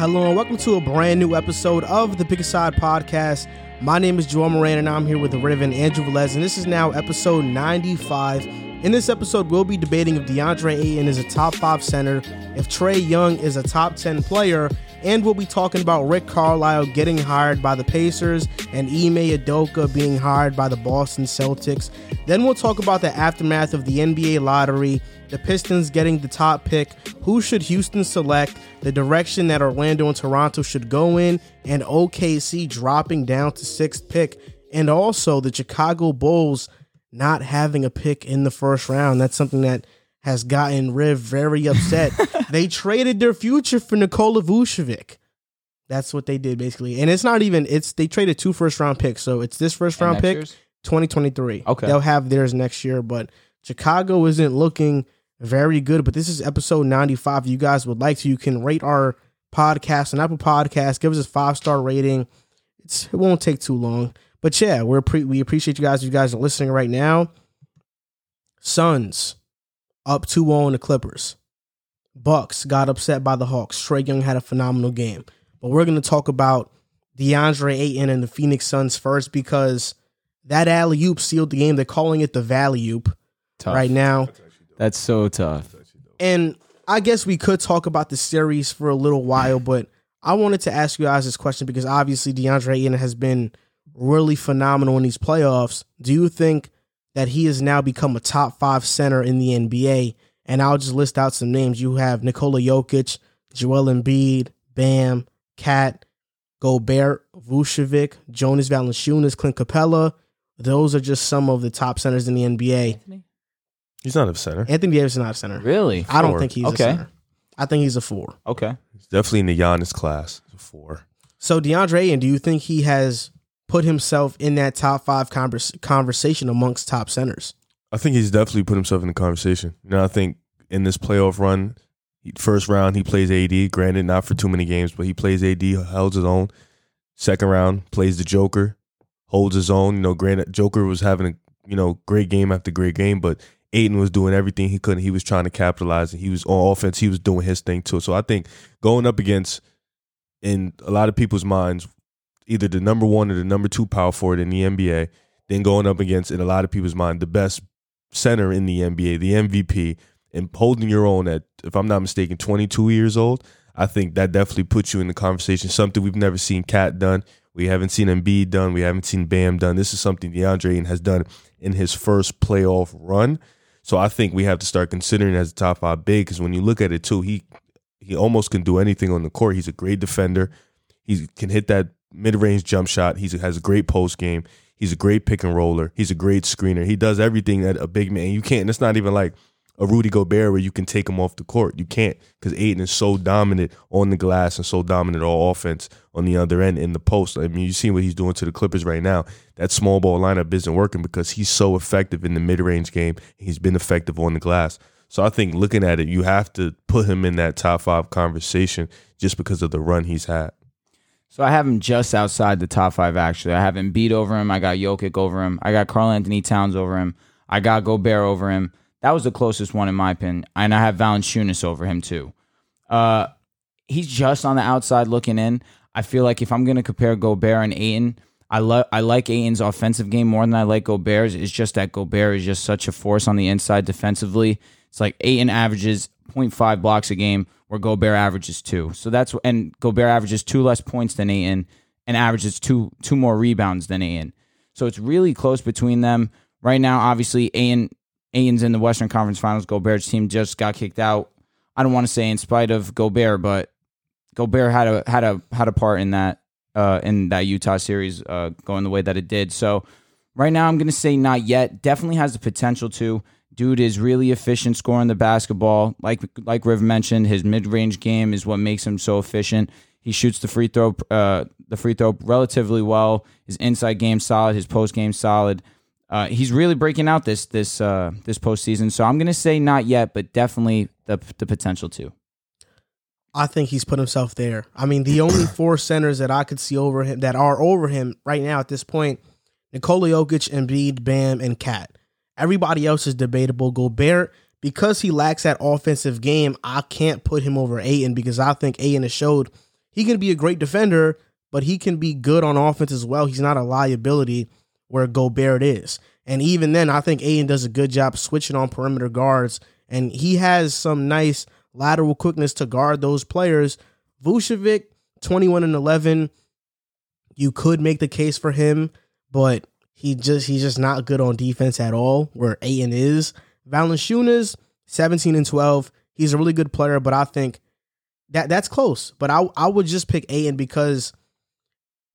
Hello and welcome to a brand new episode of the Pick Aside podcast. My name is Joel Moran and I'm here with the Raven Andrew Velez, and this is now episode 95. In this episode, we'll be debating if DeAndre Ayton is a top five center, if Trae Young is a top 10 player, and we'll be talking about Rick Carlisle getting hired by the Pacers and Ime Udoka being hired by the Boston Celtics. Then we'll talk about the aftermath of the NBA lottery, the Pistons getting the top pick, who should Houston select, the direction that Orlando and Toronto should go in, and OKC dropping down to sixth pick, and also the Chicago Bulls not having a pick in the first round. That's something that has gotten Riv very upset. they traded their future for Nikola Vucevic. That's what they did basically. And it's not even it's they traded two first round picks. So it's this first round pick year's? 2023. Okay. They'll have theirs next year, but Chicago isn't looking very good. But this is episode 95. If you guys would like to, you can rate our podcast on Apple Podcast. Give us a five star rating. It's, it won't take too long. But yeah, we're pre- we appreciate you guys. You guys are listening right now. Suns up 2-0 on the Clippers. Bucks got upset by the Hawks. Trae Young had a phenomenal game. But we're going to talk about DeAndre Ayton and the Phoenix Suns first because that alley oop sealed the game. They're calling it the Valley oop right now. That's so tough. And I guess we could talk about the series for a little while, but I wanted to ask you guys this question because obviously DeAndre Ayton has been really phenomenal in these playoffs. Do you think that he has now become a top five center in the NBA? And I'll just list out some names. You have Nikola Jokic, Joel Embiid, Bam, KAT, Gobert, Vucevic, Jonas Valanciunas, Clint Capela. Those are just some of the top centers in the NBA. He's not a center. Anthony Davis is not a center. Really? I don't Four. think he's Okay. a center. I think he's a four. Okay. He's definitely in the Giannis class. He's a four. So DeAndre Ayton, do you think he has put himself in that top five convers- conversation amongst top centers? I think he's definitely put himself in the conversation. You know, I think in this playoff run, first round he plays AD. Granted, not for too many games, but he plays AD, holds his own. Second round plays the Joker, holds his own. You know, granted, Joker was having a you know great game after great game, but Ayton was doing everything he could. He was trying to capitalize, and he was on offense. He was doing his thing too. So I think going up against, in a lot of people's minds, either the number one or the number two power forward in the NBA, then going up against, in a lot of people's mind, the best center in the NBA, the MVP, and holding your own at, if I'm not mistaken, 22 years old. I think that definitely puts you in the conversation. Something we've never seen KAT done. We haven't seen Embiid done. We haven't seen Bam done. This is something DeAndre Ayton has done in his first playoff run. So I think we have to start considering as a top five big because when you look at it too, he he almost can do anything on the court. He's a great defender. He can hit that mid range jump shot. He has a great post game. He's a great pick and roller. He's a great screener. He does everything that a big man. You can't. It's not even like a Rudy Gobert where you can take him off the court. You can't because Ayton is so dominant on the glass and so dominant all offense on the other end in the post. I mean, you see what he's doing to the Clippers right now. That small ball lineup isn't working because he's so effective in the mid range game. He's been effective on the glass. So I think looking at it, you have to put him in that top five conversation just because of the run he's had. So I have him just outside the top five. Actually, I have him beat over him. I got Jokic over him. I got Karl-Anthony Towns over him. I got Gobert over him. That was the closest one in my opinion. And I have Valanciunas over him too. Uh, he's just on the outside looking in. I feel like if I'm gonna compare Gobert and Ayton, I love I like Ayton's offensive game more than I like Gobert's. It's just that Gobert is just such a force on the inside defensively. It's like Ayton averages 0.5 blocks a game, where Gobert averages two. So that's and Gobert averages two less points than Ayton and averages two two more rebounds than Ayton. So it's really close between them right now. Obviously, Ayton Ayton's in the Western Conference Finals. Gobert's team just got kicked out. I don't want to say in spite of Gobert, but Gobert had a had a had a part in that uh, in that Utah series uh, going the way that it did. So right now, I'm going to say not yet. Definitely has the potential to. Dude is really efficient scoring the basketball. Like like Riv mentioned, his mid range game is what makes him so efficient. He shoots the free throw uh, the free throw relatively well. His inside game solid. His post game solid. Uh, he's really breaking out this this uh, this postseason. So I'm gonna say not yet, but definitely the the potential to. I think he's put himself there. I mean, the only four centers that I could see over him that are over him right now at this point, Nikola Jokic, Embiid, Bam, and KAT. Everybody else is debatable. Gobert, because he lacks that offensive game, I can't put him over Ayton because I think Ayton has showed he can be a great defender, but he can be good on offense as well. He's not a liability where Gobert is. And even then, I think Ayton does a good job switching on perimeter guards, and he has some nice lateral quickness to guard those players. Vucevic, 21 and 11, you could make the case for him, but he just he's just not good on defense at all, where Ayton is. Valanciunas, 17 and 12. He's a really good player, but I think that that's close. But I I would just pick Ayton because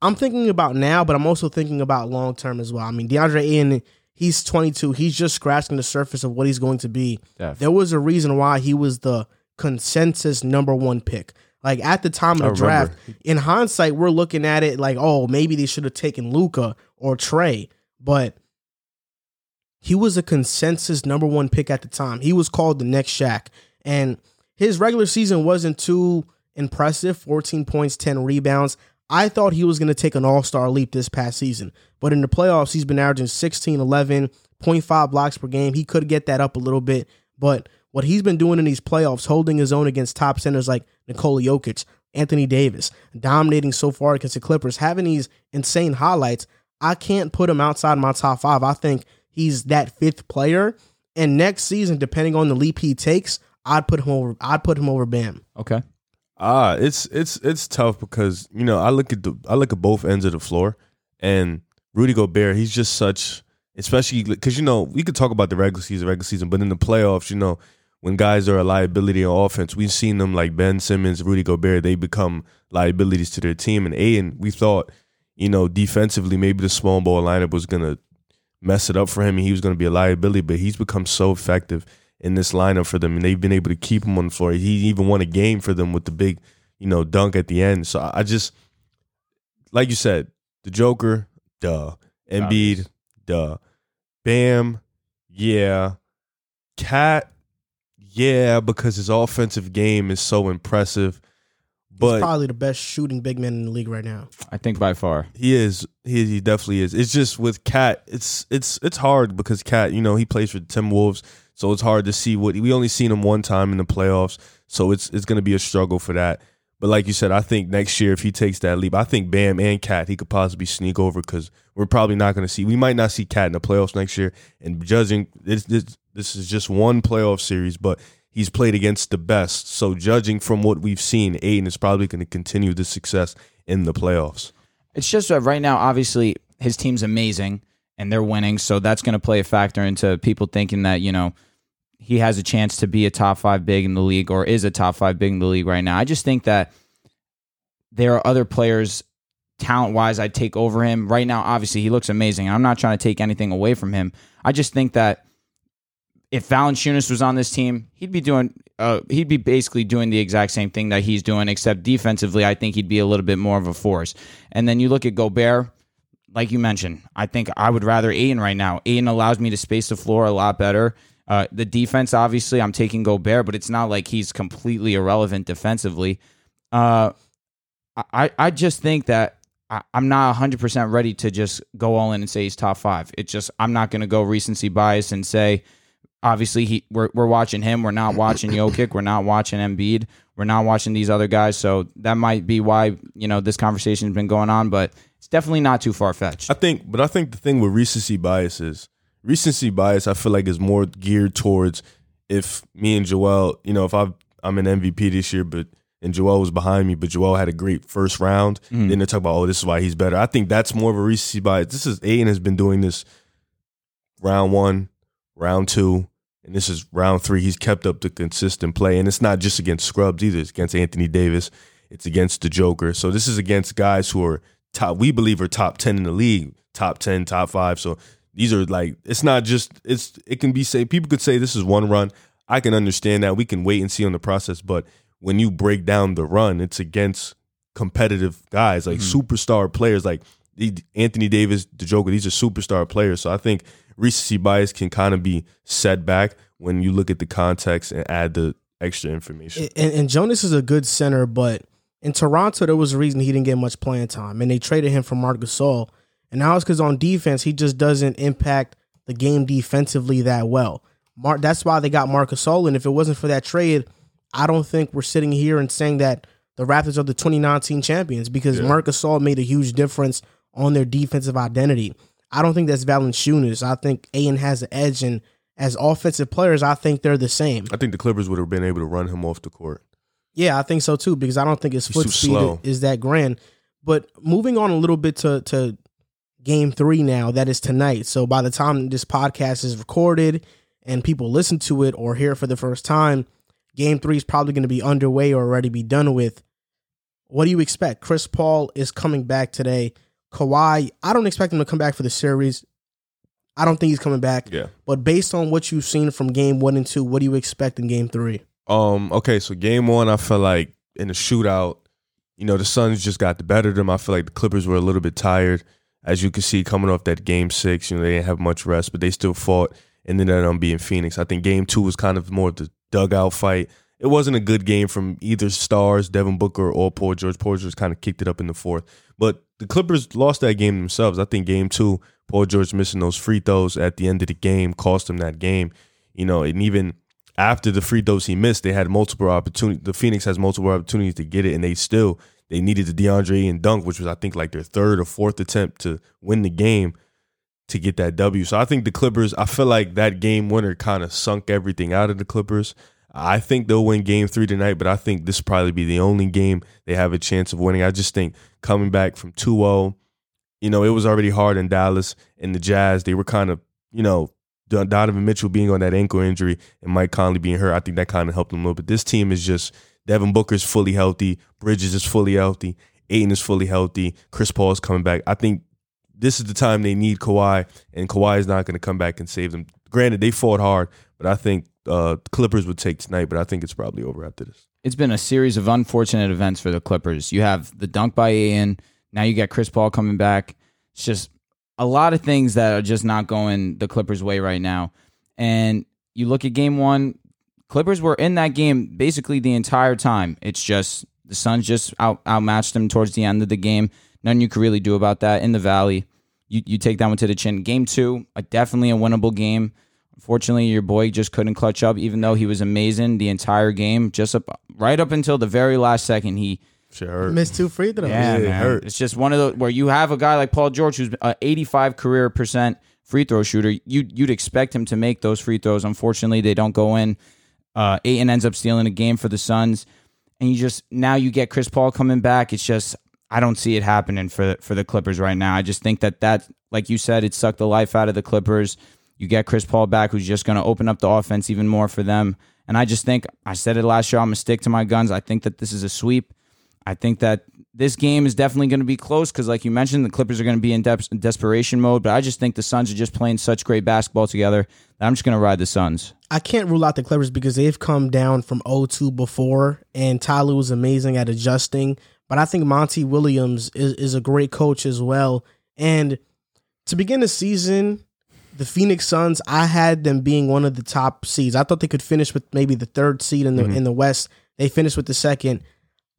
I'm thinking about now, but I'm also thinking about long term as well. I mean, DeAndre Ayton, he's 22. He's just scratching the surface of what he's going to be. There was a reason why he was the consensus number one pick. Like at the time of the draft, in hindsight, we're looking at it like, oh, maybe they should have taken Luka or Trae, but he was a consensus number one pick at the time. He was called the next Shaq, and his regular season wasn't too impressive 14 points, 10 rebounds. I thought he was going to take an all star leap this past season, but in the playoffs, he's been averaging 16, 11, 0.5 blocks per game. He could get that up a little bit, but what he's been doing in these playoffs, holding his own against top centers like Nikola Jokic, Anthony Davis, dominating so far against the Clippers, having these insane highlights, I can't put him outside my top five. I think he's that fifth player. And next season, depending on the leap he takes, I'd put him over. I'd put him over Bam. Okay. Ah, it's it's it's tough because you know I look at the I look at both ends of the floor, and Rudy Gobert, he's just such, especially because you know we could talk about the regular season, regular season, but in the playoffs, you know when guys are a liability on offense, we've seen them like Ben Simmons, Rudy Gobert, they become liabilities to their team. And Ayton, we thought, you know, defensively maybe the small ball lineup was gonna mess it up for him and he was gonna be a liability, but he's become so effective in this lineup for them, and they've been able to keep him on the floor. He even won a game for them with the big, you know, dunk at the end. So I just, like you said, the Joker, duh. Embiid, Obvious. duh. Bam, yeah. KAT, yeah, because his offensive game is so impressive. He's probably the best shooting big man in the league right now. I think by far. he is. He he definitely is. It's just with KAT, it's it's it's hard because KAT, you know, he plays for the Wolves, so it's hard to see what we only seen him one time in the playoffs, so it's it's going to be a struggle for that. But like you said, I think next year if he takes that leap, I think Bam and KAT he could possibly sneak over because we're probably not going to see. We might not see KAT in the playoffs next year. And judging this, this this is just one playoff series, but he's played against the best. So judging from what we've seen, Ayton is probably going to continue the success in the playoffs. It's just that right now, obviously, his team's amazing and they're winning. So that's going to play a factor into people thinking that, you know, he has a chance to be a top five big in the league or is a top five big in the league right now. I just think that there are other players, talent wise, I'd take over him. Right now, obviously, he looks amazing. I'm not trying to take anything away from him. I just think that if Valanciunas was on this team, he'd be doing uh, he'd be basically doing the exact same thing that he's doing, except defensively, I think he'd be a little bit more of a force. And then you look at Gobert, like you mentioned, I think I would rather Ayton right now. Ayton allows me to space the floor a lot better. Uh, the defense, obviously, I'm taking Gobert, but it's not like he's completely irrelevant defensively. Uh, I I just think that I, I'm not 100 percent ready to just go all in and say he's top five. It's just I'm not going to go recency bias and say obviously he we're we're watching him. We're not watching Jokic. We're not watching Embiid. We're not watching these other guys. So that might be why you know this conversation's been going on, but it's definitely not too far fetched. I think, but I think the thing with recency bias is recency bias. I feel like is more geared towards if me and Joel, you know, if I I'm an MVP this year, but and Joel was behind me, but Joel had a great first round. Mhm. Then they talk about, oh, this is why he's better. I think that's more of a recency bias. This is Ayton has been doing this round one, round two, and this is round three. He's kept up the consistent play, and it's not just against scrubs either. It's against Anthony Davis. It's against the Joker. So this is against guys who are top. We believe are top ten in the league, top ten, top five. So these are like it's not just it's. It can be say people could say this is one run. I can understand that. We can wait and see on the process, but when you break down the run, it's against competitive guys like Mhm. superstar players like Anthony Davis, the Joker. These are superstar players. So I think recency bias can kind of be set back when you look at the context and add the extra information. And, and Jonas is a good center, but in Toronto, there was a reason he didn't get much playing time, and they traded him for Marc Gasol. And now it's because on defense, he just doesn't impact the game defensively that well. Mar- that's why they got Marc Gasol. And if it wasn't for that trade, I don't think we're sitting here and saying that the Raptors are the 2019 champions because Yeah. Marc Gasol made a huge difference on their defensive identity. I don't think that's Valanciunas. I think Ayton has an edge, and as offensive players, I think they're the same. I think the Clippers would have been able to run him off the court. Yeah, I think so too because I don't think his He's foot speed slow. is that grand. But moving on a little bit to to game three now, that is tonight. So by the time this podcast is recorded and people listen to it or hear it for the first time, game three is probably going to be underway or already be done with. What do you expect? Chris Paul is coming back today. Kawhi, I don't expect him to come back for the series. I don't think he's coming back. Yeah. But based on what you've seen from game one and two, what do you expect in game three? Um. Okay. So game one, I felt like in the shootout, you know, the Suns just got the better of them. I feel like the Clippers were a little bit tired, as you can see coming off that game six. You know, they didn't have much rest, but they still fought and ended up being Phoenix. I think game two was kind of more of the dugout fight. It wasn't a good game from either stars, Devin Booker or Paul George. Paul George kind of kicked it up in the fourth, but the Clippers lost that game themselves. I think game two, Paul George missing those free throws at the end of the game cost him that game. You know, and even after the free throws he missed, they had multiple opportunities. The Phoenix has multiple opportunities to get it, and they still they needed the DeAndre and dunk, which was I think like their third or fourth attempt to win the game to get that W. So I think the Clippers. I feel like that game winner kind of sunk everything out of the Clippers. I think they'll win game three tonight, but I think this will probably be the only game they have a chance of winning. I just think coming back from 2 0, you know, it was already hard in Dallas and the Jazz. They were kind of, you know, Donovan Mitchell being on that ankle injury and Mike Conley being hurt. I think that kind of helped them a little bit. This team is just Devin Booker's fully healthy, Bridges is fully healthy, Ayton is fully healthy, Chris Paul is coming back. I think this is the time they need Kawhi, and Kawhi is not going to come back and save them. Granted, they fought hard, but I think uh, Clippers would take tonight. But I think it's probably over after this. it's been a series of unfortunate events for the Clippers. You have the dunk by Ian. Now you get Chris Paul coming back. It's just a lot of things that are just not going the Clippers' way right now. And you look at game one, Clippers were in that game basically the entire time. It's just the Suns just out outmatched them towards the end of the game. Nothing you could really do about that in the Valley. You you take that one to the chin. Game two, a, definitely a winnable game. Unfortunately, your boy just couldn't clutch up, even though he was amazing the entire game. Just up right up until the very last second, he Shit hurt. Missed two free throws. yeah, it man. hurt. It's just one of those where you have a guy like Paul George who's an 85 career percent free throw shooter. You you'd expect him to make those free throws. Unfortunately, they don't go in. Uh, Ayton ends up stealing a game for the Suns, and you just now you get Chris Paul coming back. It's just I don't see it happening for for the Clippers right now. I just think that that like you said, it sucked the life out of the Clippers. You get Chris Paul back, who's just going to open up the offense even more for them. And I just think I said it last year. I'm gonna stick to my guns. I think that this is a sweep. I think that this game is definitely going to be close because, like you mentioned, the Clippers are going to be in dep- desperation mode. But I just think the Suns are just playing such great basketball together that I'm just going to ride the Suns. I can't rule out the Clippers because they've come down from 0-2 before, and Ty Lue was amazing at adjusting. But I think Monty Williams is, is a great coach as well. And to begin the season, the Phoenix Suns, I had them being one of the top seeds. I thought they could finish with maybe the third seed in the mm-hmm. in the West. They finished with the second.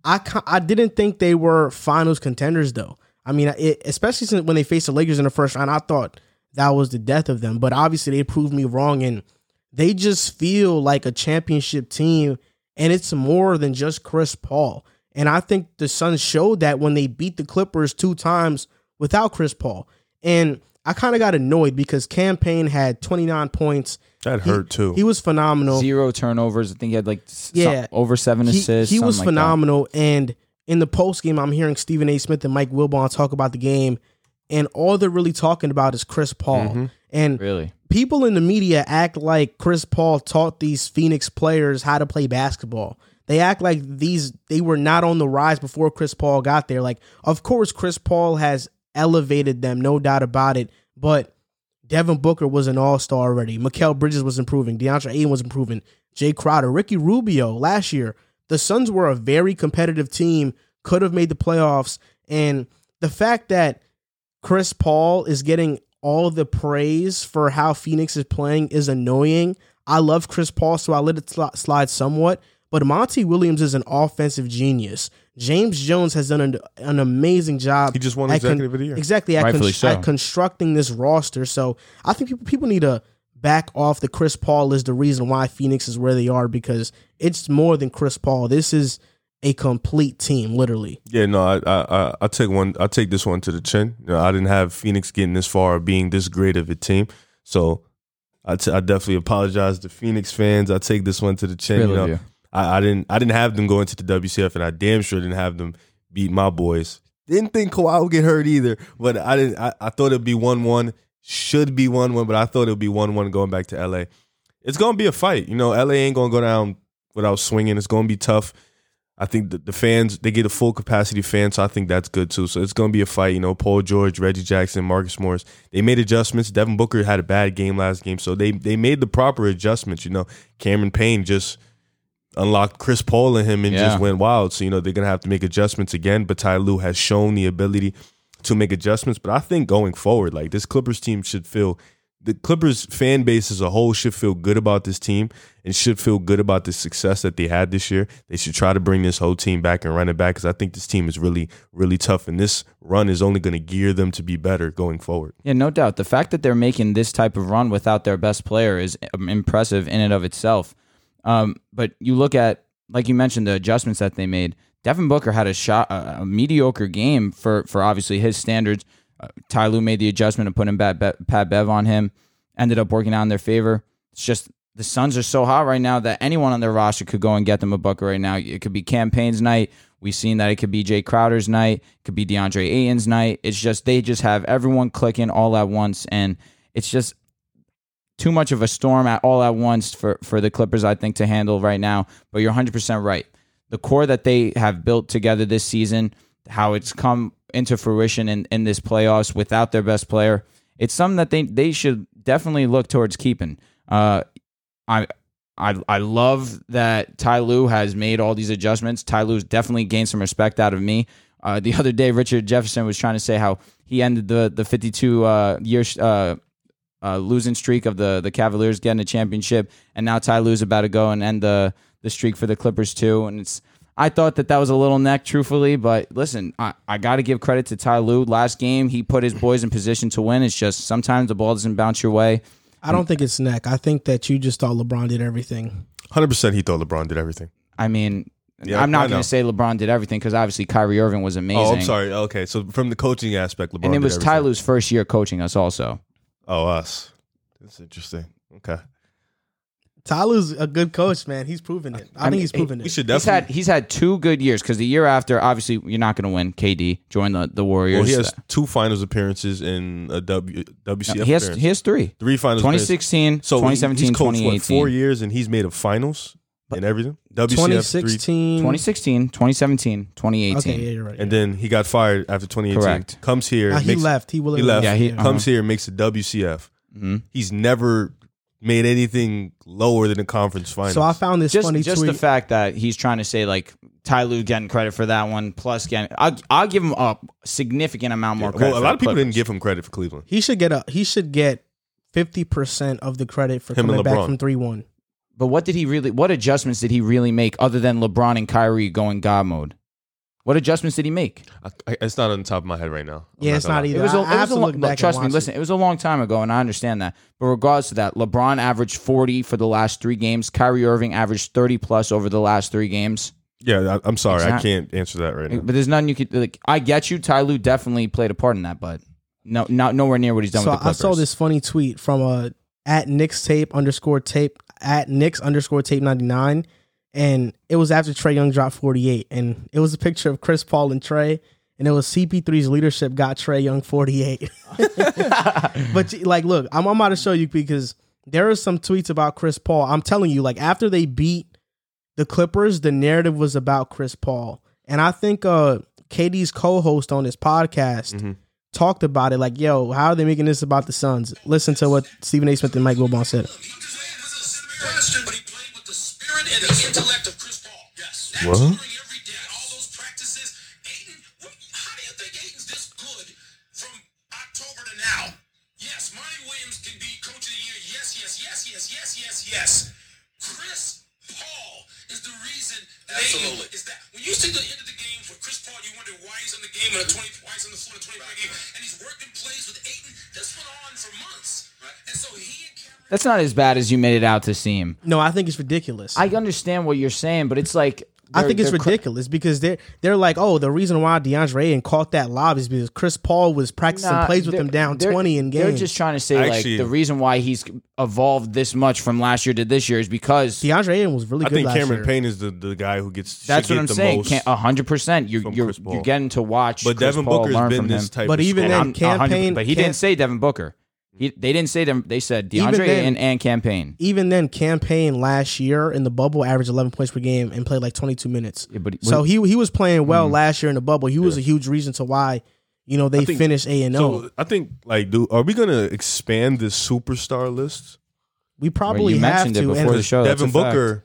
I I didn't think they were finals contenders though. I mean, it, especially since when they faced the Lakers in the first round, I thought that was the death of them. But obviously, they proved me wrong, and they just feel like a championship team, and it's more than just Chris Paul. And I think the Suns showed that when they beat the Clippers two times without Chris Paul. And I kind of got annoyed because Cam Payne had 29 points. That He- hurt too. He was phenomenal. Zero turnovers. I think he had like Yeah. some- over seven he, assists. he was something like phenomenal. And in the post game, I'm hearing Stephen A. Smith and Mike Wilbon talk about the game, and all they're really talking about is Chris Paul. Mm-hmm. And Really? people in the media act like Chris Paul taught these Phoenix players how to play basketball. They act like these they were not on the rise before Chris Paul got there. Like, of course, Chris Paul has elevated them, no doubt about it. But Devin Booker was an all star already. Mikal Bridges was improving. DeAndre Ayton was improving. Jae Crowder, Ricky Rubio last year. The Suns were a very competitive team, could have made the playoffs. And the fact that Chris Paul is getting all the praise for how Phoenix is playing is annoying. I love Chris Paul, so I let it slide somewhat. But Monty Williams is an offensive genius. James Jones has done an, an amazing job. He just won at con- Executive of the Year. Exactly at, Rightfully so. at constructing this roster. So I think people people need to back off the Chris Paul is the reason why Phoenix is where they are because it's more than Chris Paul. This is a complete team, literally. Yeah, no, I I I I take one. I take this one to the chin. You know, I didn't have Phoenix getting this far, or being this great of a team. So I, t- I definitely apologize to Phoenix fans. I take this one to the chin. Real you know, of you. I, I didn't I didn't have them going to the WCF, and I damn sure didn't have them beat my boys. Didn't think Kawhi would get hurt either, but I didn't. I, I thought it'd be one one. Should be one one, but I thought it'd be one one going back to LA. It's gonna be a fight. You know, LA ain't gonna go down without swinging. It's gonna be tough. I think the, the fans they get a full capacity fan, so I think that's good too. So it's gonna be a fight. You know, Paul George, Reggie Jackson, Marcus Morris. They made adjustments. Devin Booker had a bad game last game, so they they made the proper adjustments. You know, Cameron Payne just unlocked Chris Paul in him and Yeah. just went wild. So you know they're gonna have to make adjustments again. But Ty Lue has shown the ability to make adjustments. But I think going forward, like this Clippers team should feel the Clippers fan base as a whole should feel good about this team and should feel good about the success that they had this year. They should try to bring this whole team back and run it back because I think this team is really, really tough. And this run is only going to gear them to be better going forward. Yeah, no doubt. The fact that they're making this type of run without their best player is um, impressive in and of itself. Um, but you look at, like you mentioned, the adjustments that they made. Devin Booker had a shot, a, a mediocre game for for obviously his standards. Uh, Ty Lue made the adjustment of putting Pat, Be- Pat Bev on him. Ended up working out in their favor. It's just the Suns are so hot right now that anyone on their roster could go and get them a bucket right now. It could be Cam Payne's night. We've seen that it could be Jae Crowder's night. It could be DeAndre Ayton's night. It's just they just have everyone clicking all at once, and it's just too much of a storm at all at once for for the Clippers, I think, to handle right now. But you're 100 percent right. The core that they have built together this season, how it's come into fruition in, in this playoffs without their best player, it's something that they they should definitely look towards keeping. Uh, I. I, I love that Ty Lue has made all these adjustments. Ty Lue's definitely gained some respect out of me. Uh, the other day, Richard Jefferson was trying to say how he ended the the 52 uh, year uh, uh, losing streak of the the Cavaliers getting a championship, and now Ty Lue's about to go and end the the streak for the Clippers too. And it's I thought that that was a little neck, truthfully, but listen, I, I got to give credit to Ty Lue. Last game, he put his boys in position to win. It's just sometimes the ball doesn't bounce your way. I don't think it's neck. I think that you just thought LeBron did everything. 100% he thought LeBron did everything. I mean, Yeah, I'm not going to say LeBron did everything because obviously Kyrie Irving was amazing. Oh, I'm sorry. Okay, so from the coaching aspect, LeBron And it did was Ty everything. Lue's first year coaching us also. Oh, us. That's interesting. Okay. Ty Lue's a good coach, man. He's proven it. I, think mean, he's proven We it. should He's definitely. had he's had two good years because the year after, obviously, you're not going to win. KD join the the Warriors. well, he has two finals appearances in a w, WCF. he has appearance. he has three. three finals. appearances. 2016, So 2017, he's coached, what, 2018. four years, and he's made a finals and everything. WCF 2016. 2016, 2017, 2018. Okay, yeah, you're right. and then he got fired after 2018. Correct. Comes here. Uh, he makes- left. He will. He left. Yeah, he- comes uh-huh. here, makes a WCF. Mhm. He's never made anything lower than the conference final. So I found this Just funny just tweet. the fact that he's trying to say like Ty Lue getting credit for that one plus getting I'll, I'll give him a significant amount more credit. well, a lot of people Clippers. didn't give him credit for Cleveland. he should get a. He should get fifty percent of the credit for Him coming back from three one. But what did he really? What adjustments did he really make other than LeBron and Kyrie going God mode? What adjustments did he make? I, I, it's not on the top of my head right now. I'm Yeah, it's not lie. either. It was a, I- I it was a lo- look look, back trust me, listen, it. it was a long time ago, and I understand that. But regardless of that, LeBron averaged 40 for the last three games. Kyrie Irving averaged 30 plus over the last three games. Yeah, I, I'm sorry. I can't answer that right now. But there's nothing you could like. I get you. Ty Lue definitely played a part in that, but no, not nowhere near what he's done So with the I saw this funny tweet from uh, at Nick's tape underscore tape at Nick's underscore tape ninety nine, and it was after Trae Young dropped forty eight, and it was a picture of Chris Paul and Trae, and it was CP3's leadership got Trae Young forty eight. but like, look, I'm, I'm about to show you because there are some tweets about Chris Paul. I'm telling you, like after they beat the Clippers, the narrative was about Chris Paul, and I think uh, KD's co-host on this podcast Mhm. talked about it. Like, yo, how are they making this about the Suns? Listen to what Stephen A. Smith and Mike Wilbon said. Question, but he played with the spirit and the intellect of Chris Paul. Yes. That What? tutoring every day, all those practices. Ayton, what, how do you think Ayton's this good from October to now? Yes, Monty Williams can be coach of the year. Yes, yes, yes, yes, yes, yes, yes. Chris Paul is the reason that Absolutely. is that when you see the end of the game for Chris Paul, you wonder why he's in the game and a 20 why he's on the floor in a 20 point game, and he's working plays with Ayton. This went on for months, and so he and Cameron. That's not as bad as you made it out to seem. No, I think it's ridiculous. I understand what you're saying, but it's like I think it's they're ridiculous because they're they're like, oh, the reason why DeAndre Ayton caught that lob is because Chris Paul was practicing Nah, plays with him down twenty in games. They're just trying to say Actually- like the reason why he's evolved this much from last year to this year is because DeAndre Ayton was really good. I good think last Cameron year. Payne is the, the guy who gets should that's what get I'm saying. A hundred percent. You're you're you're getting to watch. but Chris Devin Paul Booker's learn been from this him. type But of even scorer. then, I'm- a Cam hundred- Payne- but he Cam- didn't say Devin Booker. He, they didn't say them. They said Even DeAndre then- and, and Cam Payne. Even then, Cam Payne last year in the bubble averaged eleven points per game and played like twenty two minutes. Yeah, but So he he was playing well Mm-hmm. last year in the bubble. He was a huge reason to why, you know, they think- finished A and O. So I think like, dude, are we gonna expand this superstar list? We probably you have mentioned it to. before and, the show. Devin a fact. Booker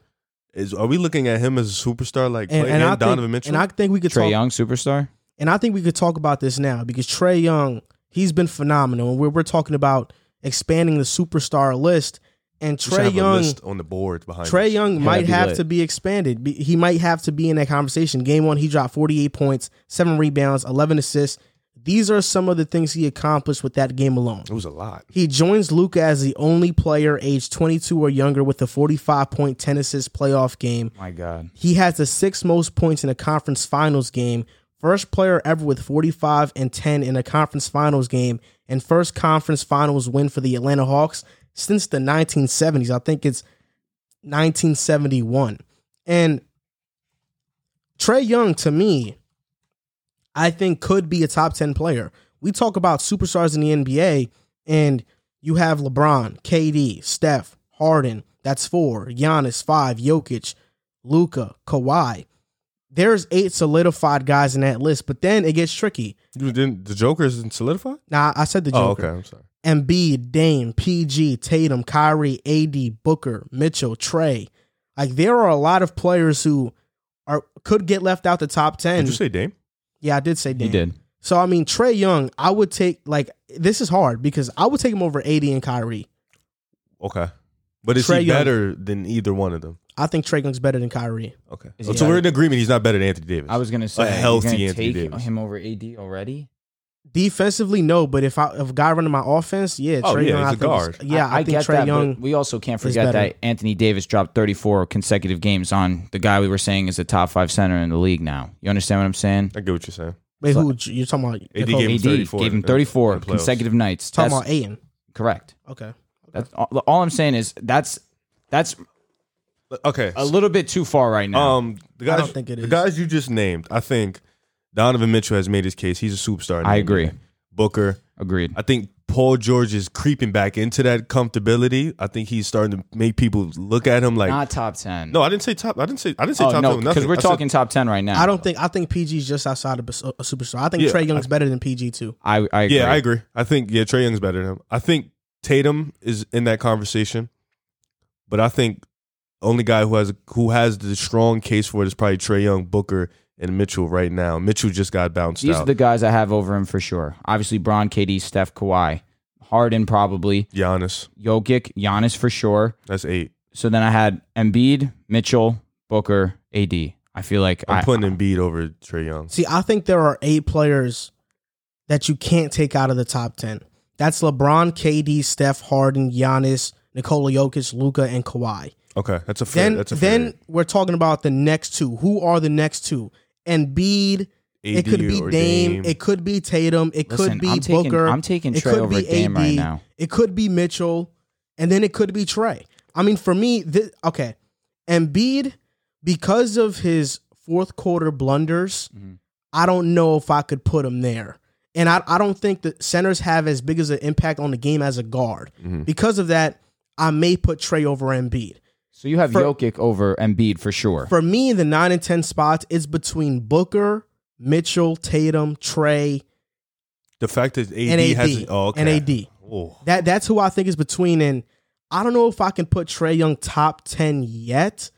is. Are we looking at him as a superstar like and, play, and and I Donovan think, Mitchell? and I think we could Trae talk. Young superstar. And I think we could talk about this now because Trae Young, he's been phenomenal. And we're, we're talking about expanding the superstar list. And Trae have a Young, list on the board behind. Trae us. Young Yeah, might have lit. to be expanded. Be- He might have to be in that conversation. Game one, he dropped 48 points, seven rebounds, 11 assists. These are some of the things he accomplished with that game alone. It was a lot. He joins Luka as the only player aged 22 or younger with a 45 point 10 assist playoff game. My God. He has the sixth most points in a conference finals game. First player ever with 45 and 10 in a conference finals game, and first conference finals win for the Atlanta Hawks since the 1970s. I think it's 1971. And Trae Young, to me, I think could be a top 10 player. We talk about superstars in the NBA, and you have LeBron, KD, Steph, Harden. That's four. Giannis, five. Jokic, Luka, Kawhi. There's eight solidified guys in that list, but then it gets tricky. You didn't the Joker isn't solidified? Now, I said the oh, Joker. Oh, okay. I'm sorry. Embiid, Dame, PG, Tatum, Kyrie, AD, Booker, Mitchell, Trae. Like there are a lot of players who are could get left out the top ten. Did you say Dame? yeah, I did say Dame. He did. So I mean, Trae Young, I would take like this is hard because I would take him over AD and Kyrie. Okay. But is Trae he Young. better than either one of them? I think Trae Young's better than Kyrie. Okay. Is So, we're in agreement he's not better than Anthony Davis. I was gonna say healthy you're gonna Anthony take Davis. him over AD already. Defensively, no, but if I if a guy running my offense, yeah, Oh, Trae yeah, Young. he's I a think is- guard. yeah, I, think get Trae that, Young. but we also can't forget better. that Anthony Davis dropped 34 consecutive games on the guy we were saying is a top five center in the league now. You understand what I'm saying? I get what you're saying. Wait, who you're talking about? AD Nicole? gave him AD 34 gave him in- 34 in the playoffs. consecutive nights. talking That's about Ayton. correct. Okay. That's all, all I'm saying is that's that's Okay. a little bit too far right now. Um, the I guys, don't think it the is. guys you just named, I think Donovan Mitchell has made his case. He's a superstar. in I agree. Booker. Agreed. I think Paul George is creeping back into that comfortability. I think he's starting to make people look at him like. Not top 10. no, I didn't say top. I didn't say. I didn't say oh, top. no, ten, because nothing. we're I said- talking top 10 right now. I don't think I think PG's just outside of a, a superstar. I think Yeah, Trae Young's better than PG too. I, I agree. Yeah, I agree. I think yeah, Trae Young's better than him. I think Tatum is in that conversation, but I think only guy who has who has the strong case for it is probably Trae Young, Booker, and Mitchell right now. Mitchell just got bounced These out. are the guys I have over him for sure. Obviously, Bron, KD, Steph, Kawhi, Harden probably, Giannis, Jokic, Giannis for sure. that's eight. So then I had Embiid, Mitchell, Booker, AD. I feel like I'm I, putting Embiid over Trae Young. See, I think there are eight players that you can't take out of the top ten. That's LeBron, KD, Steph, Harden, Giannis, Nikola Jokic, Luka, and Kawhi. Okay, that's a fair. Then that's a fair. then we're talking about the next two. Who are the next two? Embiid. it could be or Dame, It could be Tatum. It Listen, could be I'm taking, Booker. I'm taking it Trae could over be Dame AD. right now. It could be Mitchell, and then it could be Trae. I mean, for me, this, okay, Embiid, because of his fourth quarter blunders, Mhm. I don't know if I could put him there. And I, I don't think that centers have as big as an impact on the game as a guard. Mhm. Because of that, I may put Trae over Embiid. So you have For- Jokic over Embiid for sure. For me, the nine and ten spots is between Booker, Mitchell, Tatum, Trae, the fact that AD, and AD. has oh, okay. And AD. Oh. That that's who I think is between. And I don't know if I can put Trae Young top ten yet,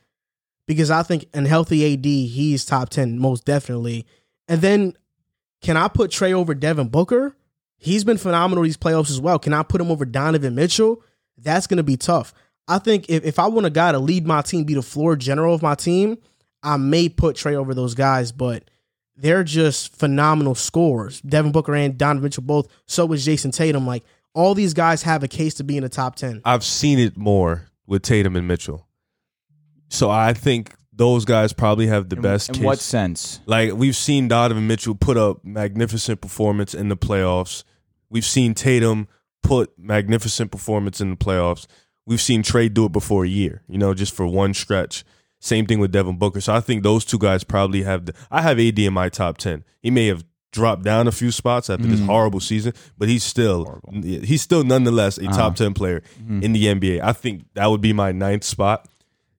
because I think in healthy AD he's top ten most definitely. And then can I put Trae over Devin Booker? He's been phenomenal these playoffs as well. Can I put him over Donovan Mitchell? That's gonna be tough. I think if, if I want a guy to lead my team, be the floor general of my team, I may put Trae over those guys, but they're just phenomenal scorers. Devin Booker and Donovan Mitchell both. So is Jayson Tatum. Like all these guys have a case to be in the top ten. I've seen it more with Tatum and Mitchell. So I think those guys probably have the In- best. In case. what sense? Like we've seen Donovan Mitchell put up magnificent performance in the playoffs. We've seen Tatum put magnificent performance in the playoffs. We've seen Trae do it before a year, you know, just for one stretch. Same thing with Devin Booker. So I think those two guys probably have the I have AD in my top 10. He may have dropped down a few spots after this mm-hmm. horrible season, but he's still he's still nonetheless a top uh-huh. 10 player mm-hmm. in the NBA. I think that would be my ninth spot.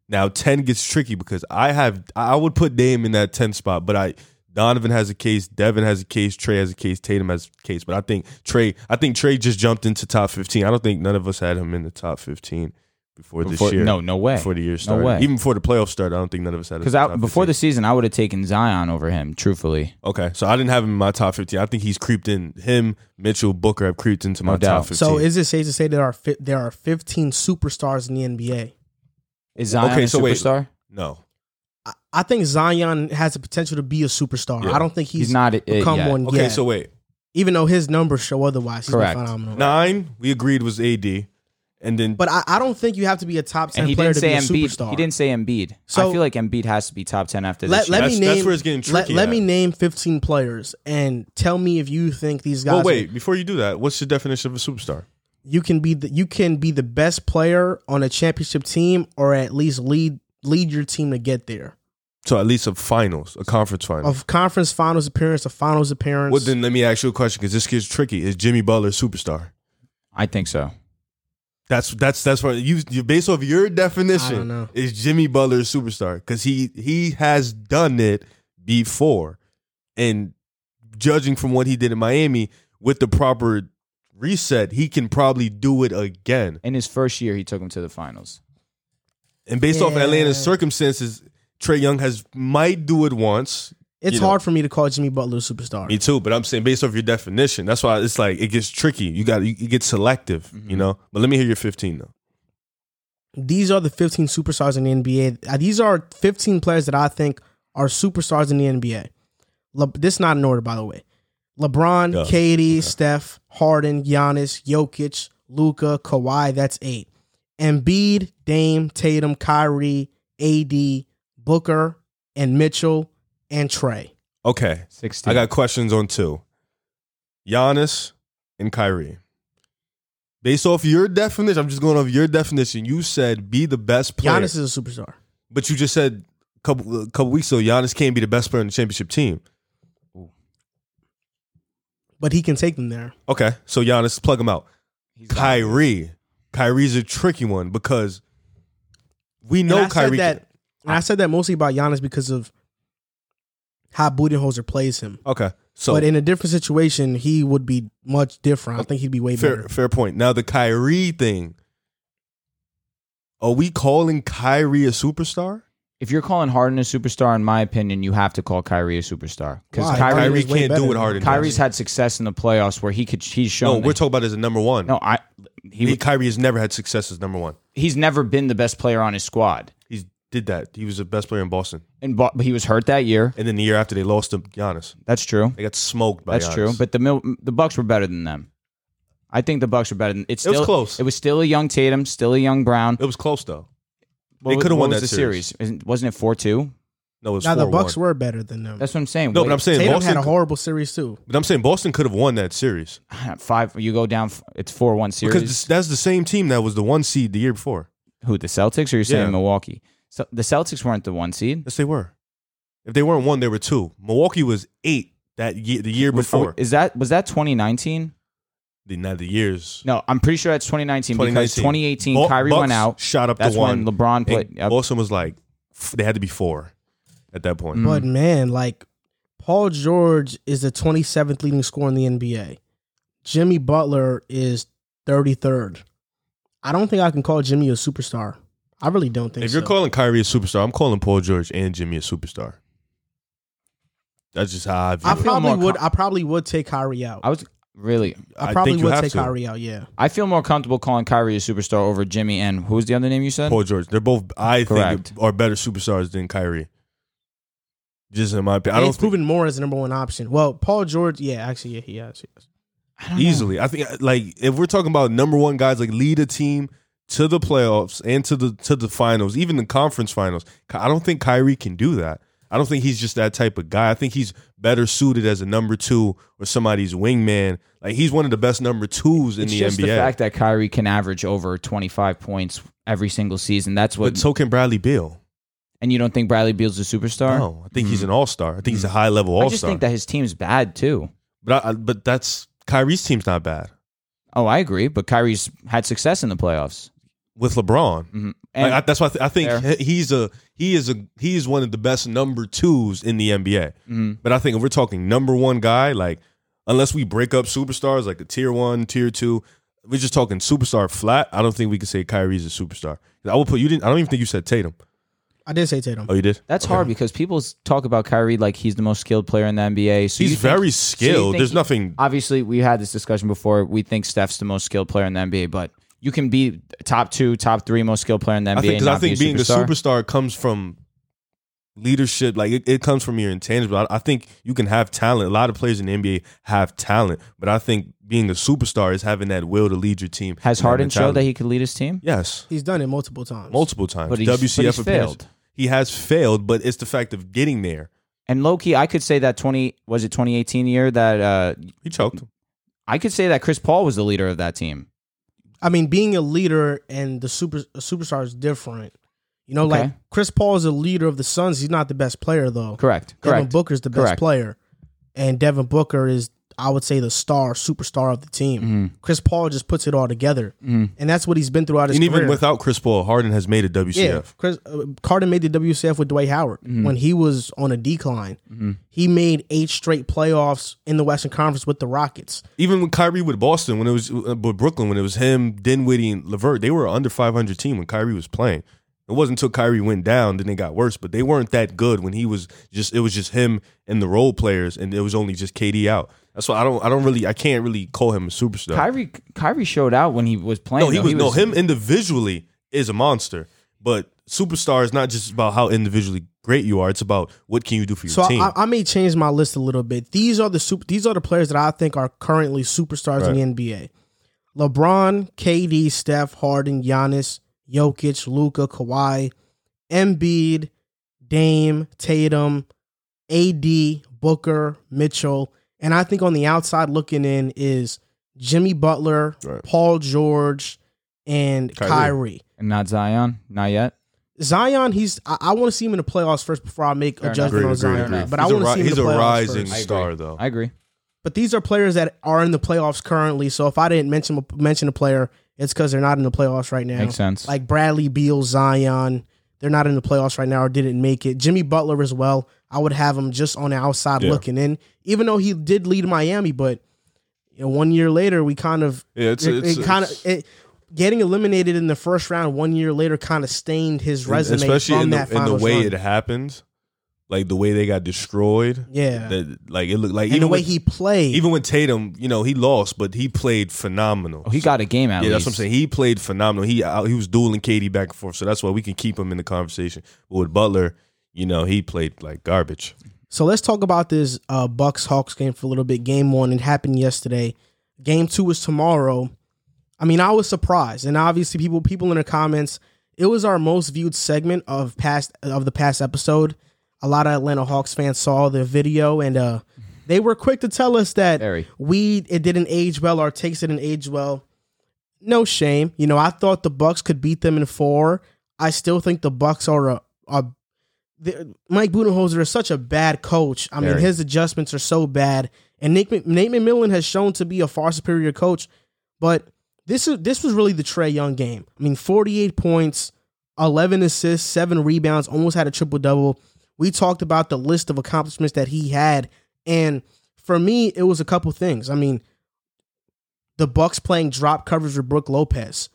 Now ten gets tricky because I have I would put Dame in that ten spot, but I Donovan has a case, Devin has a case, Trae has a case, Tatum has a case. But I think Trae I think Trae just jumped into top fifteen. I don't think none of us had him in the top fifteen before, Before- this year. no, no way. Before the year No started. way. Even before the playoffs started, I don't think none of us had him. Because before 15. the season, I would have taken Zion over him. Truthfully, Okay. So I didn't have him in my top fifteen. I think he's creeped in him, Mitchell, Booker have creeped into my No doubt. top fifteen. So is it safe to say there are fi- there are 15 superstars in the NBA? is Zion Okay, a so wait. superstar? no. I, I think Zion has the potential to be a superstar. Yeah. I don't think he's, He's, not it become yet. one Okay, yet. so wait. even though his numbers show otherwise, he's Correct. been phenomenal. Nine, we agreed was AD. And then But I, I don't think you have to be a top 10 And he player didn't to be a Embiid. superstar. He didn't say Embiid. So- I feel like Embiid has to be top ten after let, this. let year. me name that's where it's getting tricky let at. me name 15 players and tell me if you think these guys Well, wait, before you do that, what's the definition of a superstar? you can be the, you can be the best player on a championship team or at least lead lead your team to get there. So at least a finals, a conference final. Of conference finals appearance, a finals appearance. well, then let me ask you a question because this gets tricky. Is Jimmy Butler a superstar? I think so. That's that's that's what you you based off your I don't definition. know. Is Jimmy Butler a superstar? Because he he has done it before, and judging from what he did in Miami with the proper reset, he can probably do it again. In his first year, he took him to the finals. And based off Atlanta's circumstances, Trae Young has might do it once. it's you know. hard for me to call Jimmy Butler a superstar. Me too, but I'm saying based off your definition, that's why it's like it gets tricky. You got you, you get selective, you know. But let me hear your 15 though. These are the 15 superstars in the NBA. Uh, These are 15 players that I think are superstars in the NBA. Le- this is not in order, by the way. LeBron, Duh. KD, Steph, Harden, Giannis, Jokic, Luka, Kawhi. That's eight. Embiid, Dame, Tatum, Kyrie, AD, Booker, and Mitchell, and Trae. Okay, Sixteen. I got questions on two. Giannis and Kyrie. Based off your definition, I'm just going off your definition. You said be the best player, Giannis is a superstar. but you just said a couple a couple weeks ago Giannis can't be the best player in the championship team. But he can take them there. Okay, so Giannis, plug him out. He's Kyrie, Kyrie's a tricky one because we know and I Kyrie. Said that, can- and I said that mostly about Giannis because of how Budenholzer plays him. okay, so but in a different situation, he would be much different. I think he'd be way fair better. fair point. Now the Kyrie thing. Are we calling Kyrie a superstar? If you're calling Harden a superstar, in my opinion, you have to call Kyrie a superstar because Why? Kyrie, Kyrie can't better do what Harden him. does. Kyrie's had success in the playoffs where he could. He's shown. No, we're talking about as a number one. No, I. He, He, Kyrie has never had success as number one. he's never been the best player on his squad, He did that. He was the best player in Boston. and but he was hurt that year. And then the year after, they lost to Giannis. That's true. They got smoked by That's Giannis. true. But the Mil- the Bucks were better than them. I think the Bucks were better than. It's It was still close. It was still a young Tatum, still a young Brown. it was close though. What they was- coulda what won was that the series. series. Isn't- Wasn't it four two? No, it was now the 4-1. Bucks were better than them. That's what I'm saying. No, Wait, but I'm saying Tatum Boston. had a horrible series too. but I'm saying Boston could have won that series five. You go down. f- It's four one series. because that's the same team that was the one seed the year before. Who the Celtics? Or you're saying Yeah. Milwaukee? So the Celtics weren't the one seed. Yes, they were. If they weren't one, they were two. Milwaukee was eight that year, the year before. Is that was that 2019? the, not the years. No, I'm pretty sure that's 2019, because 2018 Bu- Kyrie Bucks went out. Shot up That's to one. when LeBron And played. yep. Boston was like they had to be four at that point. Mm. But man, like Paul George is the 27th leading scorer in the NBA. Jimmy Butler is 33rd. I don't think I can call Jimmy a superstar. I really don't think If you're so. calling Kyrie a superstar, I'm calling Paul George and Jimmy a superstar. That's just how I view I it. feel probably more would. com- I probably would take Kyrie out. I was really. I I probably think you would have take to. Kyrie out. Yeah. I feel more comfortable calling Kyrie a superstar over Jimmy and who's the other name you said? Paul George. They're both, I Correct. think, are better superstars than Kyrie. Just in my opinion, I And don't he's think, proven more as the number one option. Well, Paul George, yeah, actually, yeah, he has. He has. I don't know. easily. I think like if we're talking about number one guys like lead a team to the playoffs and to the to the finals, even the conference finals. I don't think Kyrie can do that. I don't think he's just that type of guy. I think he's better suited as a number two or somebody's wingman. Like he's one of the best number twos in It's the just NBA. the fact that Kyrie can average over 25 points every single season. That's what. but so can Bradley Beal. and you don't think Bradley Beal's a superstar? No, I think he's an hmm. all star. I think he's a hmm. high level all star. I just think that his team's bad too. But I- but that's Kyrie's team's not bad Oh, I agree. But Kyrie's had success in the playoffs. With LeBron. hmm And Like, I, that's why I, th- I think Fair. he's a he is a he is one of the best number twos in the NBA. Mhm. But I think if we're talking number one guy, like unless we break up superstars like a tier one, tier two, we're just talking superstar flat. I don't think we can say Kyrie's a superstar. I will put you didn't. I don't even think you said Tatum. I did say Tatum. Oh, you did. that's hard because people talk about Kyrie like he's the most skilled player in the NBA. So He's think- very skilled. think There's he- nothing. Obviously, we had this discussion before. We think Steph's the most skilled player in the NBA, but you can be top two, top three most skilled player in the NBA. I think and because I not be think being superstar. a superstar comes from leadership. Like it, it comes from your intangible. I, I think you can have talent. A lot of players in the NBA have talent, but I think being a superstar is having that will to lead your team. Has Harden showed that he could lead his team? Yes, He's done it multiple times. multiple times. But he's- but WCF he's failed. He has failed, but it's the fact of getting there. And low key, I could say that twenty was it twenty eighteen year that uh, He choked. I could say that Chris Paul was the leader of that team. I mean, being a leader and the super a superstar is different. You know, like Chris Paul is a leader of the Suns. He's not the best player though. Correct. Devin Correct. Booker's the best Correct. player, and Devin Booker is, I would say, the star, superstar of the team. Mm-hmm. Chris Paul just puts it all together, and that's what he's been throughout his career. And career. even without Chris Paul, Harden has made a WCF. yeah, Chris uh, Carter made the WCF with Dwight Howard Mm-hmm. when he was on a decline. He made eight straight playoffs in the Western Conference with the Rockets. Even with Kyrie with Boston, when it was uh, with Brooklyn, when it was him, Dinwiddie, and Levert, they were under 500 team when Kyrie was playing. It wasn't until Kyrie went down, then they got worse. But they weren't that good when he was just. It was just him and the role players, and it was only just KD out. That's why I don't. I don't really. I can't really call him a superstar. Kyrie Kyrie showed out when he was playing. no, he though. was, no. Him individually is a monster, but superstar is not just about how individually great you are. It's about what can you do for your So team. I, I may change my list a little bit. These are the super, these are the players that I think are currently superstars in the NBA: LeBron, KD, Steph, Harden, Giannis, Jokic, Luka, Kawhi, Embiid, Dame, Tatum, AD, Booker, Mitchell, and I think on the outside looking in is Jimmy Butler, Right. Paul George, and Kyrie. Kyrie. And not Zion, not yet. Zion, he's I, I want to see him in the playoffs first before I make Fair a judgment Agree, on agree, Zion. agree. But I He's a want to see him in He's the a rising first. Star, though. I agree. But these are players that are in the playoffs currently. So if I didn't mention mention a player, it's because they're not in the playoffs right now. Makes sense. Like Bradley Beal, Zion, they're not in the playoffs right now or didn't make it. Jimmy Butler as well. I would have him just on the outside Yeah. looking in, even though he did lead Miami. But you know, one year later, we kind of Yeah, it's it, it's, kind of it, getting eliminated in the first round one year later kind of stained his resume especially from in the, in the way run. it happened, like the way they got destroyed. Yeah. that like it looked like and the even way with, he played. even with Tatum, you know, he lost, but he played phenomenal. Oh, he got a game out. yeah, least. that's what I'm saying. He played phenomenal. He out- he was dueling KD back and forth, so that's why we can keep him in the conversation. But with Butler, you know, he played like garbage. So let's talk about this uh, Bucks Hawks game for a little bit. Game one, it happened yesterday. Game two is tomorrow. I mean, I was surprised, and obviously, people people in the comments, it was our most viewed segment of past of the past episode. A lot of Atlanta Hawks fans saw the video, and uh, they were quick to tell us that Very. we it didn't age well, our takes didn't age well. No shame, you know. I thought the Bucks could beat them in four. I still think the Bucks are a, a the, Mike Budenholzer is such a bad coach. I mean, his adjustments are so bad, and Nick Nate McMillan has shown to be a far superior coach. But this is this was really the Trae Young game. I mean, forty eight points, eleven assists, seven rebounds, almost had a triple double. We talked about the list of accomplishments that he had, and for me, it was a couple things. I mean, the Bucks playing drop coverage with Brook Lopez.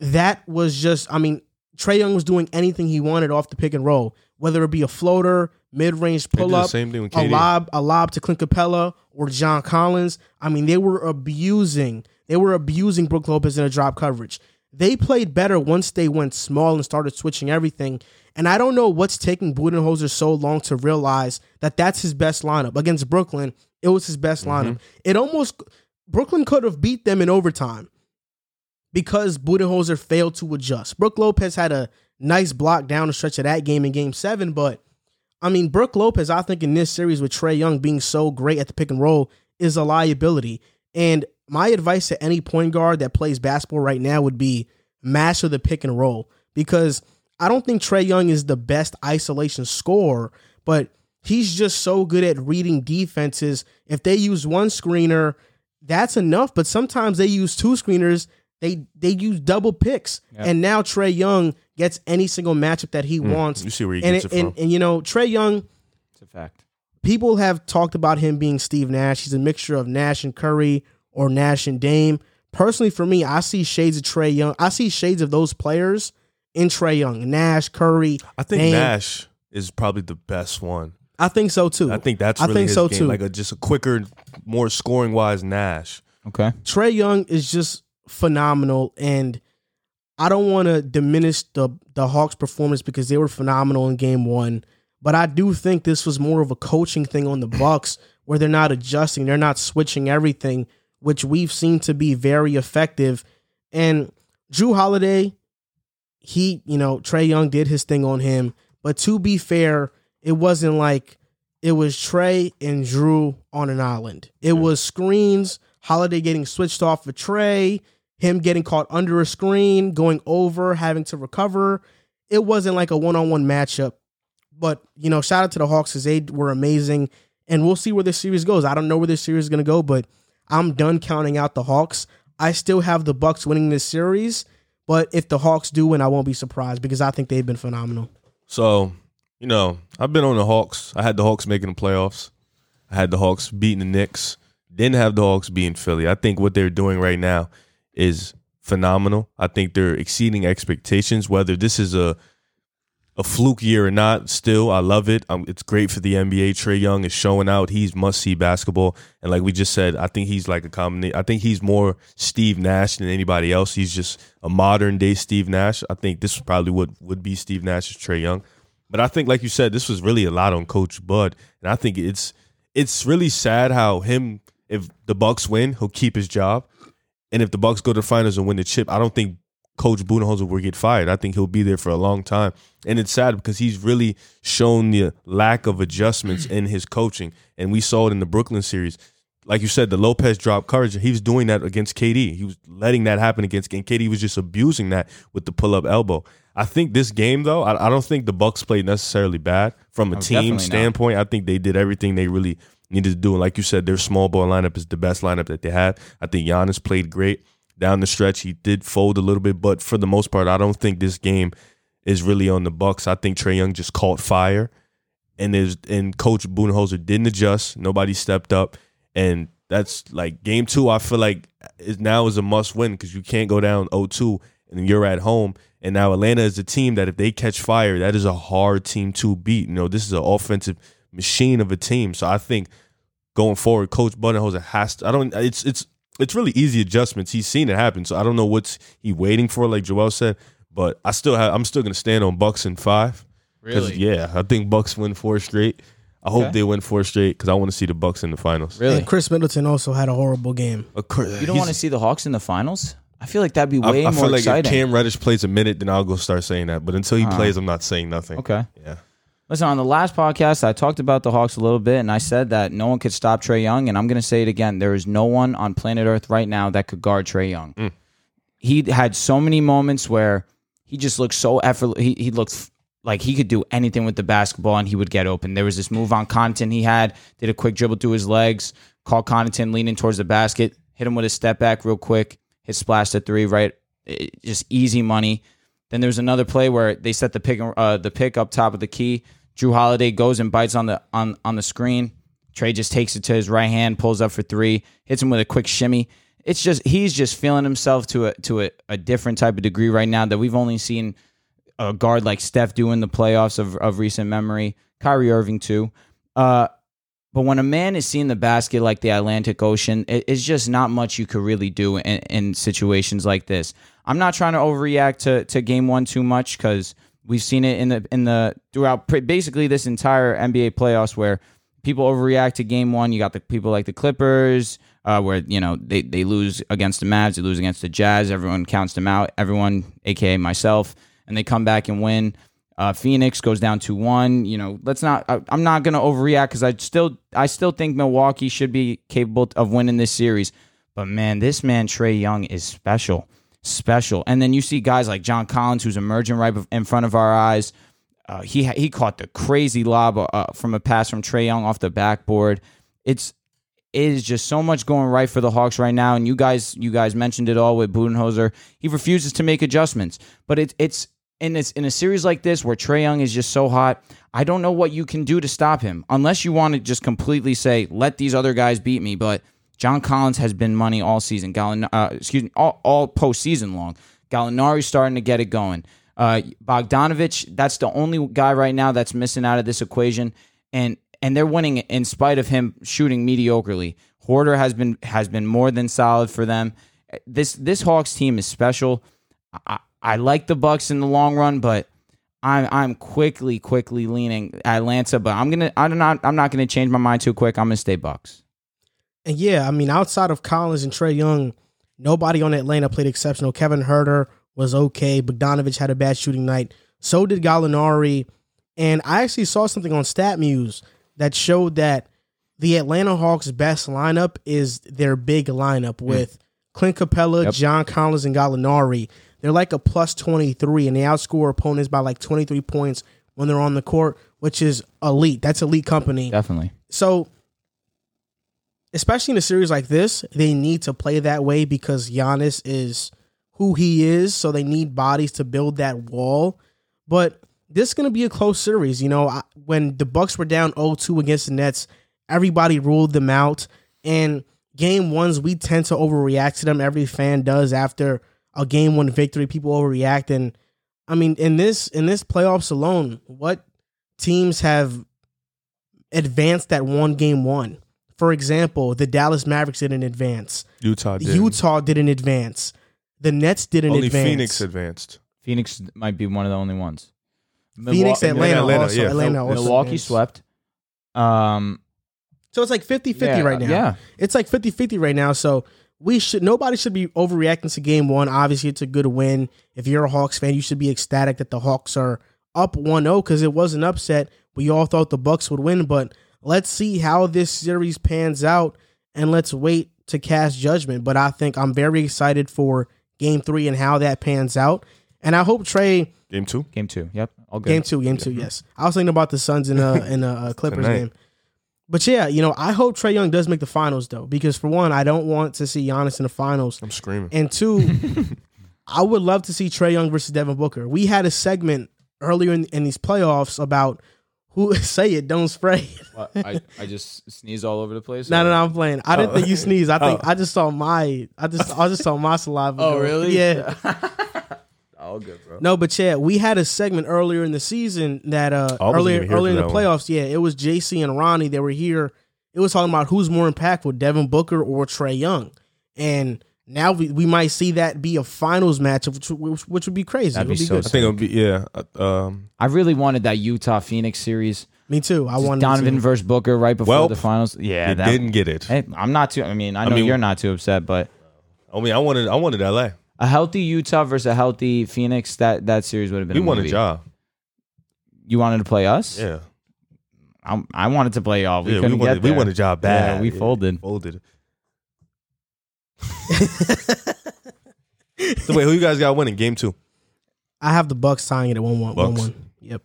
That was just, I mean, Trae Young was doing anything he wanted off the pick and roll, whether it be a floater, mid range They did pull the up, same thing with a lob, a lob to Clint Capela or John Collins. I mean, they were abusing, they were abusing Brook Lopez in a drop coverage. They played better once they went small and started switching everything. And I don't know what's taking Budenholzer so long to realize that that's his best lineup against Brooklyn. It was his best mm-hmm. lineup. It almost Brooklyn could have beat them in overtime. because Budenholzer failed to adjust. Brook Lopez had a nice block down the stretch of that game in game seven, but I mean, Brook Lopez, I think in this series with Trae Young being so great at the pick and roll is a liability. And my advice to any point guard that plays basketball right now would be master the pick and roll because I don't think Trae Young is the best isolation scorer, but he's just so good at reading defenses. If they use one screener, that's enough. But sometimes they use two screeners. They they use double picks, Yep. and now Trae Young gets any single matchup that he hmm. wants. You see where he and, gets it, and, from. and you know Trae Young, It's a fact. people have talked about him being Steve Nash. He's a mixture of Nash and Curry or Nash and Dame. Personally, for me, I see shades of Trae Young. I see shades of those players in Trae Young, Nash, Curry. I think Dame. Nash is probably the best one. I think so too. I think that's I think his so game. too. Like a just a quicker, more scoring wise Nash. Okay. Trae Young is just phenomenal, and I don't want to diminish the the Hawks' performance because they were phenomenal in Game One. But I do think this was more of a coaching thing on the Bucks, where they're not adjusting, they're not switching everything, which we've seen to be very effective. And Jrue Holiday, he, you know, Trae Young did his thing on him, but to be fair, it wasn't like it was Trae and Jrue on an island. It hmm. was screens, Holiday getting switched off for Trae, him getting caught under a screen, going over, having to recover. It wasn't like a one on one matchup. But, you know, shout out to the Hawks because they were amazing. And we'll see where this series goes. I don't know where this series is going to go, but I'm done counting out the Hawks. I still have the Bucks winning this series, but if the Hawks do win, I won't be surprised because I think they've been phenomenal. So, you know, I've been on the Hawks. I had the Hawks making the playoffs. I had the Hawks beating the Knicks. Didn't have the Hawks beating Philly. I think what they're doing right now is phenomenal. I think they're exceeding expectations. Whether this is a a fluke year or not, still I love it. Um, it's great for the NBA. Trae Young is showing out. He's must see basketball, and like we just said, I think he's like a combination. I think he's more Steve Nash than anybody else. He's just a modern day Steve Nash. I think this is probably what would be Steve Nash's Trae Young. But I think, like you said, this was really a lot on Coach Bud, and I think it's it's really sad how him if the Bucks win, he'll keep his job, and if the Bucks go to the finals and win the chip, I don't think Coach Budenholzer will get fired. I think he'll be there for a long time, and it's sad because he's really shown the lack of adjustments in his coaching, and we saw it in the Brooklyn series. Like you said, the Lopez drop coverage. He was doing that against KD. He was letting that happen against, and KD was just abusing that with the pull up elbow. I think this game though, I, I don't think the Bucks played necessarily bad from a Oh, team definitely not. standpoint. I think they did everything they really needed to do. And like you said, their small ball lineup is the best lineup that they have. I think Giannis played great down the stretch. He did fold a little bit, but for the most part, I don't think this game is really on the Bucks. I think Trae Young just caught fire, and there's and Coach Budenholzer didn't adjust. Nobody stepped up, and that's like game two. I feel like is now is a must win because you can't go down 0-2 and you're at home. And now Atlanta is a team that if they catch fire, that is a hard team to beat. You know, this is an offensive machine of a team. So I think going forward, Coach Budenholzer has to. I don't. It's it's it's really easy adjustments. He's seen it happen. So I don't know what's he waiting for, like Joel said. But I still have. I'm still gonna stand on Bucks in five. Really? Yeah, I think Bucks win four straight. I hope Okay. they win four straight because I want to see the Bucks in the finals. Really? And Khris Middleton also had a horrible game. You don't want to see the Hawks in the finals? I feel like that'd be I, way I more feel like exciting. if Cam Reddish plays a minute, then I'll go start saying that. But until he Uh-huh. plays, I'm not saying nothing. okay. Yeah. Listen, on the last podcast, I talked about the Hawks a little bit, and I said that no one could stop Trae Young, and I'm going to say it again. There is no one on planet Earth right now that could guard Trae Young. Mm. He had so many moments where he just looked so effortless. He, he looked like he could do anything with the basketball, and he would get open. There was this move on Connaughton he had, did a quick dribble through his legs, caught Connaughton leaning towards the basket, hit him with a step back real quick, hit splash to three, right? It- just easy money. Then there's another play where they set the pick uh, the pick up top of the key. Jrue Holiday goes and bites on the on on the screen. Trae just takes it to his right hand, pulls up for three, hits him with a quick shimmy. It's just he's just feeling himself to a to a, a different type of degree right now that we've only seen a guard like Steph do in the playoffs of, of recent memory. Kyrie Irving too. Uh, but when a man is seeing the basket like the Atlantic Ocean, it, it's just not much you could really do in, in situations like this. I'm not trying to overreact to, to game one too much because we've seen it in the in the throughout basically this entire NBA playoffs where people overreact to game one. You got the people like the Clippers, uh, where you know they they lose against the Mavs, they lose against the Jazz. Everyone counts them out. Everyone, aka myself, and they come back and win. Uh, Phoenix goes down to one. You know, let's not. I, I'm not gonna overreact because I still I still think Milwaukee should be capable of winning this series. But man, this man Trae Young is special, special. And then you see guys like John Collins, who's emerging right in front of our eyes. Uh, he he caught the crazy lob uh, from a pass from Trae Young off the backboard. It's it is just so much going right for the Hawks right now. And you guys you guys mentioned it all with Budenholzer. He refuses to make adjustments, but it's it's in this in a series like this where Trae Young is just so hot. I don't know what you can do to stop him unless you want to just completely say let these other guys beat me. But John Collins has been money all season. Gallin, uh, excuse me, all, all postseason long. Gallinari's starting to get it going. Uh, Bogdanovic, that's the only guy right now that's missing out of this equation, and and they're winning in spite of him shooting mediocrely. Huerter has been has been more than solid for them. This this Hawks team is special. I, I like the Bucks in the long run, but I'm I'm quickly quickly leaning Atlanta. But I'm gonna I'm not I'm not gonna change my mind too quick. I'm gonna stay Bucks. And yeah, I mean, outside of Collins and Trae Young, nobody on Atlanta played exceptional. Kevin Huerter was okay. Bogdanovic had a bad shooting night. So did Gallinari. And I actually saw something on StatMuse that showed that the Atlanta Hawks' best lineup is their big lineup mm. with Clint Capela, Yep. John Collins, and Gallinari. They're like a plus 23, and they outscore opponents by like 23 points when they're on the court, which is elite. That's elite company. Definitely. So, especially in a series like this, they need to play that way because Giannis is who he is. So they need bodies to build that wall. But this is going to be a close series. You know, I- when the Bucks were down 0-2 against the Nets, everybody ruled them out. And game ones, we tend to overreact to them. Every fan does after a game one victory. People overreact. And I mean, in this in this playoffs alone, what teams have advanced that one game one? For example, the Dallas Mavericks didn't advance. Utah did. Utah didn't advance. The Nets didn't Only advance. Phoenix advanced. Phoenix might be one of the only ones. Phoenix, Milwa- Atlanta, Atlanta, also. yeah. Atlanta also Milwaukee advanced. swept. Um, So it's like 50-50 yeah, right now. Yeah, It's like 50-50 right now. So we should nobody should be overreacting to game one. Obviously, it's a good win. If you're a Hawks fan, you should be ecstatic that the Hawks are up 1-0 because it was an upset. We all thought the Bucks would win, but let's see how this series pans out and let's wait to cast judgment. But I think I'm very excited for game three and how that pans out. And I hope Trae Game two. game two. Yep, all good. Game two, game two, yes. I was thinking about the Suns in a in a uh, Clippers Tonight. game. But yeah, you know, I hope Trae Young does make the finals though, because for one, I don't want to see Giannis in the finals, I'm screaming. and two, I would love to see Trae Young versus Devin Booker. We had a segment earlier in, in these playoffs about who say it, don't spray. What, I, I just sneezed all over the place. No, no, no, I'm playing. I didn't Oh. think you sneezed. I think Oh. I just saw my, I just, I just saw my saliva. Oh, go. really? Yeah. all good, bro. No, but yeah, we had a segment earlier in the season that uh I wasn't earlier even here earlier in for the that one. playoffs, yeah, it was JC and Ronnie. They were here. It was talking about who's more impactful, Devin Booker or Trae Young, and now we, we might see that be a finals matchup, which, which, which would be crazy. That'd be be so good. I think it'll be yeah. uh, Um, I really wanted that Utah Phoenix series. Me too. I wanted Donovan to. versus Booker right before Well, the finals. Yeah, they that, didn't get it. Hey, I'm not too. I mean, I know mean- you're not too upset, but I mean, I wanted I wanted LA. a healthy Utah versus a healthy Phoenix, that that series would have been. We a won a job. You wanted to play us? Yeah, I, I wanted to play y'all. We yeah. We couldn't wanted get we there. won a job bad. Yeah, we folded. Folded. So wait, who you guys got winning game two? I have the Bucks tying it at one one one Bucks? one. One. Yep,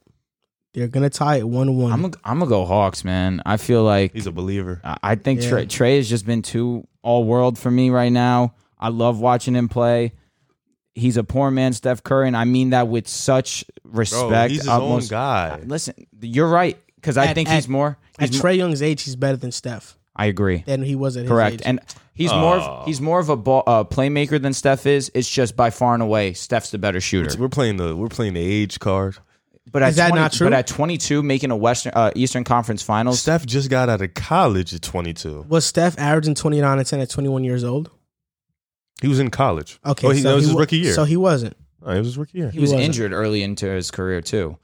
they're gonna tie it one one. I'm gonna go Hawks, man. I feel like He's a believer. I I think Yeah. Trae, Trae has just been too all world for me right now. I love watching him play. He's a poor man, Steph Curry, and I mean that with such Bro, respect. he's his utmost- own guy. Listen, you're right because I At- think at- he's more. At He's mo- Trae Young's age, he's better than Steph I agree. than he was at his Correct, age. and he's more Oh. of, he's more of a ball, uh, playmaker than Steph is. It's just by far and away Steph's the better shooter. We're playing the we're playing the age card. But Is at that 20 not true? But at 22, making a Western uh, Eastern Conference Finals, Steph just got out of college at 22. was Steph averaging twenty nine and ten at twenty one years old? He was in college. Okay, oh, he, so that was he his wa- rookie year. So he wasn't. oh, it was his rookie year. he was wasn't. injured early into his career too.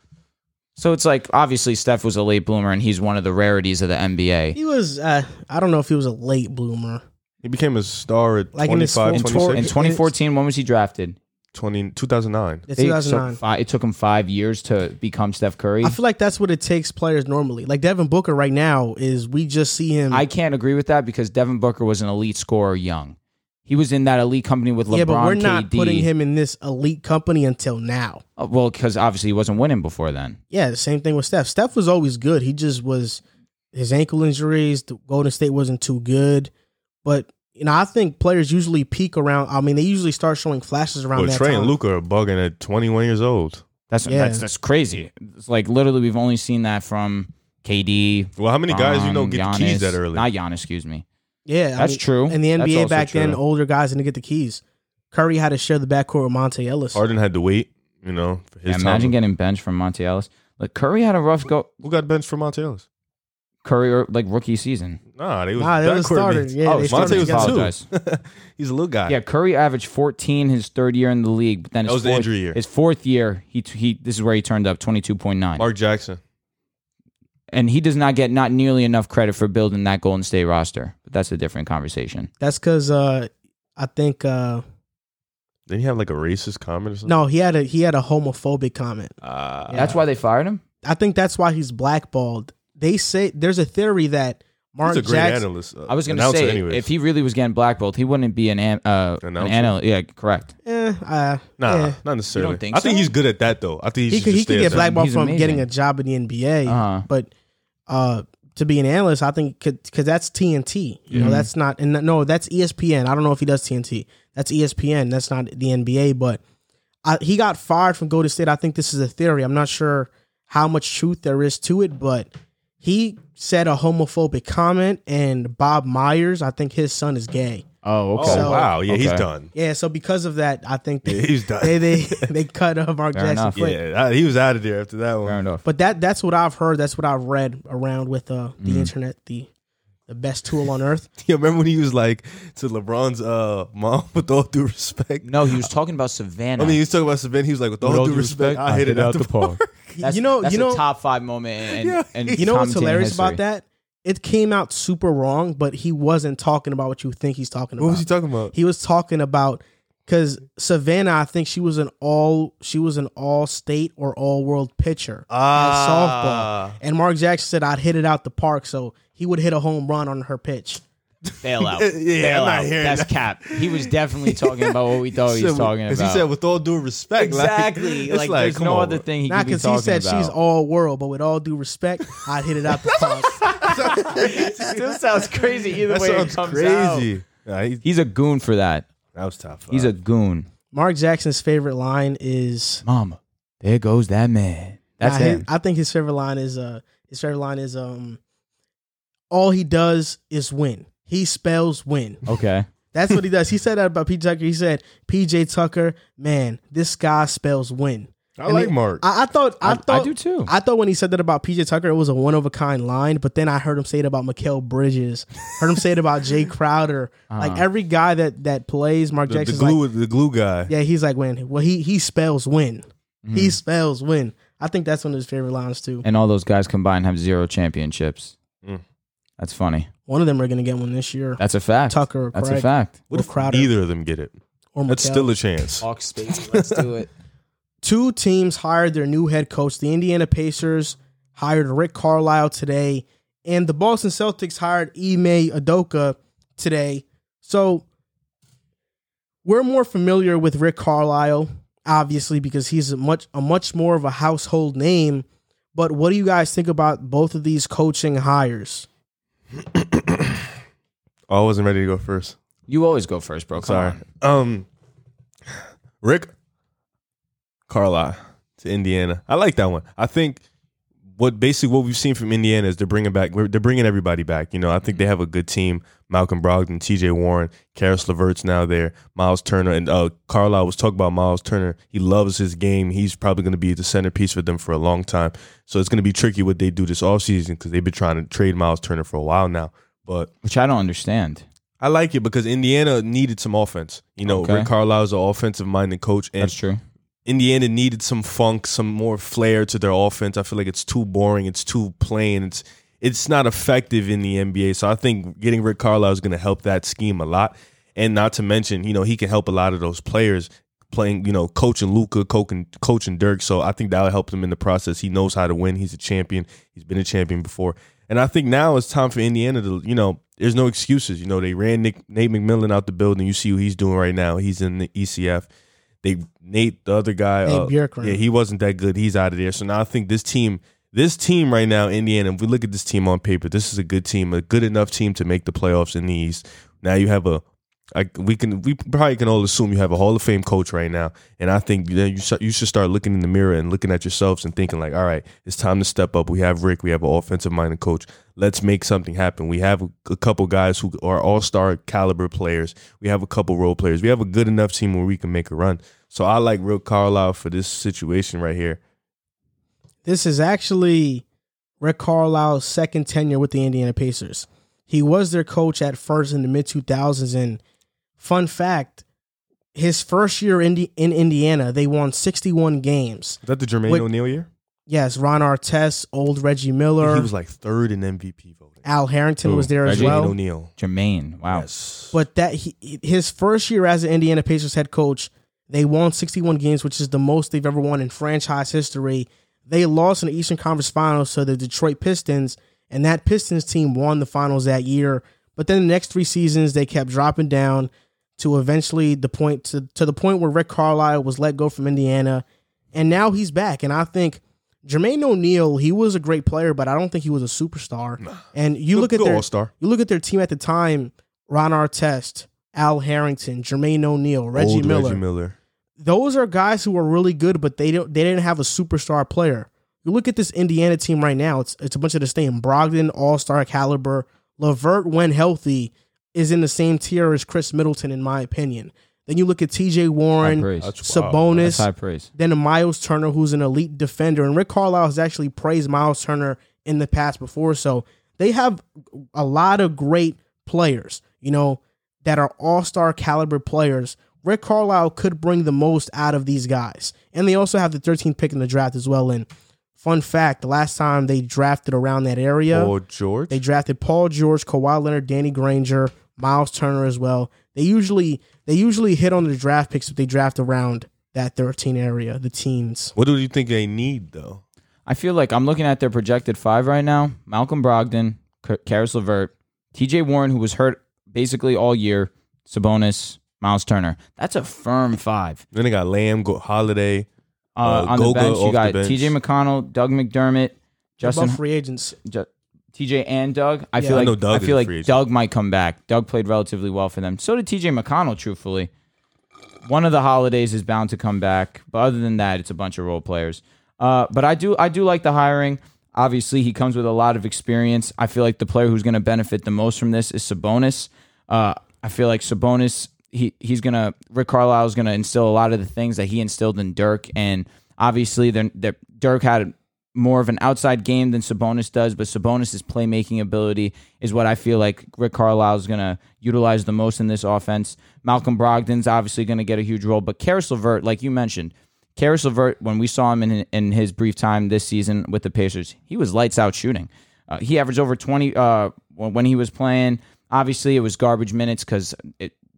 So it's like obviously Steph was a late bloomer and he's one of the rarities of the NBA. He was. Uh, I don't know if he was a late bloomer. He became a star at Like in his 25, full- In, 26, in 2014, when was he drafted? 20, 2009. It's They- so 2009. fi- it took him five years to become Steph Curry. I feel like that's what it takes players normally. Like Devin Booker right now is we just see him. I can't agree with that because Devin Booker was an elite scorer young. He was in that elite company with LeBron, yeah, but we're not KD. putting him in this elite company until now. Uh, well, because obviously he wasn't winning before then. Yeah, the same thing with Steph. Steph was always good. He just was his ankle injuries. The Golden State wasn't too good, but you know I think players usually peak around. I mean, they usually start showing flashes around Well, that Trae time. and Luka are bugging at 21 years old. That's Yeah. that's that's crazy. It's like literally we've only seen that from KD. Well, how many guys you know from get Giannis. the keys that early? Not Giannis, excuse me. Yeah, I That's mean, true. And the That's NBA also back then, true. older guys didn't get the keys. Curry had to share the backcourt with Monta Ellis. Harden had to wait, you know, for his Yeah, imagine time. getting benched from Monta Ellis. Like Curry had a rough go. Who got benched for Monta Ellis? Curry or like rookie season. Nah, they was Nah, they was backcourt started. mates. Yeah, Oh, they Monta started was together. together. two. He's a little guy. Yeah, Curry averaged 14 his third year in the league, but then his That was the fourth, injury year. His fourth year, he he this is where he turned up 22.9. Mark Jackson. And he does not get not nearly enough credit for building that Golden State roster. But that's a different conversation. That's because uh, I think uh, Didn't he have like a racist comment or something? no, he had a he had a homophobic comment. Uh, That's why they fired him. I think that's why he's blackballed. They say there's a theory that Mark he's a great Jackson. analyst. uh, I was going to say anyways. if he really was getting blackballed, he wouldn't be an an- uh, an analyst. Yeah, correct. Eh, uh, Nah, yeah. not necessarily. Don't think I think he's good at that though. I think he, he should could he could get blackballed from amazing. getting a job in the NBA. Uh-huh. But uh, to be an analyst, I think because that's TNT. You know, that's not and no, that's ESPN. I don't know if he does TNT. That's ESPN. That's not the NBA. But I, he got fired from Golden State. I think this is a theory. I'm not sure how much truth there is to it, but he said a homophobic comment, and Bob Myers, I think his son is gay. Oh, okay. So- wow, yeah, he's done. Yeah, so because of that, I think Yeah, they he's done. they, they they cut uh, Mark Fair Jackson enough. yeah, he was out of there after that Fair one. enough. But that that's what I've heard. That's what I've read around with uh, the Mm. internet. The the best tool on earth. You remember when he was like to LeBron's uh, mom, with all due respect? No, he was talking about Savannah. I mean, he was talking about Savannah. He was like, with all, due respect, I hit it out the park. that's, you know, that's you know, a top five moment. And, Yeah. and you know what's hilarious history. about that? It came out super wrong, but he wasn't talking about what you think he's talking about. What was he talking about? He was talking about because Savannah, I think she was an all she was an all state or all world pitcher Ah. softball, and Mark Jackson said I'd hit it out the park, so he would hit a home run on her pitch. Bailout. Yeah, I'm not Bailout. That's that. cap. He was definitely talking about what we thought he was said- talking as about. He said, with all due respect. exactly. it's like, there's no on, other bro. thing he Not could be because he said about. she's all world, but with all due respect, I'd hit it out the park. Still sounds crazy either That way it comes crazy. out. Nah, he- He's a goon for that. that was tough. He's a goon. Mark Jackson's favorite line is Mama, there goes that man. That's Nah, his- him. I think his favorite line is uh his favorite line is um all he does is win. He spells win. Okay. That's what he does. He said that about PJ Tucker. He said PJ Tucker, man, this guy spells win. I And like he- Mark. I, I thought I, I, thought I do too. I thought when he said that about PJ Tucker, it was a one of a kind line. But then I heard him say it about Mikal Bridges. heard him say it about Jae Crowder. Like Uh-huh. every guy that that plays Mark Jackson, the glue, like, the glue guy. yeah, he's like win. Well, he he spells win. Mhm. He spells win. I think that's one of his favorite lines too. and all those guys combined have zero championships. Mm. That's funny. One of them are going to get one this year. That's a fact. Tucker or That's Craig a fact. What or if Crowder. neither of them get it? or That's Mikal. still a chance. Hawks, baby. Let's do it. Two teams hired their new head coach. The Indiana Pacers hired Rick Carlisle today, and the Boston Celtics hired Ime Adoka today. So we're more familiar with Rick Carlisle, obviously, because he's a much a much more of a household name. But what do you guys think about both of these coaching hires? Oh, I wasn't ready to go first. You always go first, bro. Come Sorry. on. Um, Rick Carlisle to Indiana. I like that one. I think what basically what we've seen from Indiana is they're bringing back. They're bringing everybody back. You know, I think they have a good team. Malcolm Brogdon, T.J. Warren, Caris LeVert's now there. Miles Turner and uh, Carlisle was talking about Miles Turner. He loves his game. He's probably going to be the centerpiece for them for a long time. So it's going to be tricky what they do this offseason because they've been trying to trade Miles Turner for a while now. But Which I don't understand. I like it because Indiana needed some offense. You know, Okay. Rick Carlisle's an offensive minded coach, and That's true. Indiana needed some funk, some more flair to their offense. I feel like it's too boring, it's too plain, it's it's not effective in the NBA. So I think getting Rick Carlisle is going to help that scheme a lot. And not to mention, you know, he can help a lot of those players playing, you know, coaching Luka, coaching, coaching Dirk. So I think that'll help him in the process. He knows how to win. He's a champion. He's been a champion before. And I think now it's time for Indiana to, you know, there's no excuses. You know, they ran Nick, Nate McMillan out the building. You see what he's doing right now. He's in the ECF. They Nate, the other guy, Nate uh, yeah, he wasn't that good. He's out of there. So now I think this team, this team right now, Indiana. If we look at this team on paper, this is a good team, a good enough team to make the playoffs in the East. Now you have a, I, we can we probably can all assume you have a Hall of Fame coach right now, and I think that you you should start looking in the mirror and looking at yourselves and thinking like, all right, it's time to step up. We have Rick, we have an offensive minded coach. Let's make something happen. We have a, couple guys who are all star caliber players. We have a couple role players. We have a good enough team where we can make a run. So I like Rick Carlisle for this situation right here. This is actually Rick Carlisle's second tenure with the Indiana Pacers. He was their coach at first in the mid 2000s. And fun fact, his first year in, in Indiana, they won 61 games. Is that the Jermaine Wait. O'Neal year? Yes, Ron Artest, old Reggie Miller, he was like third in MVP voting. Al Harrington Who? was there as Reggie well. O'Neal. Jermaine. Wow. Yes. But that he, his first year as an Indiana Pacers head coach, they won 61 games, which is the most they've ever won in franchise history. They lost in the Eastern Conference Finals to the Detroit Pistons, and that Pistons team won the finals that year. But then the next three seasons, they kept dropping down to eventually the point to, to the point where Rick Carlisle was let go from Indiana, and now he's back. And I think Jermaine O'Neal, he was a great player, but I don't think he was a superstar. And you look at their all star. you look at their team at the time: Ron Artest, Al Harrington, Jermaine O'Neal, Reggie Old Miller. Reggie Miller. Those are guys who were really good, but they don't they didn't have a superstar player. You look at this Indiana team right now; it's it's a bunch of the same Brogdon, All Star caliber. LeVert, when healthy, is in the same tier as Khris Middleton, in my opinion. Then you look at T.J. High Warren, praise. Sabonis, That's high praise. then a Miles Turner, who's an elite defender, and Rick Carlisle has actually praised Miles Turner in the past before. So they have a lot of great players, you know, that are all star caliber players. Rick Carlisle could bring the most out of these guys, and they also have the 13th pick in the draft as well. And fun fact: the last time they drafted around that area, Or George. they drafted Paul George, Kawhi Leonard, Danny Granger, Miles Turner as well. They usually they usually hit on the draft picks if they draft around that 13 area, the teens. what do you think they need though? I feel like I'm looking at their projected five right now. Malcolm Brogdon, K- Caris LeVert, T.J. Warren, who was hurt basically all year, Sabonis, Miles Turner. That's a firm five. Then they got Lamb, Go- Holiday. Uh, Uh, on the Goga bench, you off the got bench. T.J. McConnell, Doug McDermott, Justin Above free agents. Ju- TJ and Doug. I Yeah. feel I like know Doug I is feel a like agent. Doug might come back. Doug played relatively well for them. So did TJ McConnell. Truthfully, one of the holidays is bound to come back. But other than that, it's a bunch of role players. Uh, but I do I do like the hiring. Obviously, he comes with a lot of experience. I feel like the player who's going to benefit the most from this is Sabonis. Uh, I feel like Sabonis he he's gonna Rick Carlisle is gonna instill a lot of the things that he instilled in Dirk, and obviously, they're, Dirk had more of an outside game than Sabonis does, but Sabonis' playmaking ability is what I feel like Rick Carlisle is to utilize the most in this offense. Malcolm Brogdon's obviously to get a huge role, but Caris LeVert, like you mentioned, Caris LeVert, when we saw him in in his brief time this season with the Pacers, he was lights out shooting. Uh, he averaged over twenty uh, when when he was playing. Obviously, it was garbage minutes because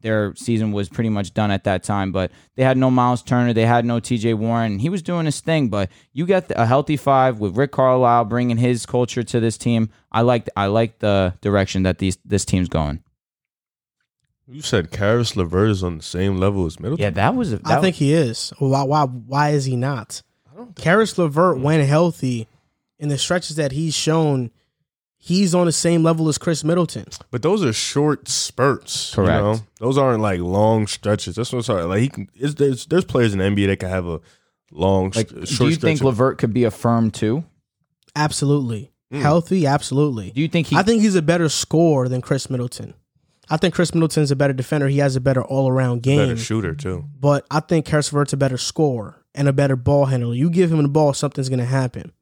their season was pretty much done at that time. But they had no Miles Turner, they had no T.J. Warren. He was doing his thing, but you get a healthy five with Rick Carlisle bringing his culture to this team. I like I like the direction that these this team's going. You said Caris LeVert is on the same level as Middleton. Yeah, that was. A, that I think he is. Why? Why? Why is he not? Caris LeVert, when healthy, in the stretches that he's shown, he's on the same level as Khris Middleton. But those are short spurts. Correct. You know? Those aren't like long stretches. That's what I'm sorry. Like he can. It's, there's there's players in the NBA that can have a long, like. st- Do you stretch. think of- Levert could be a firm too? Absolutely hmm. healthy. Absolutely. Do you think he? I think he's a better scorer than Khris Middleton. I think Khris Middleton's a better defender. He has a better all around game. better shooter too? But I think Caris LeVert's a better scorer and a better ball handler. You give him the ball, something's going to happen.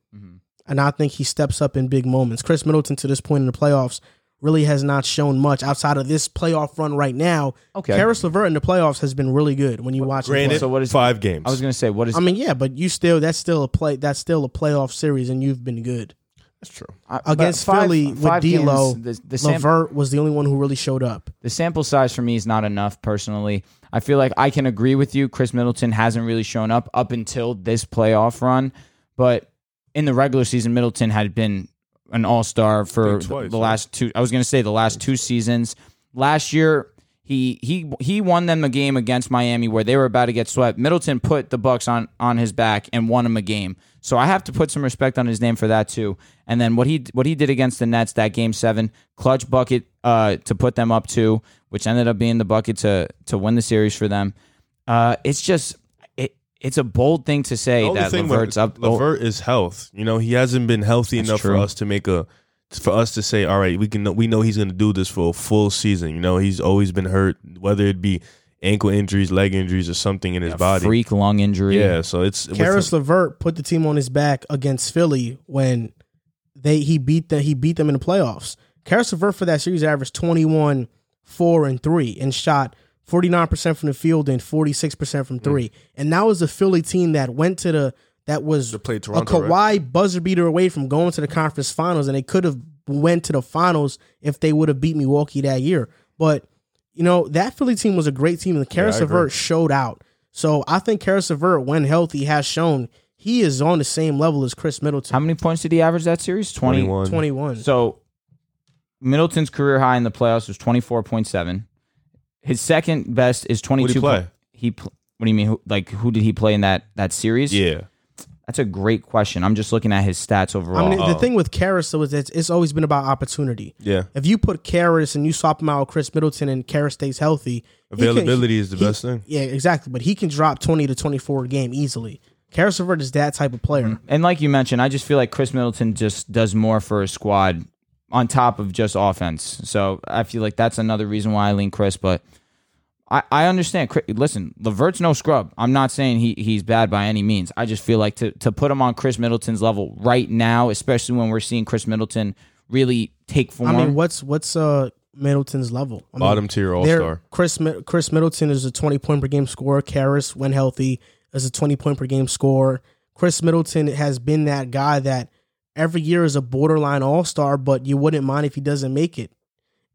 And I think he steps up in big moments. Khris Middleton, to this point in the playoffs, really has not shown much outside of this playoff run right now. Okay. Caris LeVert in the playoffs has been really good when you watch him. Granted, So what is- five games? I was gonna say, what is I mean, yeah, but you still that's still a play that's still a playoff series, and you've been good That's true. I- against five- Philly with five games, D'Lo. the, the, sam- Levert was the only one who really showed up. the sample size for me is not enough personally. I feel like I can agree with you. Khris Middleton hasn't really shown up up until this playoff run, but in the regular season, Middleton had been an all star for twice, the last two. I was going to say the last two seasons. Last year, he he he won them a game against Miami where they were about to get swept. Middleton put the Bucks on on his back and won him a game. So I have to put some respect on his name for that too. And then what he what he did against the Nets that game seven clutch bucket uh, to put them up two, which ended up being the bucket to to win the series for them. Uh, it's just it's a bold thing to say The only that Levert's up. oh, Levert is health. You know, he hasn't been healthy That's enough for us to make a for us to say, all right, we can we know he's going to do this for a full season. You know, he's always been hurt, whether it be ankle injuries, leg injuries, or something in his a body. freak lung injury. Yeah, so it's with Caris LeVert put the team on his back against Philly when they he beat the he beat them in the playoffs. Caris LeVert for that series averaged 21, 4, and 3 and shot 49% from the field and 46% from 3. And that was a Philly team that went to the that was They played a Toronto, Kawhi right? buzzer beater away from going to the conference finals and they could have went to the finals if they would have beat Milwaukee that year. But you know, that Philly team was a great team and Caris I agree. LeVert showed out. So I think Caris LeVert, when healthy, has shown he is on the same level as Khris Middleton. How many points did he average that series? 20. 21. 21. So Middleton's career high in the playoffs was 24.7. His second best is 22. He play? He pl- what do you mean? Who, like who did he play in that that series? Yeah, That's a great question. I'm just looking at his stats overall. I mean, the Oh. thing with Caris though is that it's always been about opportunity. yeah. If you put Caris and you swap him out with Khris Middleton and Caris stays healthy, he can- Availability is the he- best thing. Yeah, exactly. But he can drop 20 to 24 a game easily. Caris LeVert is that type of player. Mm-hmm. and like you mentioned, I just feel like Khris Middleton just does more for a squad on top of just offense. So I feel like that's another reason why I lean Khris. But I, I understand. Chri- Listen, Levert's no scrub. I'm not saying he he's bad by any means. I just feel like to to put him on Khris Middleton's level right now, especially when we're seeing Khris Middleton really take form. I mean, what's what's uh Middleton's level? I mean, Bottom tier All Star. Khris Khris Middleton is a 20 point per game scorer. Caris, when healthy, is a 20 point per game scorer. Khris Middleton has been that guy that every year is a borderline all star, but you wouldn't mind if he doesn't make it.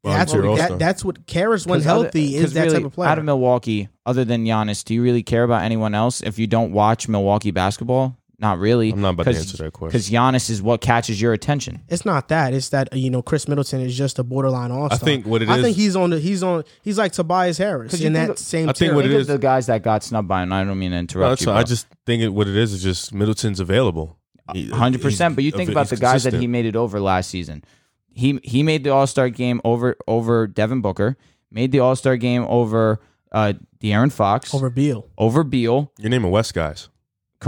Bottom That's what All-Star. that, that's what Caris when 'Cause other- healthy is 'cause that really, type of player. Out of Milwaukee, other than Giannis, do you really care about anyone else if you don't watch Milwaukee basketball? Not really. I'm not about to answer that question. Because Giannis is what catches your attention. It's not that. It's that you know Khris Middleton is just a borderline all star. I think what it I is- think he's on the he's on he's like Tobias Harris 'Cause you in that of- same I think tier. what it Think of is- the guys that got snubbed by, and I don't mean to interrupt that's you. fine. I just think it, what it is is just Middleton's available. He- hundred percent. But you think about the guys that he made it over last season. He he made the All Star game over over Devin Booker. Made the All Star game over uh De'Aaron Fox over Beal. over Beal. You're naming West guys.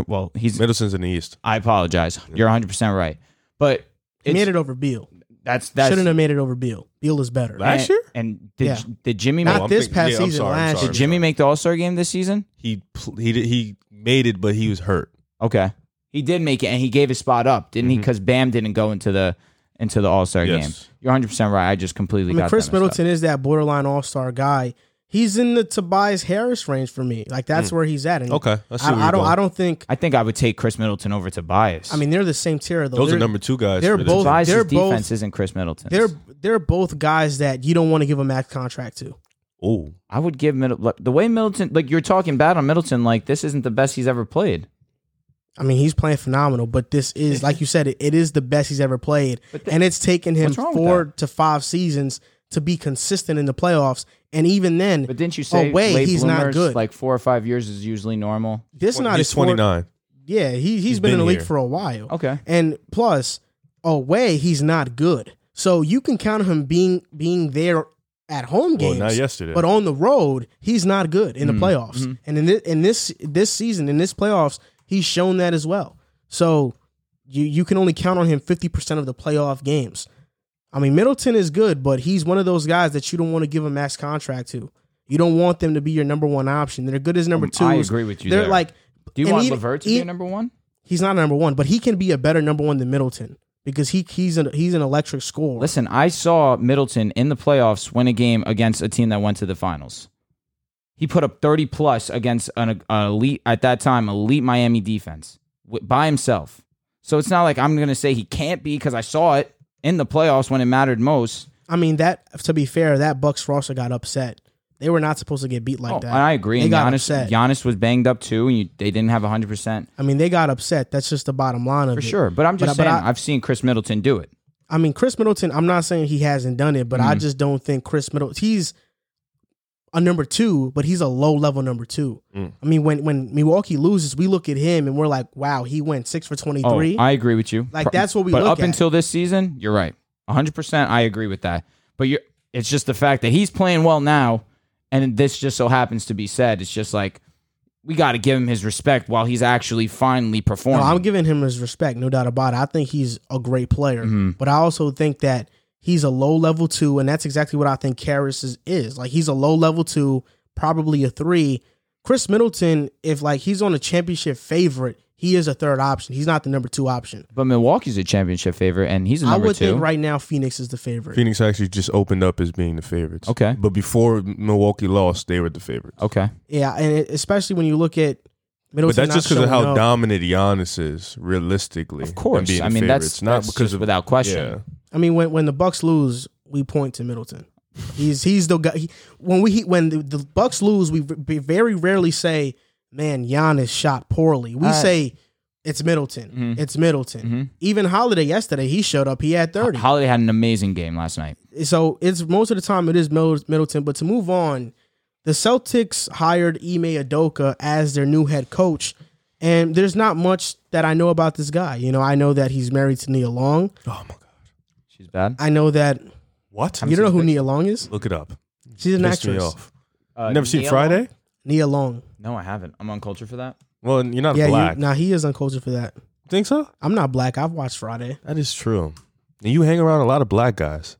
Well, he's. Middleton's in the East. I apologize. You're hundred percent right. But He made it over Beal. that's that's Shouldn't have made it over Beal. Beal is better. Last and, year? And did Yeah. did Jimmy Not make, this thinking- past yeah, season, sorry, last sorry, did Jimmy make the All Star game this season? He he he made it, but he was hurt. Okay, he did make it, and he gave his spot up, didn't he? Mm-hmm. Because Bam didn't go into the into the All Star Yes. game. You're 100 percent right. I just completely I mean, got Khris that messed up. Middleton is that borderline all star guy. He's in the Tobias Harris range for me. Like that's mm. where he's at. And Okay, I see I, where I you're don't. going. I don't think. I think I would take Khris Middleton over Tobias. I mean, they're the same tier though. Those they're, are number two guys. they're for the both- team. Tobias' they're both- defense isn't Khris Middleton. They're they're both guys that you don't want to give a max contract to. Oh, I would give Middle the way Middleton like you're talking bad on Middleton. Like this isn't the best he's ever played. I mean, he's playing phenomenal, but this is like you said, it, it is the best he's ever played, But and it's taken him what's wrong with four to five seasons to be consistent in the playoffs. And even then, But didn't you say away late he's not good. Like four or five years is usually normal. this not he's his four- 29. Yeah, he he's He's been, in been the league here. for a while. Okay. And plus, away he's not good. So you can count on him being being there at home games. Well, not yesterday. But on the road, he's not good in the Mm, playoffs. mhm. And in this, in this this season, in this playoffs, he's shown that as well. So you you can only count on him fifty percent of the playoff games. I mean, Middleton is good, but he's one of those guys that you don't want to give a max contract to. You don't want them to be your number one option. They're good as number Um, two. I agree with you They're there. like Do you want even- Levert to be a number one? he's not a number one, but he can be a better number one than Middleton because he he's an he's an electric scorer. Listen, I saw Middleton in the playoffs win a game against a team that went to the finals. He put up 30 plus against an, an elite at that time elite Miami defense by himself. So it's not like I'm going to say he can't be because I saw it in the playoffs when it mattered most. I mean that to be fair, that Bucks roster got upset. They were not supposed to get beat like Oh, that. I agree. They And got Giannis, upset. Giannis was banged up too, and you, they didn't have 100 percent I mean, they got upset. That's just the bottom line of for it. sure. But I'm just But- but saying, I- I've seen Khris Middleton do it. I mean, Khris Middleton. I'm not saying he hasn't done it, but Mm-hmm. I just don't think Khris Middleton. He's a number two, but he's a low level number two. Mm. I mean, when when Milwaukee loses, we look at him and we're like, wow, he went six for twenty Oh, three. I agree with you. Like, that's what we But look up at. until this season, you're right. 100. percent I agree with that. But you're, it's just the fact that he's playing well now, and this just so happens to be said. It's just like we got to give him his respect while he's actually finally no, performing. I'm giving him his respect, no doubt about it. I think he's a great player, Mm-hmm. but I also think that he's a low level two, and that's exactly what I think Karras is, is. Like he's a low level two, probably a three. Khris Middleton, if like he's on a championship favorite, he is a third option. He's not the number two option. but Milwaukee's a championship favorite, and he's a I number I would two. think right now Phoenix is the favorite. Phoenix actually just opened up as being the favorites. Okay. But before Milwaukee lost, they were the favorites. Okay. Yeah, and it, especially when you look at Middleton. But that's just because of how up. dominant Giannis is, realistically. Of course. being I the mean, that's, not that's because just of without question. Yeah. I mean, when when the Bucks lose, we point to Middleton. He's he's the guy. He, when we when the, the Bucks lose, we very rarely say, "Man, Giannis shot poorly." We say, "It's Middleton. Mhm. It's Middleton." Mhm. Even Holiday yesterday, he showed up. He had thirty. Holiday had an amazing game last night. so it's most of the time it is Middleton. But to move on, the Celtics hired Ime Udoka as their new head coach, and there's not much that I know about this guy. You know, I know that he's married to Nia Long. Oh my god. She's bad. I know that What? you don't know who Nia Long is. Look it up. She's an Pissed me actress. off. Uh, Never seen Neil? Friday? Nia Long. No, I haven't. I'm on culture for that. Well, you're not Yeah, black. you, nah, he is uncultured for that. Think so? I'm not black. I've watched Friday. That is true. And you hang around a lot of black guys.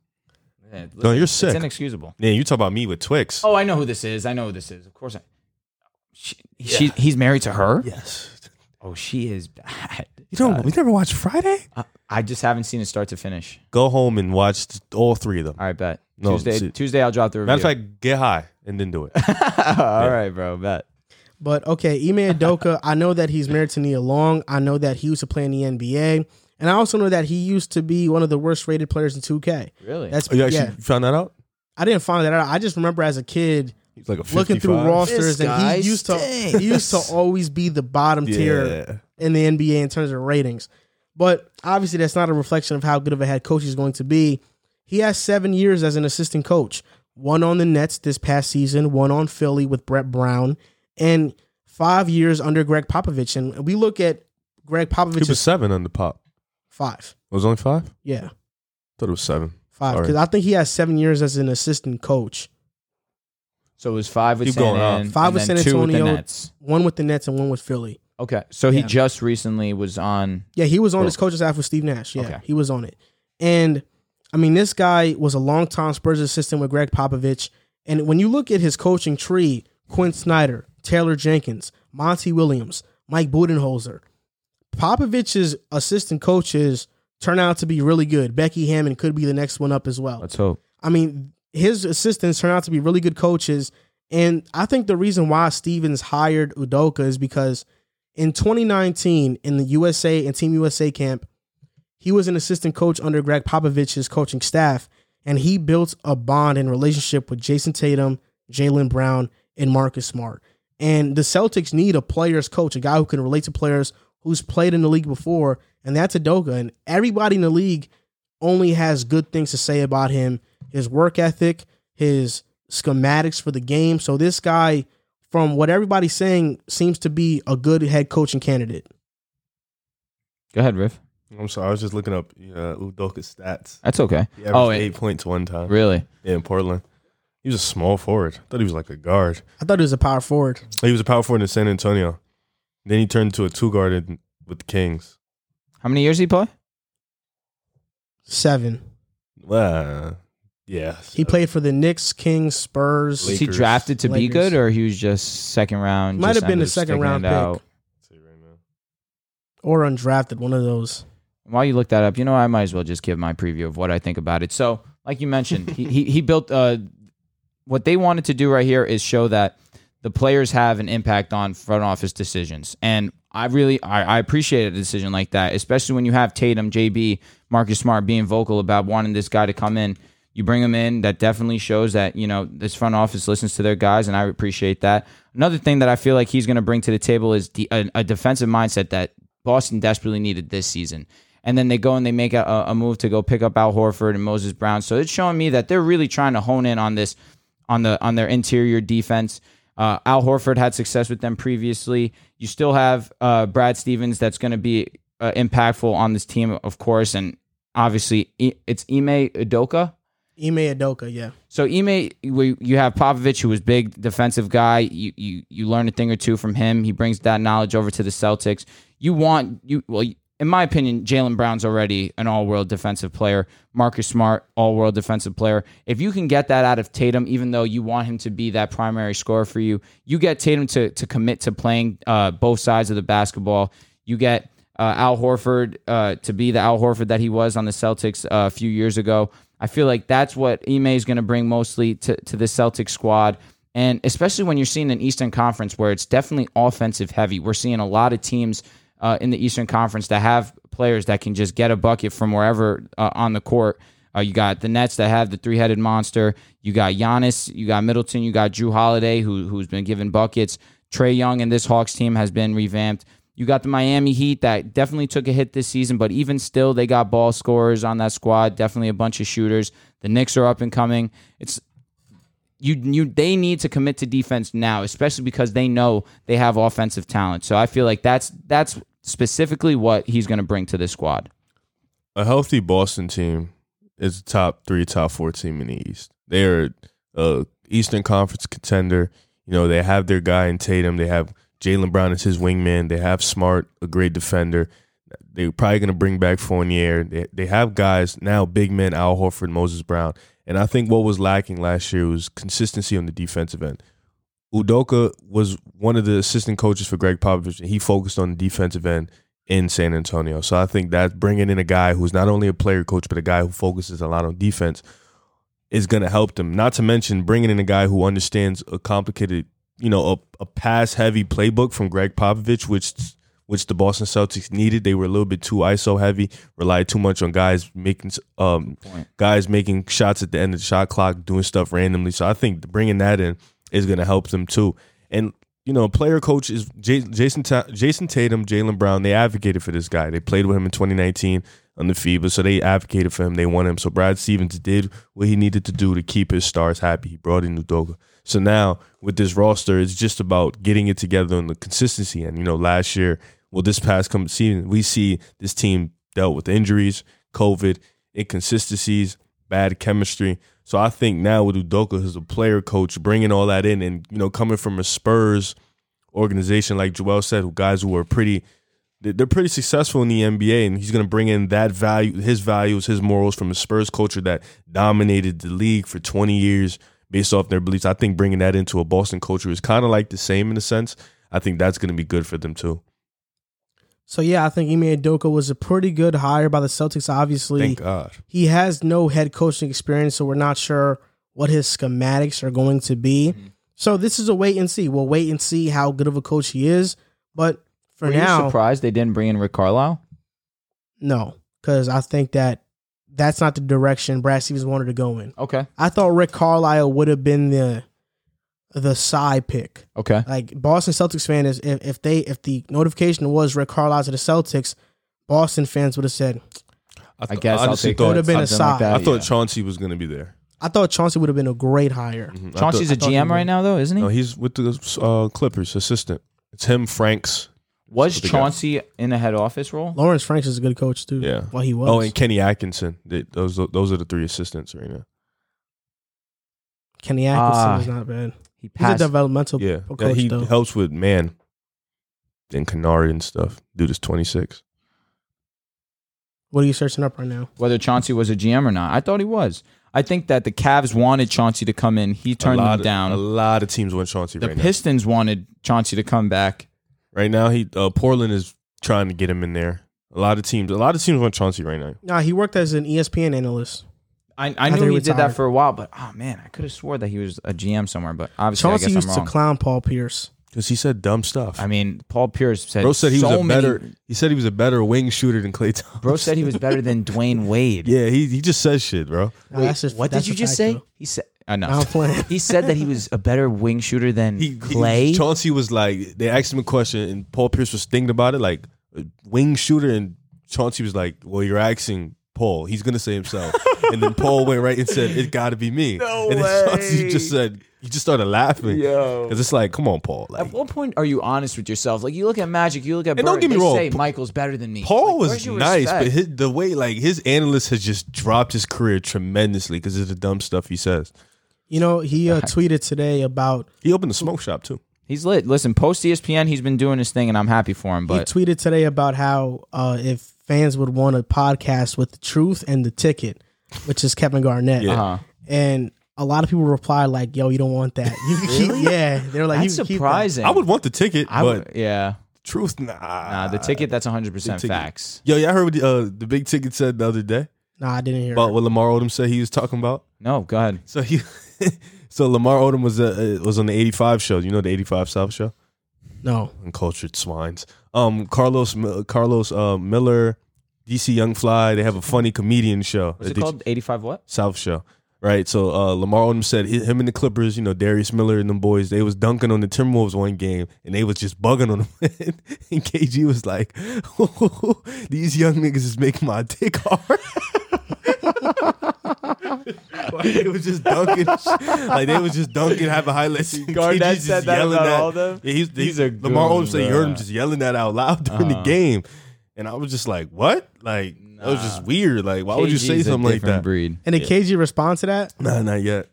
Yeah, No, you're It's sick. inexcusable. Yeah, you talk about me with Twix. Oh, I know who this is. I know who this is. Of course, I. She, she, he's married to her. yes. Oh, she is bad. You don't. Bad. You never watched Friday? I, I just haven't seen it start to finish. Go home and watch all three of them. All right, bet. No, Tuesday, see- Tuesday, I'll drop the review. Matter of fact, get high and then do it. All right, bro. Bet. But okay, Ime Udoka, I know that he's married to Nia Long. I know that he used to play in the NBA. And I also know that he used to be one of the worst rated players in 2K. Really? That's Oh, you actually yeah. found that out? I didn't find that out. I just remember as a kid He's like a 55. looking through rosters This and guy he used to stinks. he used to always be the bottom tier Yeah. in the NBA in terms of ratings. But obviously, that's not a reflection of how good of a head coach he's going to be. He has seven years as an assistant coach one on the Nets this past season, one on Philly with Brett Brown, and five years under Gregg Popovich. And we look at Gregg He Popovich was as seven under pop. five. It was only five? Yeah, thought it was seven. five. Sorry. Because I think he has seven years as an assistant coach, So it was five with Keep San going up. An, Five and with then San two with the Antonio. Nets. one with the Nets and one with Philly. Okay, so he Yeah. just recently was on. Yeah, he was on Well- his coaching staff with Steve Nash. Yeah, Okay. he was on it. And I mean, this guy was a longtime Spurs assistant with Gregg Popovich. And when you look at his coaching tree, Quin Snyder, Taylor Jenkins, Monty Williams, Mike Budenholzer, Popovich's assistant coaches turn out to be really good. Becky Hammon could be the next one up as well. Let's hope. I mean, his assistants turn out to be really good coaches. And I think the reason why Stevens hired Udoka is because in 2019, in the USA and Team USA camp, he was an assistant coach under Gregg Popovich's coaching staff, and he built a bond and relationship with Jayson Tatum, Jaylen Brown, and Marcus Smart. And the Celtics need a player's coach, a guy who can relate to players who's played in the league before, and that's Udoka. And everybody in the league only has good things to say about him his work ethic, his schematics for the game. So this guy, from what everybody's saying, seems to be a good head coaching candidate. Go ahead, Riff. I'm sorry. I was just looking up uh, Udoka's stats. That's okay. He averaged Oh, wait. points one time. Really? Yeah, in Portland. He was a small forward. I thought he was like a guard. I thought he was a power forward. He was a power forward in San Antonio. Then he turned to a two guard in- with the Kings. How many years did he play? Seven. Well, yeah. He played for the Knicks, Kings, Spurs. Was he Lakers. drafted to be Lakers. good, or he was just second round? Might just have been ended a up second sticking round it pick. out? or undrafted, one of those. While you look that up, you know, I might as well just give my preview of what I think about it. So, like you mentioned, he, he he built uh what they wanted to do right here is show that the players have an impact on front office decisions. And I really I, I appreciate a decision like that, especially when you have Tatum, JB, Marcus Smart being vocal about wanting this guy to come in. You bring him in, that definitely shows that, you know, this front office listens to their guys, and I appreciate that. Another thing that I feel like he's going to bring to the table is a, a defensive mindset that Boston desperately needed this season. And then they go and they make a, a move to go pick up Al Horford and Moses Brown. So it's showing me that they're really trying to hone in on this on the on their interior defense. Uh, Al Horford had success with them previously. You still have uh, Brad Stevens that's going to be uh, impactful on this team, of course, and obviously it's Ime Udoka. Ime Udoka, yeah. So Ime, you have Popovich, who was big defensive guy. You you you learn a thing or two from him. He brings that knowledge over to the Celtics. You want you well, in my opinion, Jaylen Brown's already an all-world defensive player. Marcus Smart, all-world defensive player. If you can get that out of Tatum, even though you want him to be that primary scorer for you, you get Tatum to to commit to playing uh, both sides of the basketball. You get uh, Al Horford uh, to be the Al Horford that he was on the Celtics uh, a few years ago. I feel like that's what Ime is going to bring mostly to, to the Celtics squad. And especially when you're seeing an Eastern Conference where it's definitely offensive heavy, we're seeing a lot of teams uh, in the Eastern Conference that have players that can just get a bucket from wherever uh, on the court. Uh, you got the Nets that have the three headed monster. You got Giannis. You got Middleton. You got Jrue Holiday, who who's been given buckets. Trae Young and this Hawks team has been revamped. You got the Miami Heat that definitely took a hit this season, but even still, they got ball scorers on that squad. Definitely a bunch of shooters. The Knicks are up and coming. It's you you they need to commit to defense now, especially because they know they have offensive talent. So I feel like that's that's specifically what he's going to bring to this squad. a healthy Boston team is a top three, top four team in the East. They are a Eastern Conference contender. You know, they have their guy in Tatum. They have Jaylen Brown is his wingman. They have Smart, a great defender. They're probably going to bring back Fournier. They, they have guys now, big men, Al Horford, Moses Brown. And I think what was lacking last year was consistency on the defensive end. Udoka was one of the assistant coaches for Gregg Popovich, and he focused on the defensive end in San Antonio. So I think that bringing in a guy who's not only a player coach, but a guy who focuses a lot on defense is going to help them. Not to mention bringing in a guy who understands a complicated, you know, a, a pass heavy playbook from Gregg Popovich, which which the Boston Celtics needed. They were a little bit too ISO heavy, relied too much on guys making um guys making shots at the end of the shot clock, doing stuff randomly. So I think bringing that in is going to help them too. And you know, player coach is Jayson Jayson Tatum, Jaylen Brown. They advocated for this guy. They played with him in 2019 on the FIBA, so they advocated for him. They want him. So Brad Stevens did what he needed to do to keep his stars happy. He brought in Udoka. So now with this roster, it's just about getting it together on the consistency. And you know, last year, well, this past come season, we see this team dealt with injuries, COVID, inconsistencies, bad chemistry. So I think now with Udoka as a player coach, bringing all that in, and you know, coming from a Spurs organization like Joel said, guys who are pretty, they- they're pretty successful in the NBA, and he's going to bring in that value, his values, his morals from a Spurs culture that dominated the league for 20 years based off their beliefs. I think bringing that into a Boston culture is kind of like the same in a sense. I think that's going to be good for them too. So yeah, I think Ime Udoka was a pretty good hire by the Celtics. Obviously, Thank God. he has no head coaching experience, so we're not sure what his schematics are going to be. Mm-hmm. So this is a wait and see. We'll wait and see how good of a coach he is. But for Were you now, surprised they didn't bring in Rick Carlisle? no, because I think that that's not the direction Brad Stevens wanted to go in. Okay. I thought Rick Carlisle would have been the the side pick. Okay. Like Boston Celtics fan is if, if they if the notification was Rick Carlisle to the Celtics, Boston fans would have said, I th- guess I'll honestly take thought, Would've been a something like side. that, I thought yeah. Chauncey was going to be there. I thought Chauncey would have been a great hire. Mhm. Chauncey's thought- a I thought he GM right now, though, isn't he? no, he's with the uh, Clippers assistant. It's him, Franks. Was what they got. Chauncey in a head office role? Lawrence Franks is a good coach too. Yeah. Well, he was. Oh, and Kenny Atkinson. They, those those are the three assistants right now. Kenny Atkinson Ah. is not bad. He He's a passed. developmental Yeah, coach Yeah, he though. helps with man and Kennard and stuff. Dude is twenty six. What are you searching up right now? whether Chauncey was a GM or not. I thought he was. I think that the Cavs wanted Chauncey to come in. He turned a them of, down. A lot of teams want Chauncey the right now. Pistons wanted Chauncey to come back. Right now, he uh, Portland is trying to get him in there. A lot of teams, a lot of teams want Chauncey right now. Nah, he worked as an ESPN analyst. I, I knew he he did that for a while, but oh man, I could have swore that he was a GM somewhere. But obviously, Chauncey I guess used I'm to clown Paul Pierce. Because he said dumb stuff. I mean, Paul Pierce said. Bro said he so was a many- better. He said he was a better wing shooter than Klay Thompson. Bro said he was better than Dwyane Wade. Yeah, he he just says shit, bro. Nah, that's just- what did you just say? though. He said. I know. Nah, I'm playing. he said that he was a better wing shooter than He, he- Klay. Chauncey was like, they asked him a question, and Paul Pierce was thinking about it, like a wing shooter, and Chauncey was like, "Well, you're asking Paul. He's gonna say himself." and then Paul went right and said, "It got to be me." No and then Chauncey just said, he just started laughing. Yo. because it's like, come on, Paul. Like, At what point are you honest with yourself? Like you look at Magic, you look at And don't get me they wrong, say Pa- Michael's better than me. Paul Like, where's was your nice, respect? but his, the way like his analyst has just dropped his career tremendously because of the dumb stuff he says. You know, he uh, tweeted today about He opened the smoke shop too. he's lit. Listen, post ESPN, he's been doing his thing, and I'm happy for him. But he tweeted today about how uh, if fans would want a podcast with the truth and the ticket, which is Kevin Garnett, Yeah. uh-huh. and a lot of people replied like, "Yo, you don't want that. You can keep, yeah." They're like, that's "You can keep that." surprising. I would want the ticket, I but yeah. truth, nah. Nah, the ticket that's 100 percent ticket. facts. Yo, y'all heard what the, uh, the big ticket said the other day Nah, I didn't hear. about it. what Lamar Odom said he was talking about? No, go ahead. So he, so Lamar Odom was uh, was on the eighty five show. You know the eighty five South show. No, Uncultured swines. Um, Carlos Karlous uh, Miller, DC Young Fly. They have a funny comedian show. What's it called? 85 what? South Show. Right, so uh, Lamar Odom said hi- him and the Clippers, you know, Darius Miller and them boys, they was dunking on the Timberwolves one game, and they was just bugging on them. and KG was like, "These young niggas is making my dick hard." Like they was just dunking, like they was just dunking, having highlights. and Garnett KG just said that yelling about that- all them? Yeah, he's, These he's are Lamar Odom goons, said he heard him just yelling that out loud during the Uh-huh. game, and I was just like, "What?" Like that was just weird. Like, why would you say KG's a something like that? Breed. and did KG respond to that? Nah, not yet.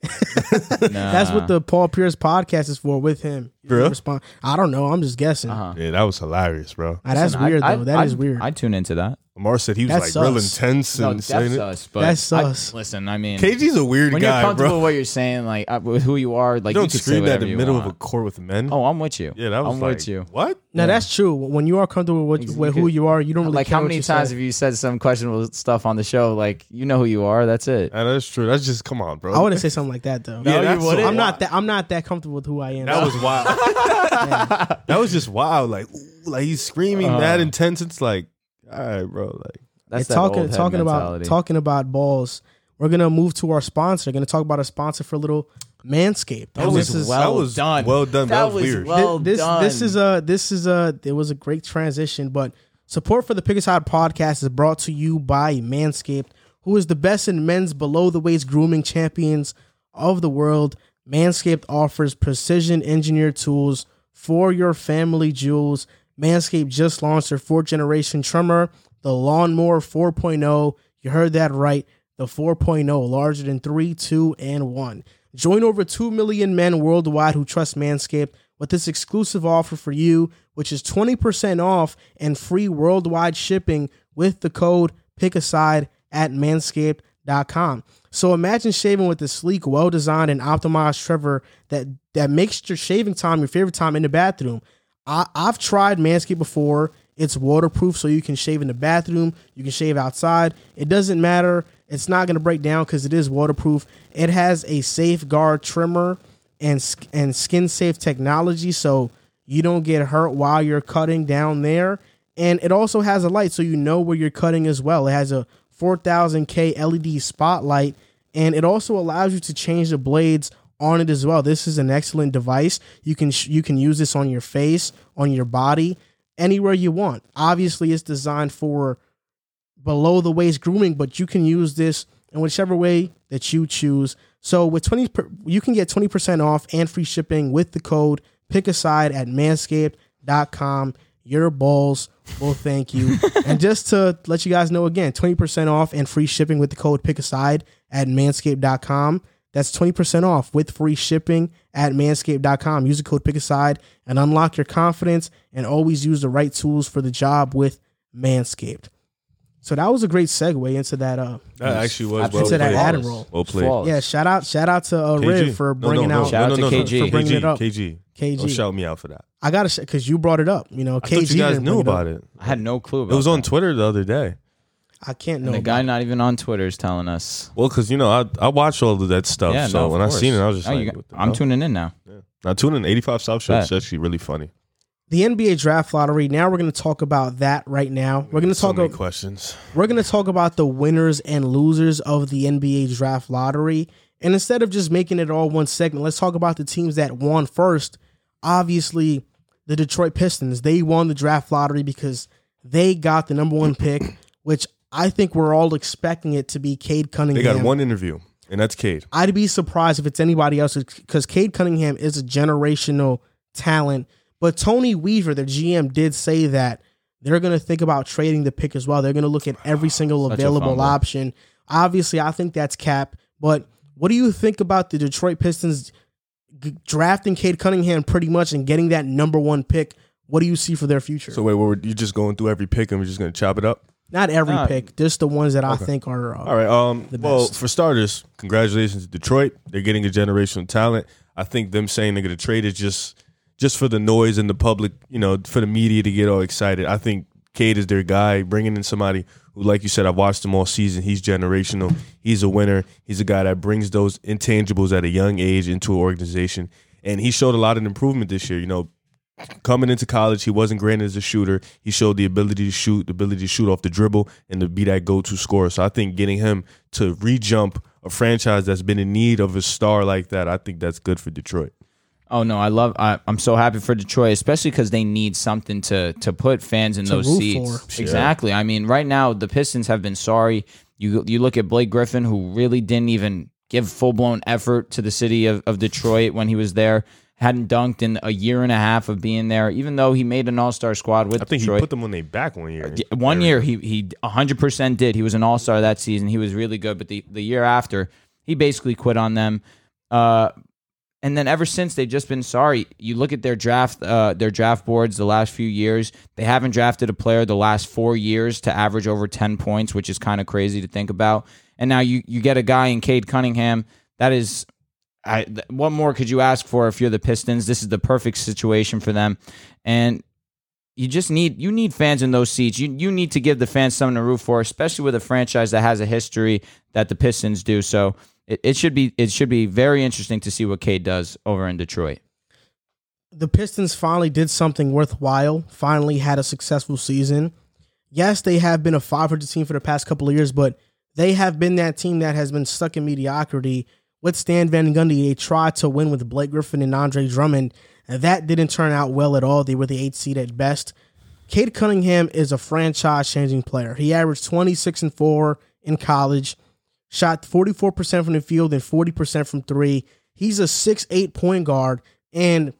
That's what the Paul Pierce podcast is for with him. He Respond. I don't know. I'm just guessing. Uh-huh. Yeah, that was hilarious, bro. Ah, that's Listen, I- weird I, though. That is I'd- weird. I'd tune into that. Lamar said he was That's like real sus. intense No, and that's saying it. us. But That's I- sus. listen, I mean, KG's a weird when guy, you're comfortable bro. with what you're saying, like uh, with who you are, like you you, don't can say scream that whatever in the you middle want. of a court with men. Oh, I'm with you. yeah, that was I'm like, with you. What? now that's true. When you are comfortable with, You with who you are, you don't really like care how what many you times say. have you said some questionable stuff on the show? Like you know who you are. That's it. That's true. That's just come on, bro. I wouldn't say something like that though. Yeah, you that's wouldn't? so I'm not that. I'm not that comfortable with who I am. That was wild. that was just wild. Like, ooh, like he's screaming Uh-huh. that intense. It's like, all right, bro. Like, That's Yeah, that talking old head talking about talking about balls. We're gonna move to our sponsor. We're gonna talk about our sponsor for a little Manscaped. That And was this is- well that was done. Well done. That, That was, was weird. well- this done. this is a this is a it was a great transition, but support for the Pick Aside podcast is brought to you by Manscaped, who is the best in men's below the waist grooming champions of the world. Manscaped offers precision engineered tools for your family jewels. Manscaped just launched their fourth generation trimmer, the Lawnmower 4.0. You heard that right. The 4.0, larger than 3, 2, and 1. Join over 2 million men worldwide who trust Manscaped with this exclusive offer for you, which is 20% off and free worldwide shipping with the code PICKASIDE at manscaped.com. So imagine shaving with a sleek, well designed, and optimized trimmer that, that makes your shaving time your favorite time in the bathroom. I, I've tried Manscaped before. It's waterproof, so you can shave in the bathroom, you can shave outside. It doesn't matter. It's not going to break down because it is waterproof. It has a safeguard trimmer and and skin safe technology, so you don't get hurt while you're cutting down there. And it also has a light, so you know where you're cutting as well. It has a 4000K LED spotlight, and it also allows you to change the blades on it as well. This is an excellent device. You can sh- you can use this on your face, on your body, anywhere you want. Obviously, it's designed for below the waist grooming, but you can use this in whichever way that you choose. So with 20 per, you can get 20% off and free shipping with the code pick aside at manscaped.com. Your balls will thank you. and just to let you guys know again, 20% off and free shipping with the code pick aside at manscaped.com. That's 20% off with free shipping at manscaped.com. Use the code pick aside and unlock your confidence and always use the right tools for the job with Manscaped. So that was a great segue into that. Uh, That actually was Absolutely. well Into that played. Adam roll. Well played. Flawless. yeah, shout out, shout out to uh, Riv for No, no, bringing no, out Shout out no, to no, no, KG. For bringing it up. KG. KG. Don't shout me out for that. I gotta because you brought it up. You know, I KG. you guys knew it about it. I had no clue about It was on that. Twitter the other day. I can't know. And the guy it. not even on Twitter is telling us. Well, because you know I I watch all of that stuff. Yeah, so no, of when I seen it, I was just Oh, like, got- I'm hell? tuning in now. Now tuning in 85 South Show is actually really funny. the NBA draft lottery. Now we're going to talk about that right now. We're going to talk. many About, questions. we're going to talk about the winners and losers of the NBA draft lottery. And instead of just making it all one segment, let's talk about the teams that won first. Obviously, the Detroit Pistons. They won the draft lottery because they got the number one pick, which I think we're all expecting it to be Cade Cunningham. They got one interview, and that's Cade. I'd be surprised if it's anybody else because Cade Cunningham is a generational talent. But Troy Weaver, the GM, did say that they're going to think about trading the pick as well. They're going to look at every single available option. Obviously, I think that's cap. But what do you think about the Detroit Pistons g- drafting Cade Cunningham pretty much and getting that number one pick? What do you see for their future? So wait, well, you just going through every pick and we're just gonna chop it up? Not every Nah. pick, just the ones that I think are. Uh, All right. Um. The Well, best. for starters, congratulations to Detroit. They're getting a generational talent. I think them saying they're going to trade is just just for the noise and the public, you know, for the media to get all excited. I think Cade is their guy. Bringing in somebody who, like you said, I've watched him all season. He's generational. He's a winner. He's a guy that brings those intangibles at a young age into an organization, and he showed a lot of improvement this year. You know, coming into college, he wasn't granted as a shooter. He showed the ability to shoot, the ability to shoot off the dribble, and to be that go-to scorer. So I think getting him to re-jump a franchise that's been in need of a star like that, I think that's good for Detroit. Oh no, I love. I, I'm so happy for Detroit, especially because they need something to to put fans in To those seats. for. Exactly. I mean, right now the Pistons have been sorry. You you look at Blake Griffin, who really didn't even give full blown effort to the city of, of Detroit when he was there. Hadn't dunked in a year and a half of being there, even though he made an All Star squad with I think Detroit. he put them on their back one year. One year he he 100% did. He was an all-star that season. He was really good, but the the year after, he basically quit on them. Uh and then ever since they've just been sorry. You look at their draft uh their draft boards the last few years, they haven't drafted a player the last 4 years to average over 10 points, which is kind of crazy to think about. And now you you get a guy in Cade Cunningham that is I, what more could you ask for if you're the Pistons? This is the perfect situation for them. And you just need you need fans in those seats. You you need to give the fans something to root for, especially with a franchise that has a history that the Pistons do. So it, it should be it should be very interesting to see what Cade does over in Detroit. the Pistons finally did something worthwhile, finally had a successful season. Yes, they have been a 500 team for the past couple of years, but they have been that team that has been stuck in mediocrity. With Stan Van Gundy, they tried to win with Blake Griffin and Andre Drummond, and that didn't turn out well at all. They were the eighth seed at best. Cade Cunningham is a franchise changing player. He averaged 26 and 4 in college, shot 44% from the field and 40% from three. He's a 6'8 point guard. And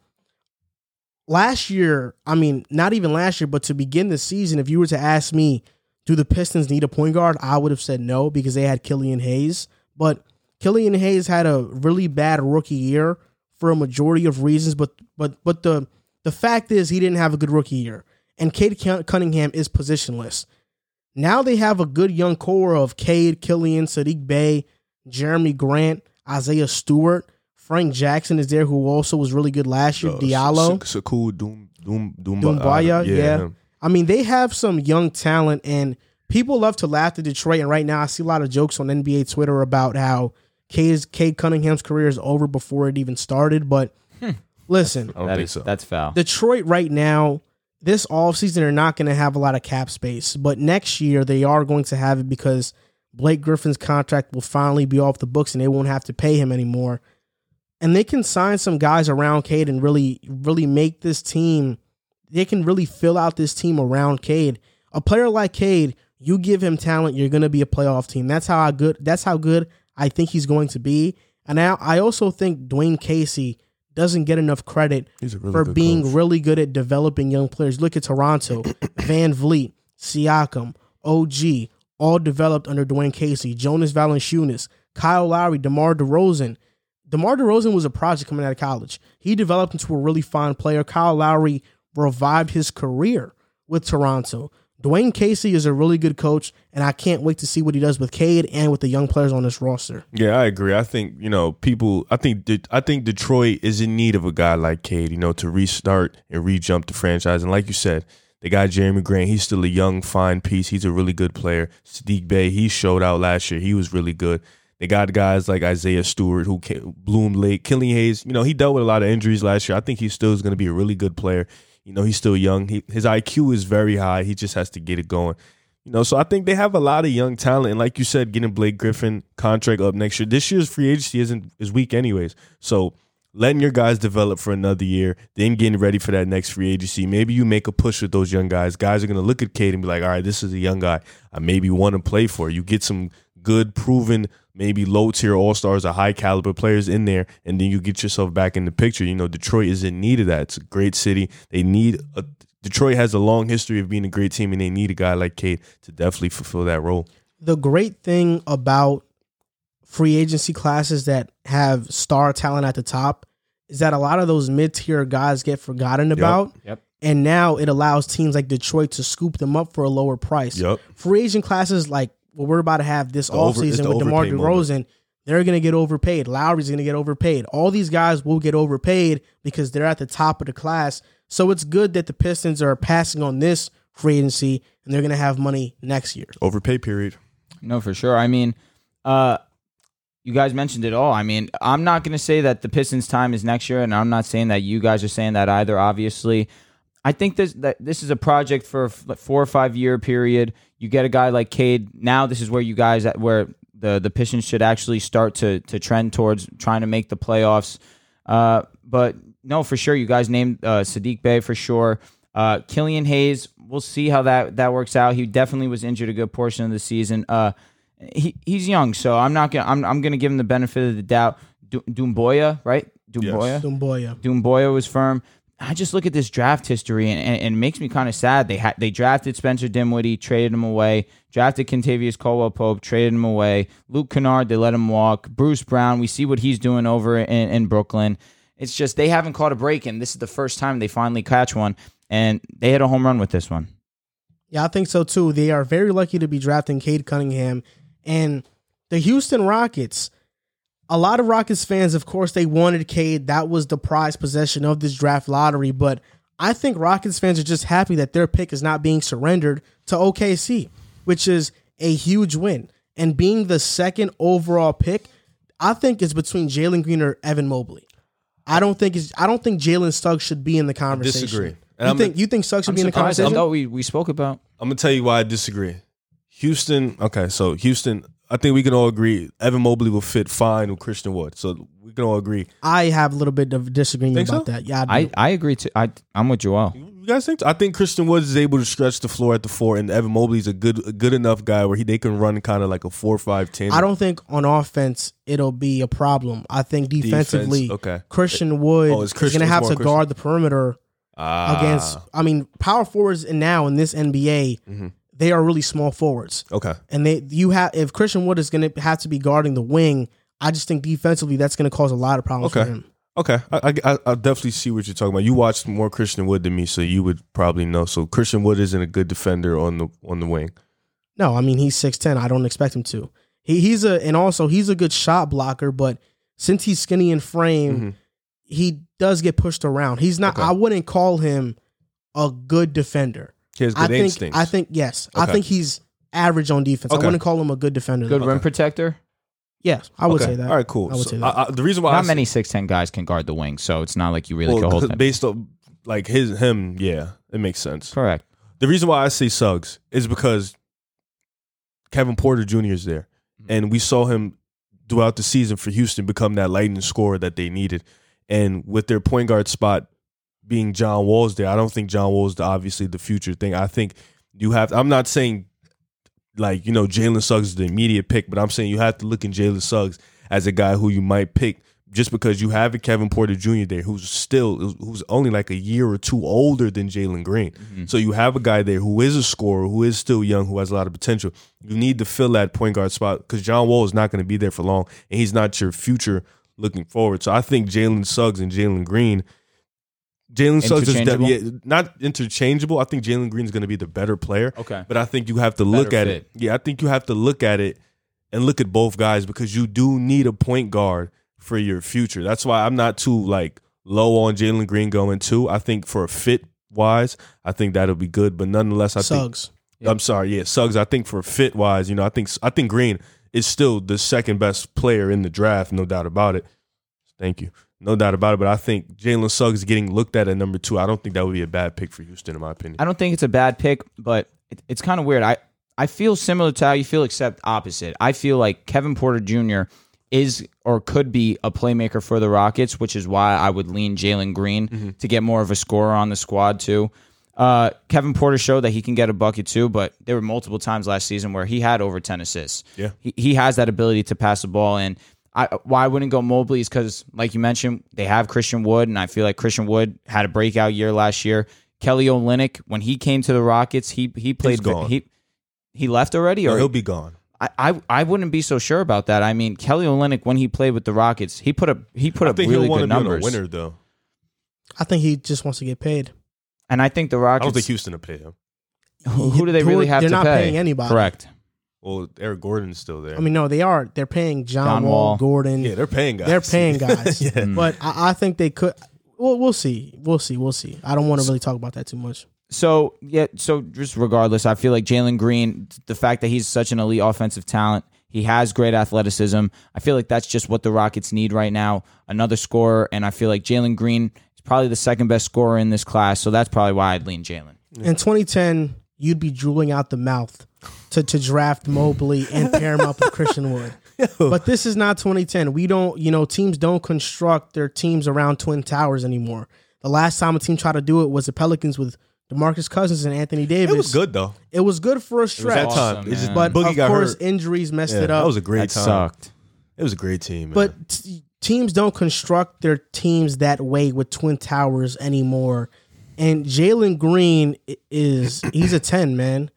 last year, I mean, not even last year, but to begin the season, if you were to ask me, do the Pistons need a point guard? I would have said no because they had Killian Hayes. But Killian Hayes had a really bad rookie year for a majority of reasons. But but but the the fact is he didn't have a good rookie year. And Cade Cunningham is positionless. Now they have a good young core of Cade, Killian, Saddiq Bey, Jerami Grant, Isaiah Stewart. Frank Jackson is there, who also was really good last year. Uh, Diallo. Sekou Doom Doom Doom Doumbouya, yeah. him. I mean, they have some young talent, and people love to laugh at Detroit. And right now, I see a lot of jokes on NBA Twitter about how Cade, Cade Cunningham's career is over before it even started. But hmm. listen, I don't That think is so. that's foul. Detroit right now, this offseason, they're not going to have a lot of cap space. But next year, they are going to have it because Blake Griffin's contract will finally be off the books and they won't have to pay him anymore. And they can sign some guys around Cade and really, really make this team, they can really fill out this team around Cade. A player like Cade, you give him talent, you're going to be a playoff team. That's how I good. That's how good I think he's going to be. And now I also think Dwane Casey doesn't get enough credit really for being coach. really good at developing young players. Look at Toronto, VanVleet, Siakam, OG, all developed under Dwane Casey, Jonas Valanciunas, Kyle Lowry, DeMar DeRozan. DeMar DeRozan was a project coming out of college. He developed into a really fine player. Kyle Lowry revived his career with Toronto. Dwane Casey is a really good coach, and I can't wait to see what he does with Cade and with the young players on this roster. Yeah, I agree. I think you know people. I think I think Detroit is in need of a guy like Cade, you know, to restart and re-jump the franchise. And like you said, they got Jerami Grant. He's still a young, fine piece. He's a really good player. Saddiq Bey, he showed out last year. He was really good. They got guys like Isaiah Stewart who came, bloomed late. Killian Hayes, you know, he dealt with a lot of injuries last year. I think he still is going to be a really good player. You know, he's still young. He, his IQ is very high. He just has to get it going. You know, so I think they have a lot of young talent, and like you said, getting Blake Griffin contract up next year. This year's free agency isn't is weak anyways. So letting your guys develop for another year, then getting ready for that next free agency. Maybe you make a push with those young guys. Guys are gonna look at Cade and be like, all right, this is a young guy. I maybe want to play for. You get some good, proven, maybe low tier all stars or high caliber players in there, and then you get yourself back in the picture. You know, Detroit is in need of that. It's a great city. They need a Detroit has a long history of being a great team, and they need a guy like Cade to definitely fulfill that role. The great thing about free agency classes that have star talent at the top is that a lot of those mid tier guys get forgotten about. Yep. And now it allows teams like Detroit to scoop them up for a lower price. Yep. Free agent classes like what we're about to have this over- it's offseason the with DeMar overpay moment. DeRozan, they're going to get overpaid. Lowry's going to get overpaid. All these guys will get overpaid because they're at the top of the class. So it's good that the Pistons are passing on this free agency and they're going to have money next year. Overpay period. No, for sure. I mean, uh, you guys mentioned it all. I mean, I'm not going to say that the Pistons' time is next year, and I'm not saying that you guys are saying that either. Obviously, I think this that this is a project for a f- four or five year period. You get a guy like Cade. Now, this is where you guys where the the Pistons should actually start to to trend towards trying to make the playoffs. Uh, but no, for sure, you guys named uh, Saddiq Bey for sure. Uh, Killian Hayes, we'll see how that that works out. He definitely was injured a good portion of the season. Uh, he he's young, so I'm not gonna I'm I'm gonna give him the benefit of the doubt. Du- Doumbouya, right? Doumbouya. Doumbouya. Doumbouya was firm. I just look at this draft history and, and, and it makes me kind of sad. They had they drafted Spencer Dinwiddie, traded him away. Drafted Kentavious Caldwell Pope, traded him away. Luke Kennard, they let him walk. Bruce Brown, we see what he's doing over in, in Brooklyn. It's just they haven't caught a break, and this is the first time they finally catch one. And they hit a home run with this one. Yeah, I think so too. They are very lucky to be drafting Cade Cunningham. And the Houston Rockets, a lot of Rockets fans, of course, they wanted Cade. That was the prized possession of this draft lottery. But I think Rockets fans are just happy that their pick is not being surrendered to OKC, which is a huge win. And being the second overall pick, I think is between Jalen Green or Evan Mobley. I don't think it's, I don't think Jalen Suggs should be in the conversation. I disagree. And You I'm- think you think Suggs should I'm be in the surprised. I conversation? thought we, we spoke about. I'm gonna tell you why I disagree. Houston, okay, so Houston, I think we can all agree Evan Mobley will fit fine with Christian Wood. So we can all agree. I have a little bit of disagreement Think about so? that. Yeah, I, I, do. I agree too. I I'm with Joel. You guys think? I think Christian Woods is able to stretch the floor at the four, and Evan Mobley's a good, a good enough guy where he they can run kind of like a four, five, ten. I don't think on offense it'll be a problem. I think defensively, okay. Christian Wood Oh, it's is Christian- going to it's have more to Christian. guard the perimeter Ah, against. I mean, power forwards and now in this NBA, Mm-hmm. They are really small forwards, Okay. and they you have if Christian Wood is going to have to be guarding the wing. I just think defensively that's going to cause a lot of problems Okay. for him. Okay, I, I I definitely see what you're talking about. You watched more Christian Wood than me, so you would probably know. So Christian Wood isn't a good defender on the on the wing. No, I mean he's six ten. I don't expect him to. He he's a and also he's a good shot blocker, but since he's skinny in frame, Mhm. he does get pushed around. He's not. Okay. I wouldn't call him a good defender. He has good I think. instincts. I think yes. I Okay. think he's average on defense. Okay. I wouldn't call him a good defender. Good though. rim protector. Yes, I would Okay. say that. All right, cool. I would So, say that. I- I- the reason why I Not say- many six ten guys can guard the wing, so it's not like you really well, can hold 'cause them. based on like his him, yeah, it makes sense. Correct. The reason why I say Suggs is because Kevin Porter Jr. is there, Mm-hmm. and we saw him throughout the season for Houston become that lightning scorer that they needed. And with their point guard spot being John Wall's there, I don't think John Wall's the obviously the future thing. I think you have. I'm not saying like you know Jalen Suggs is the immediate pick, but I'm saying you have to look in Jalen Suggs as a guy who you might pick just because you have a Kevin Porter Jr. there who's still who's only like a year or two older than Jalen Green. Mm-hmm. So you have a guy there who is a scorer, who is still young, who has a lot of potential. You need to fill that point guard spot because John Wall is not going to be there for long, and he's not your future looking forward. So I think Jalen Suggs and Jalen Green. Jalen Suggs is de- yeah, not interchangeable. I think Jalen Green is going to be the better player. Okay. But I think you have to look Better at fit. it. Yeah, I think you have to look at it and look at both guys because you do need a point guard for your future. That's why I'm not too like low on Jalen Green going too. I think for a fit wise, I think that'll be good. But nonetheless, I think Suggs. I'm sorry, yeah, Suggs. I think for fit wise, you know, I think I think Green is still the second best player in the draft, no doubt about it. Thank you, no doubt about it. But I think Jalen Suggs getting looked at at number two. I don't think that would be a bad pick for Houston, in my opinion. I don't think it's a bad pick, but it, it's kind of weird. I I feel similar to how you feel, except opposite. I feel like Kevin Porter Jr. is or could be a playmaker for the Rockets, which is why I would lean Jalen Green to get more of a scorer on the squad too. Uh, Kevin Porter showed that he can get a bucket too, but there were multiple times last season where he had over ten assists. Yeah. he, he has that ability to pass the ball, and I why I wouldn't go Mobley is because, like you mentioned, they have Christian Wood, and I feel like Christian Wood had a breakout year last year. Kelly Olynyk, when he came to the Rockets, he he played gone. he he left already, No, or he'll be gone. I, I I wouldn't be so sure about that. I mean, Kelly Olynyk when he played with the Rockets, he put up he put I up think really good to be on a numbers, winner though. I think he just wants to get paid. and I think the I Rockets. don't think Houston will pay him. who, who do they really have they're to not pay? paying anybody. Correct. Well, Eric Gordon's still there. I mean, no, they are. They're paying John, John Wall, Wall. Gordon. yeah, they're paying guys. They're paying guys. yeah. But hmm. I, I think they could. Well, we'll see. We'll see. We'll see. I don't want to really talk about that too much. So yeah, so just regardless, I feel like Jalen Green, the fact that he's such an elite offensive talent, he has great athleticism. I feel like that's just what the Rockets need right now. Another scorer, and I feel like Jalen Green is probably the second best scorer in this class. So that's probably why I'd lean Jalen. In 2010, you'd be drooling out the mouth to, to draft Mobley and pair him up with Christian Wood. But this is not 2010. We don't, you know, teams don't construct their teams around Twin Towers anymore. The last time a team tried to do it was the Pelicans with DeMarcus Cousins and Anthony Davis. It was good though. It was good for a It was stretch. that Awesome, time. It's just man. But Boogie of got course, hurt. injuries messed Yeah, it up. that was a great That time. sucked. It was a great team. Man. But t- teams don't construct their teams that way with Twin Towers anymore. And Jalen Green i- is he's a ten man.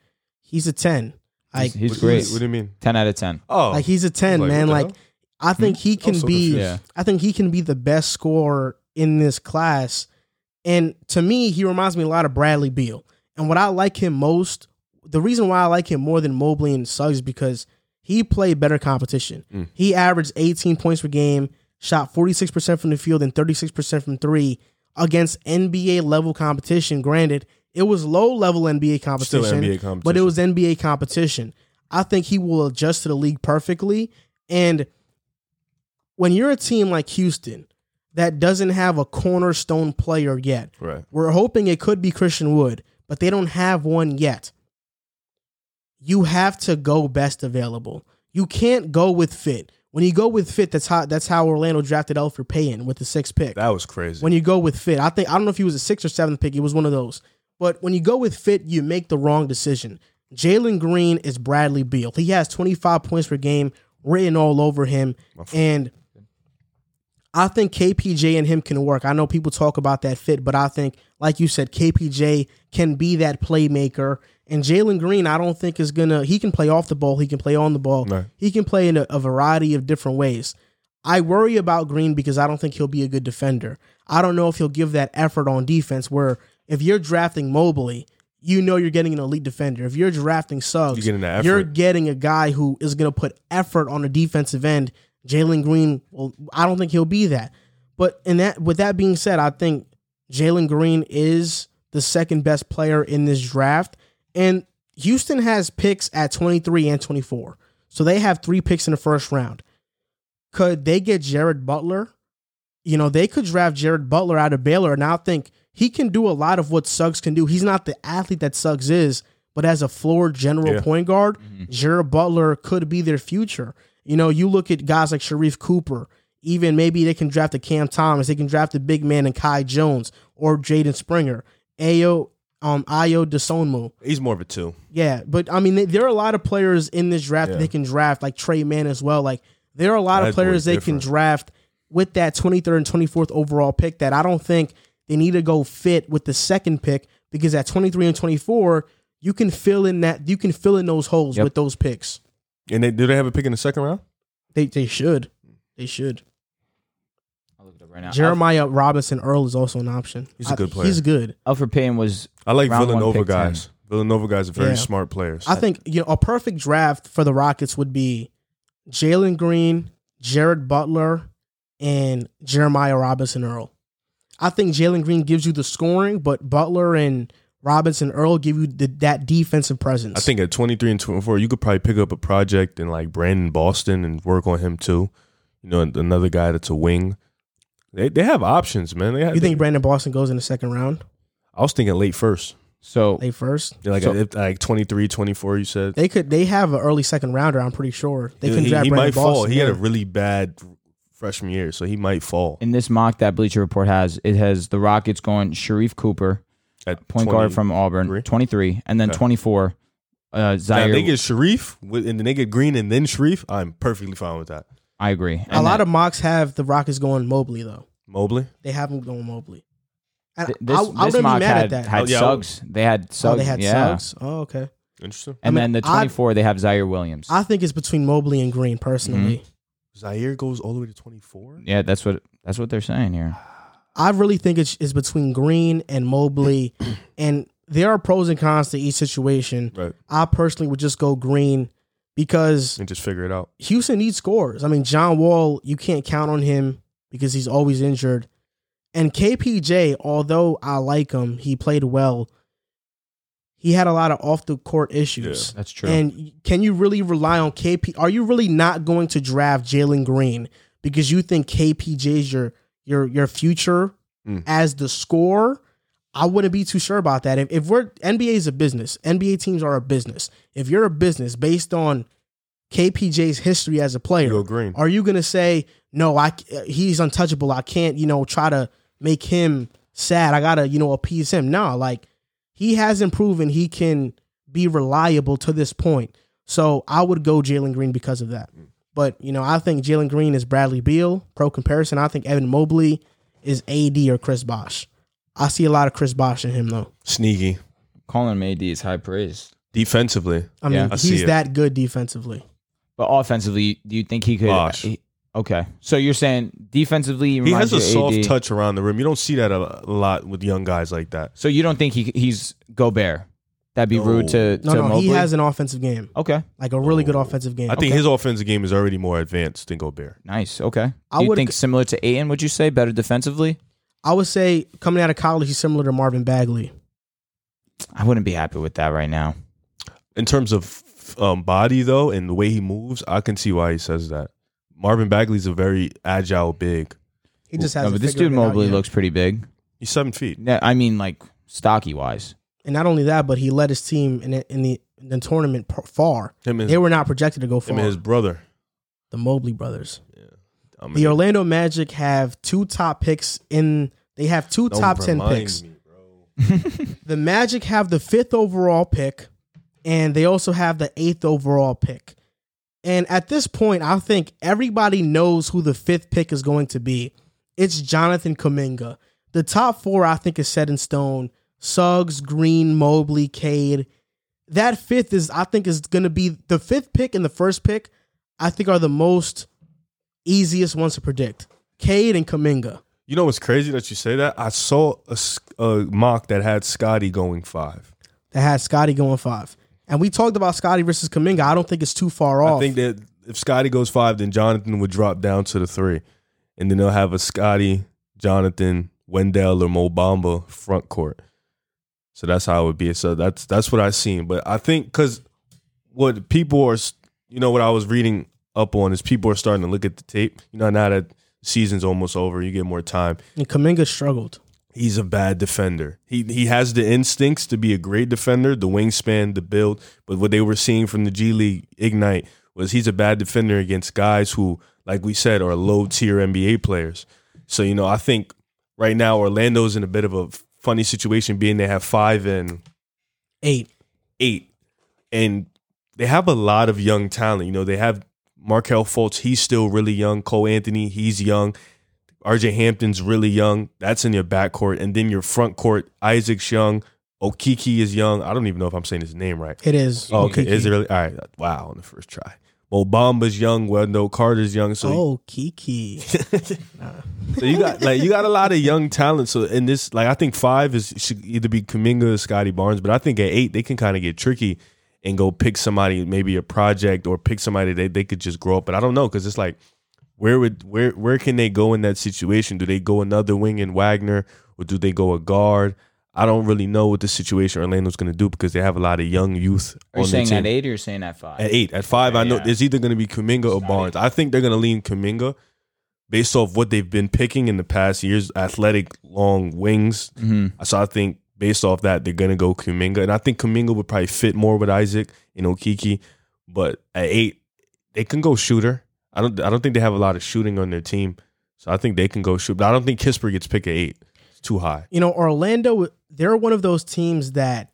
He's a ten. Like He's what, great. What do you mean? Ten out of ten. Oh, like he's a ten Like, man. Like hell? I think he can so be. Yeah. I think he can be the best scorer in this class. And to me, he reminds me a lot of Bradley Beal. And what I like him most, the reason why I like him more than Mobley and Suggs is because he played better competition. Mm. He averaged 18 points per game, shot 46% from the field and 36% from three against NBA level competition. Granted, it was low level NBA competition, Still NBA competition. but it was NBA competition. I think he will adjust to the league perfectly. And when you're a team like Houston that doesn't have a cornerstone player yet, right. we're hoping it could be Christian Wood, but they don't have one yet. You have to go best available. You can't go with fit. When you go with fit, that's how that's how Orlando drafted Elfrid Payton with the sixth pick. That was crazy. When you go with fit, I think I don't know if he was a sixth or seventh pick. It was one of those. But when you go with fit, you make the wrong decision. Jalen Green is Bradley Beal. He has 25 points per game written all over him, and I think KPJ and him can work. I know people talk about that fit, but I think, like you said, KPJ can be that playmaker. And Jalen Green, I don't think is gonna. He can play off the ball. He can play on the ball. Right. He can play in a, a variety of different ways. I worry about Green because I don't think he'll be a good defender. I don't know if he'll give that effort on defense. Where if you're drafting Mobley, you know you're getting an elite defender. If you're drafting Suggs, You're getting you're getting a guy who is going to put effort on the defensive end. Jalen Green, well, I don't think he'll be that. But in that, with that being said, I think Jalen Green is the second best player in this draft, and Houston has picks at 23 and 24, so they have three picks in the first round. Could they get Jared Butler? You know, they could draft Jared Butler out of Baylor, and I think he can do a lot of what Suggs can do. He's not the athlete that Suggs is, but as a floor general Yeah. point guard, Jared Butler could be their future. You know, you look at guys like Sharife Cooper, even maybe they can draft a Cam Thomas, they can draft a big man and Kai Jones or Jaden Springer, Ayo, um, Ayo Dosunmu. He's more of a two. Yeah, but I mean, they- there are a lot of players in this draft that they can draft, like Tre Mann as well. Like there are a lot of That boy's players they can draft with that 23rd and 24th overall pick that I don't think they need to go fit with the second pick because at 23 and 24, you can fill in that you can fill in those holes Yep. with those picks. And they do they have a pick in the second round? They they should. They should. I'll look it up right now. Jeremiah Robinson Earl is also an option. He's a good player. He's good. Elfrid Payton was I like Villanova pick 10. guys. Villanova guys are very Yeah. smart players. I think you know a perfect draft for the Rockets would be Jalen Green, Jared Butler, and Jeremiah Robinson Earl. I think Jalen Green gives you the scoring, but Butler and Robinson Earl give you the, that defensive presence. I think at 23 and 24, you could probably pick up a project in like Brandon Boston and work on him too. You know, another guy that's a wing. They they have options, man. They have, you think Brandon Boston goes in the second round, I was thinking late first. so late first. Yeah, Like So- if- like 23, 24, you said. They could. They have an early second rounder. I'm pretty sure they can he, draft he Brandon might fall. Boston. He had a really bad freshman year, so he might fall. in this mock that Bleacher Report has, it has the Rockets going Sharife Cooper, At point guard from Auburn, 23? 23, and then Okay. 24, uh, Now, Ziaire. if they get Sharife with- and then they get Green and then Sharif, I'm perfectly fine with that. I agree. a lot of mocks have the Rockets going Mobley though. Mobley. They have him going Mobley. And Th- I, this, I this wouldn't be mock mad had, at that. had Oh, yeah. Suggs. They had oh, Suggs. they had yeah. Suggs. Oh, okay. Interesting. And I mean, then the I- 24, they have Ziaire Williams. I think it's between Mobley and Green personally. Ziaire goes all the way to 24. yeah, that's what that's what they're saying here. I really think it's, it's between Green and Mobley, and there are pros and cons to each situation. Right. I personally would just go Green because And just figure it out. Houston needs scores. I mean, John Wall, you can't count on him because he's always injured. And KPJ, although I like him, he played well. He had a lot of off the court issues. That's true. And can you really rely on KP? Are you really not going to draft Jalen Green because you think KPJ is your your your future Mm. as the scorer? I wouldn't be too sure about that. If, if we're NBA is a business, NBA teams are a business. If you're a business based on KPJ's history as a player, Green. are you gonna say no? I he's untouchable. I can't you know try to make him sad. I gotta you know appease him. No, like he hasn't proven he can be reliable to this point. So I would go Jalen Green because of that. Mm. But you know I think Jalen Green is Bradley Beal pro comparison. I think Evan Mobley is AD or Chris Bosh. I see a lot of Chris Bosh in him though. Sneaky. Calling him AD is high praise. Defensively. I mean Yeah. I see he's it. that good defensively. But offensively, do you think he could? Bosh. he- okay, so you're saying defensively, He reminds has a soft AD. touch around the rim. You don't see that a, a lot with young guys like that. So you don't think he he's Gobert? That'd be rude to No, to no, Mobley. he has an offensive game, okay, like a really good offensive game. I think Okay. his offensive game is already more advanced than Gobert. nice. Okay, I do you would- think similar to Ayton? Would you say better defensively? I would say coming out of college, he's similar to Marvin Bagley. I wouldn't be happy with that right now. In terms of um, body, though, and the way he moves, I can see why he says that. Marvin Bagley's a very agile big. He just No, has. but this dude Mobley looks pretty big. He's seven feet. Yeah, I mean, like stocky wise. and not only that, but he led his team in the, in the, in the tournament far. Him and They his, were not projected to go him far. and his brother. the Mobley brothers. I mean, The Orlando Magic have two top picks in. They have 2 don't top ten picks. me. The Magic have the fifth overall pick, and they also have the eighth overall pick. And at this point, I think everybody knows who the fifth pick is going to be. It's Jonathan Kuminga. The top four, I think, is set in stone. Suggs, Green, Mobley, Cade. That fifth is, I think, is going to be the fifth pick and the first pick. I think are the most easiest ones to predict. Cade and Kuminga. You know what's crazy that you say that? I saw a mock that had Scotty going five. That had Scotty going five. And we talked about Scotty versus Kuminga. I don't think it's too far off. I think that if Scotty goes five, then Jonathan would drop down to the three, and then they'll have a Scotty, Jonathan, Wendell, or Mo Bamba front court. So that's how it would be. So that's that's what I've seen. But I think because what people are, you know, what I was reading up on is people are starting to look at the tape. You know, now that season's almost over, you get more time. and Kuminga struggled. He's a bad defender. He he has the instincts to be a great defender, the wingspan, the build. But what they were seeing from the G League Ignite was he's a bad defender against guys who, like we said, are low tier NBA players. So you know, I think right now Orlando's in a bit of a funny situation, being they have five and Eight. eight, and they have a lot of young talent. You know, they have Markelle Fultz. He's still really young. Cole Anthony. He's young. RJ Hampton's really young. That's in your backcourt. And then your front court, Isaac's young. Okeke is young. I don't even know if I'm saying his name right. It is. Oh, okay. Okeke. Is it really? All right. Wow, on the first try. Mo Bamba's young, Wendell Carter's young. So oh, Kiki. So you got like you got a lot of young talent. So in this, like I think five is should either be Kuminga or Scotty Barnes, but I think at eight they can kind of get tricky and go pick somebody, maybe a project or pick somebody that they could just grow up. But I don't know because it's like where would where where can they go in that situation? Do they go another wing in Wagner or do they go a guard? I don't really know what the situation Orlando's going to do because they have a lot of young youth Are you saying team. at eight or you're saying at five? At eight, at five, I know yeah. it's either going to be Kuminga or Barnes. I think they're going to lean Kuminga based off what they've been picking in the past years. Athletic, long wings. hmm So I think based off that, they're going to go Kuminga, and I think Kuminga would probably fit more with Isaac and Okeke. But at eight, they can go shooter. I don't. I don't think they have a lot of shooting on their team, so I think they can go shoot. But I don't think Kispert gets picked at eight. It's too high. you know, Orlando, they're one of those teams that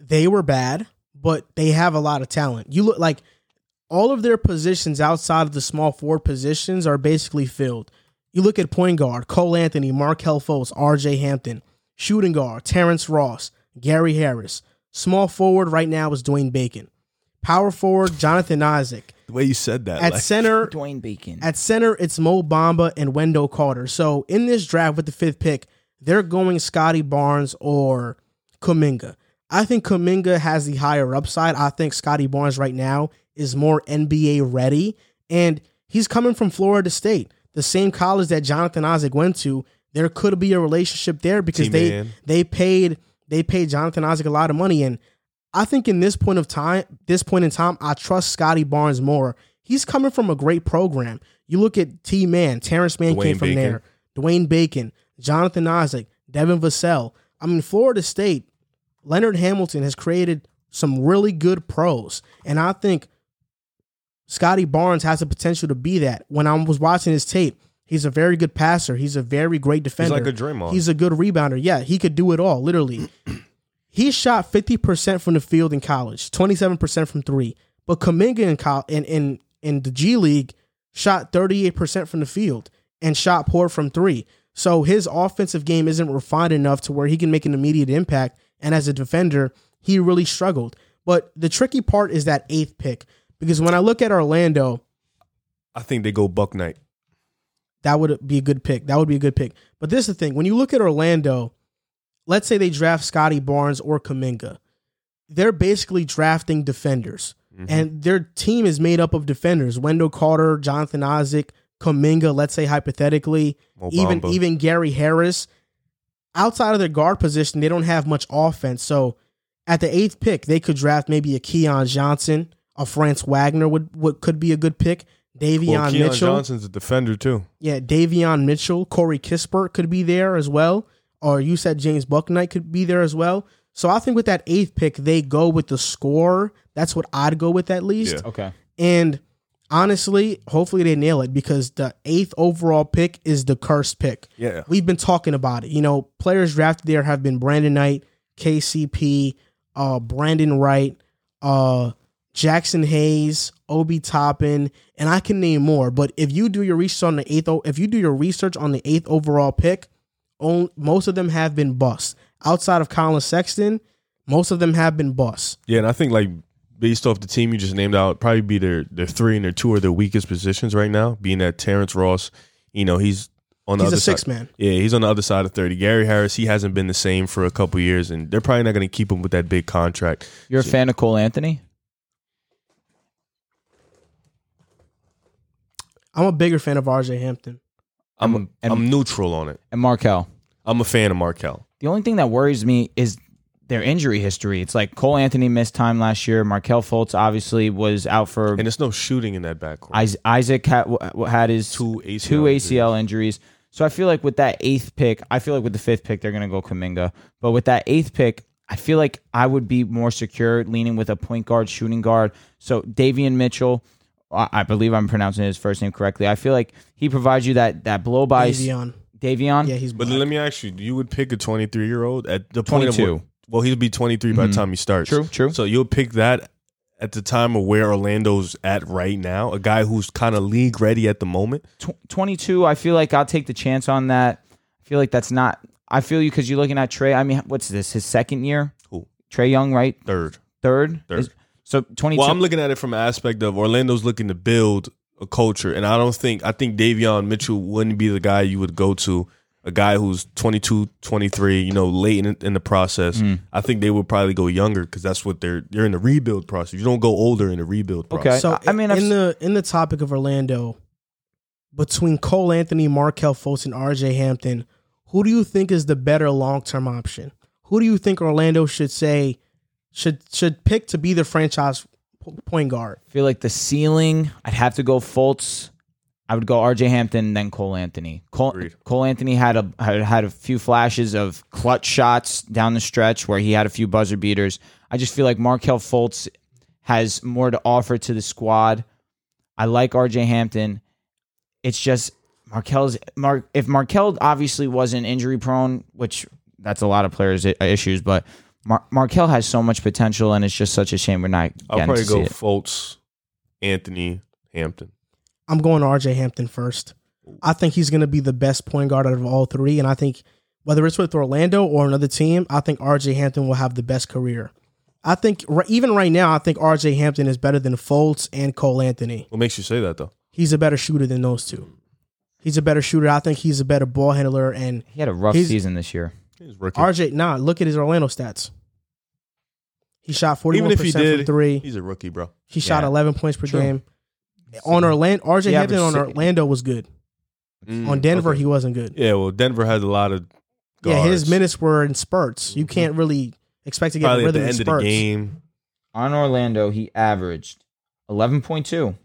they were bad, but they have a lot of talent. You look like all of their positions outside of the small forward positions are basically filled. You look at point guard, Cole Anthony, Markelle Fultz, RJ Hampton, shooting guard, Terrence Ross, Gary Harris. Small forward right now is Dwayne Bacon. Power forward, Jonathan Isaac. The way you said that, At like, center, Dwayne Bacon. at center, it's Mo Bamba and Wendell Carter. So in this draft with the fifth pick, they're going Scotty Barnes or Kuminga. I think Kuminga has the higher upside. I think Scotty Barnes right now is more NBA ready. And he's coming from Florida State, the same college that Jonathan Isaac went to. There could be a relationship there because they T-Man. they paid they paid Jonathan Isaac a lot of money. And I think in this point of time, this point in time, I trust Scotty Barnes more. He's coming from a great program. You look at T Man, Terrence Mann Dwayne came from Bacon. there. Dwayne Bacon, Jonathan Isaac, Devin Vassell. I mean, Florida State, Leonard Hamilton has created some really good pros. And I think Scotty Barnes has the potential to be that. When I was watching his tape, he's a very good passer. He's a very great he's defender. like a Draymond. He's a good rebounder. Yeah, he could do it all, literally. He shot 50% from the field in college, 27% from three. But Kuminga in, col- in, in, in the G League shot 38% from the field and shot poor from three. So his offensive game isn't refined enough to where he can make an immediate impact. And as a defender, he really struggled. But the tricky part is that eighth pick. Because when I look at Orlando, I think they go Bouknight. that would be a good pick. That would be a good pick. But this is the thing: when you look at Orlando, let's say they draft Scotty Barnes or Kuminga, they're basically drafting defenders, mm-hmm. and their team is made up of defenders: Wendell Carter, Jonathan Isaac, Kuminga. Let's say hypothetically, Mo even even Gary Harris. Outside of their guard position, they don't have much offense. So, at the eighth pick, they could draft maybe a Keon Johnson, a Franz Wagner would, would could be a good pick. Davion well, Keon Mitchell. Johnson's a defender too. Yeah, Davion Mitchell, Corey Kispert could be there as well. Or you said James Bouknight could be there as well. So I think with that eighth pick, they go with the score. That's what I'd go with at least. Yeah. Okay. And honestly, hopefully they nail it because the eighth overall pick is the cursed pick. Yeah. We've been talking about it. You know, players drafted there have been Brandon Knight, KCP, uh, Brandon Wright, uh, Jaxson Hayes, Obi Toppin, and I can name more. But if you do your research on the eighth, o- if you do your research on the eighth overall pick, on, most of them have been busts. Outside of Collin Sexton, most of them have been busts. Yeah, and I think like based off the team you just named out, probably be their their three and their two are their weakest positions right now. Being that Terrence Ross, you know, he's on the He's other a six side. man. Yeah, he's on the other side of thirty. Gary Harris, he hasn't been the same for a couple years, and they're probably not going to keep him with that big contract. You're a fan of Cole Anthony? I'm a bigger fan of RJ Hampton. I'm And- I'm neutral on it. And Markelle? I'm a fan of Markelle. The only thing that worries me is their injury history. It's like Cole Anthony missed time last year. Markelle Fultz obviously was out for. And there's no shooting in that backcourt. Isaac had, had his Two ACL two injuries. ACL injuries. So I feel like with that eighth pick, I feel like with the fifth pick they're gonna go Kuminga. But with that eighth pick, I feel like I would be more secure leaning with a point guard, shooting guard. So Davion Mitchell, I I believe I'm pronouncing his first name correctly. I feel like he provides you that that blow by Davion. Davion. Yeah, he's But black. let me ask you: You would pick a 23 year old at the point of 22. well, he'll be 23 by the Mhm. time he starts. True, true. So you'll pick that at the time of where Orlando's at right now, a guy who's kind of league ready at the moment. tw- 22 i feel like i'll take the chance on that i feel like that's not i feel you because you're looking at trae i mean what's this his second year Who? trae young right Third. third, Third. Is- So 22. Well, I'm looking at it from an aspect of Orlando's looking to build a culture, and I don't think I think Davion Mitchell wouldn't be the guy you would go to. A guy who's 22, 23, you know, late in, in the process. Mm. I think they would probably go younger because that's what they're they're in the rebuild process. You don't go older in the rebuild process. Okay. So I mean, I've in the in the topic of Orlando, between Cole Anthony, Markelle Fultz, and RJ Hampton, who do you think is the better long term option? Who do you think Orlando should say should should pick to be the franchise p- point guard? feel like the ceiling, I'd have to go Fultz. I would go RJ Hampton, then Cole Anthony. Cole, Agreed. Cole Anthony had a had, had a few flashes of clutch shots down the stretch where he had a few buzzer beaters. I just feel like Markelle Fultz has more to offer to the squad. I like RJ Hampton. It's just Markelle's Mar, if Markelle obviously wasn't injury prone, which that's a lot of players' issues, but Mar- Markelle has so much potential, and it's just such a shame we're not I'll getting probably to see go it. Fultz, Anthony, Hampton. I'm going to RJ Hampton first. I think he's going to be the best point guard out of all three, and I think whether it's with Orlando or another team, I think RJ Hampton will have the best career. I think r- even right now, I think RJ Hampton is better than Fultz and Cole Anthony. What makes you say that though? He's a better shooter than those two. He's a better shooter. I think he's a better ball handler. And He had a rough season this year. He's rookie. RJ, nah, look at his Orlando stats. He shot forty Even one if he percent from did, three. he's a rookie, bro. He shot eleven points per True. game. On Orlando, RJ He Hampton on Orlando was good. Mm, on Denver, okay. he wasn't good. yeah. Well, Denver has a lot of Yeah, his minutes were in spurts. You can't really expect to get probably a at the rhythm in end of the spurts. game. On Orlando, he averaged 11.2,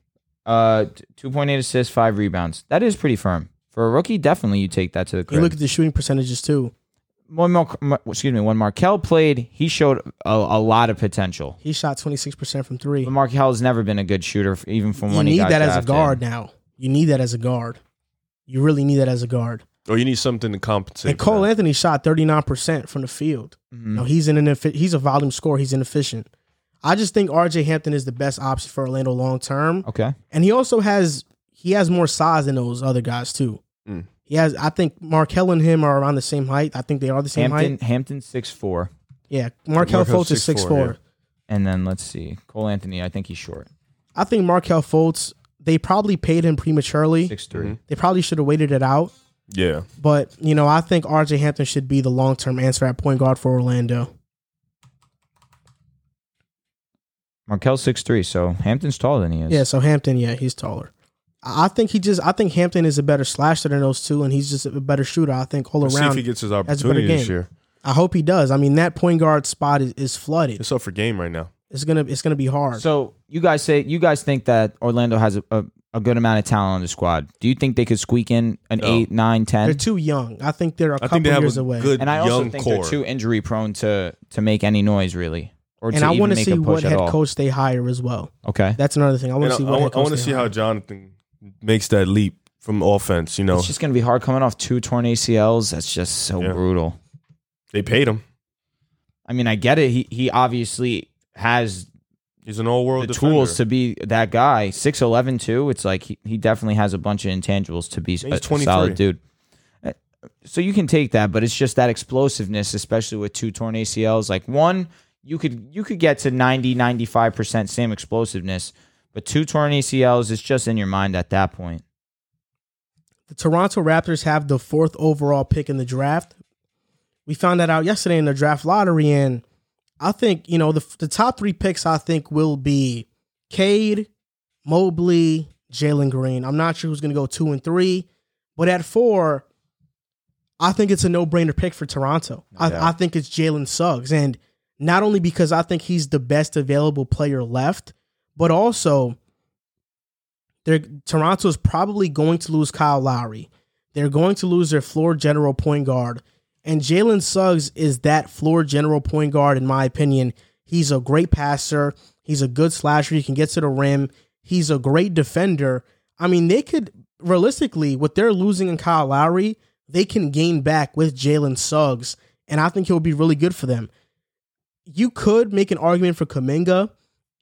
uh, 2.8 assists, five rebounds. That is pretty firm. For a rookie, definitely you take that to the You look at the shooting percentages too. When Mar- Mar- excuse me, when Markelle played, he showed a, a lot of potential. He shot twenty six percent from three. But Markelle has never been a good shooter, even from You when he need got that as a guard now. You need that as a guard. You really need that as a guard. Or you need something to compensate. And for Cole that. Anthony shot thirty nine percent from the field. Mhm. No, he's an ineffi- he's a volume scorer. He's inefficient. I just think RJ Hampton is the best option for Orlando long term, Okay. and he also has he has more size than those other guys too. Mm. He has. I think Markelle and him are around the same height. I think they are the same Hampton, height. Hampton six four, Yeah, Markelle Markelle's Fultz is six four. yeah. and then let's see, Cole Anthony. I think he's short, I think Markelle Fultz. They probably paid him prematurely. six three. Mhm. They probably should have waited it out. Yeah. But you know, I think RJ Hampton should be the long term answer at point guard for Orlando. Markelle six three, so Hampton's taller than he is. Yeah, so Hampton, yeah, he's taller. I I think he just I think Hampton is a better slasher than those two, and he's just a better shooter. I think all Let's see if around. he gets his opportunity this year. I hope he does. I mean, that point guard spot is, is flooded. It's up for game right now. It's gonna it's gonna be hard. So you guys say you guys think that Orlando has a, a, a good amount of talent on the squad. Do you think they could squeak in an No. eight, nine, ten? they're too young. I think they're a I couple they years a away. good and I also young think core. they're too injury prone to to make any noise really, or and to I want to see what head all. coach they hire as well. Okay, That's another thing. I want to see what head coach want to they see how. Jonathan makes that leap from offense. You know, it's just gonna be hard coming off two torn ACLs. That's just so Yeah. brutal. they paid him. I mean, I get it. He he obviously has He's an all-world the defender. tools to be that guy. 6'11", too. It's like he, he definitely has a bunch of intangibles to be a, a 23. solid dude. Uh, So you can take that, but it's just that explosiveness, especially with two torn ACLs. Like one, you could you could get to 90, 95% same explosiveness, but two torn ACLs is just in your mind at that point. the Toronto Raptors have the fourth overall pick in the draft. We found that out yesterday in the draft lottery, and I think you know the the top three picks. I think will be Cade, Mobley, Jalen Green. I'm not sure who's going to go two and three, but at four, I think it's a no brainer pick for Toronto. I, I think it's Jalen Suggs, and not only because I think he's the best available player left, but also they're Toronto is probably going to lose Kyle Lowry. They're going to lose their floor general point guard. And Jalen Suggs is that floor general point guard, in my opinion. He's a great passer. He's a good slasher. He can get to the rim. He's a great defender. I mean, they could realistically, what they're losing in Kyle Lowry, they can gain back with Jalen Suggs. And I think he'll be really good for them. You could make an argument for Kuminga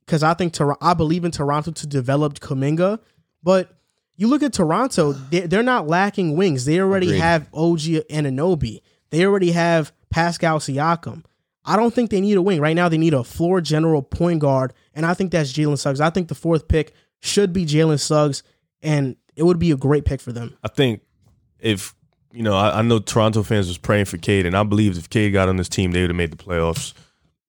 because I think Tor- I believe in Toronto to develop Kuminga. But you look at Toronto, they're, they're not lacking wings. They already Agreed. have OG Anunoby. They already have Pascal Siakam. I don't think they need a wing. Right now, they need a floor general point guard, and I think that's Jalen Suggs. I think the fourth pick should be Jalen Suggs, and it would be a great pick for them. I think if you know, I, I know Toronto fans was praying for Cade, and I believe if Cade got on this team, they would have made the playoffs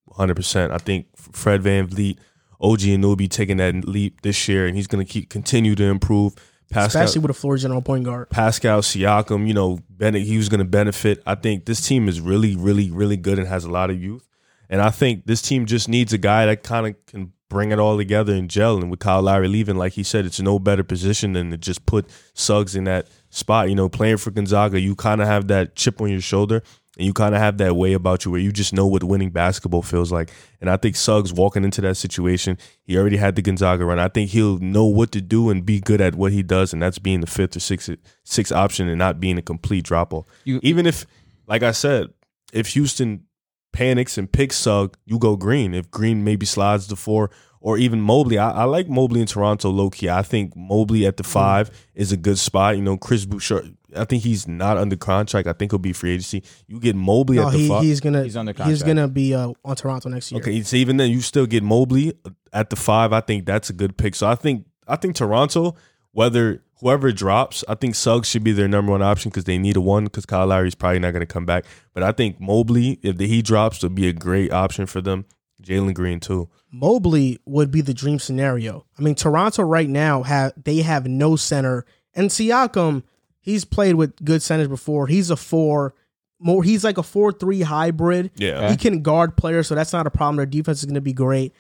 100. percent I think Fred VanVleet, OG Anunoby taking that leap this year, and he's going to keep continue to improve. Pascal, Especially with a floor general point guard. Pascal Siakam, you know, Bennett, he was going to benefit. I think this team is really, really, really good and has a lot of youth. And I think this team just needs a guy that kind of can bring it all together and gel. And with Kyle Lowry leaving, like he said, it's no better position than to just put Suggs in that spot. You know, playing for Gonzaga, you kind of have that chip on your shoulder and you kind of have that way about you where you just know what winning basketball feels like. And I think Suggs walking into that situation, he already had the Gonzaga run. I think he'll know what to do and be good at what he does, and that's being the fifth or sixth sixth option and not being a complete drop off. Even if, like I said, if Houston panics and picks Sugg, you go Green. If Green maybe slides to four, or even Mobley. I, I like Mobley in Toronto low key. I think Mobley at the five is a good spot. You know, Chris Boucher. I think he's not under contract. I think he'll be free agency. You get Mobley No, at the he, five. he's gonna He's under contract. he's gonna be uh, on Toronto next year. Okay, so even then, you still get Mobley at the five. I think that's a good pick. So I think I think Toronto, whether whoever drops, I think Suggs should be their number one option because they need a one because Kyle Lowry's probably not going to come back. But I think Mobley, if the, he drops, would be a great option for them. Jalen Green too. Mobley would be the dream scenario. I mean, Toronto right now have they have no center, and Siakam, he's played with good centers before. He's a four, more. He's like a four three hybrid. Yeah, He can guard players, so that's not a problem. Their defense is going to be great.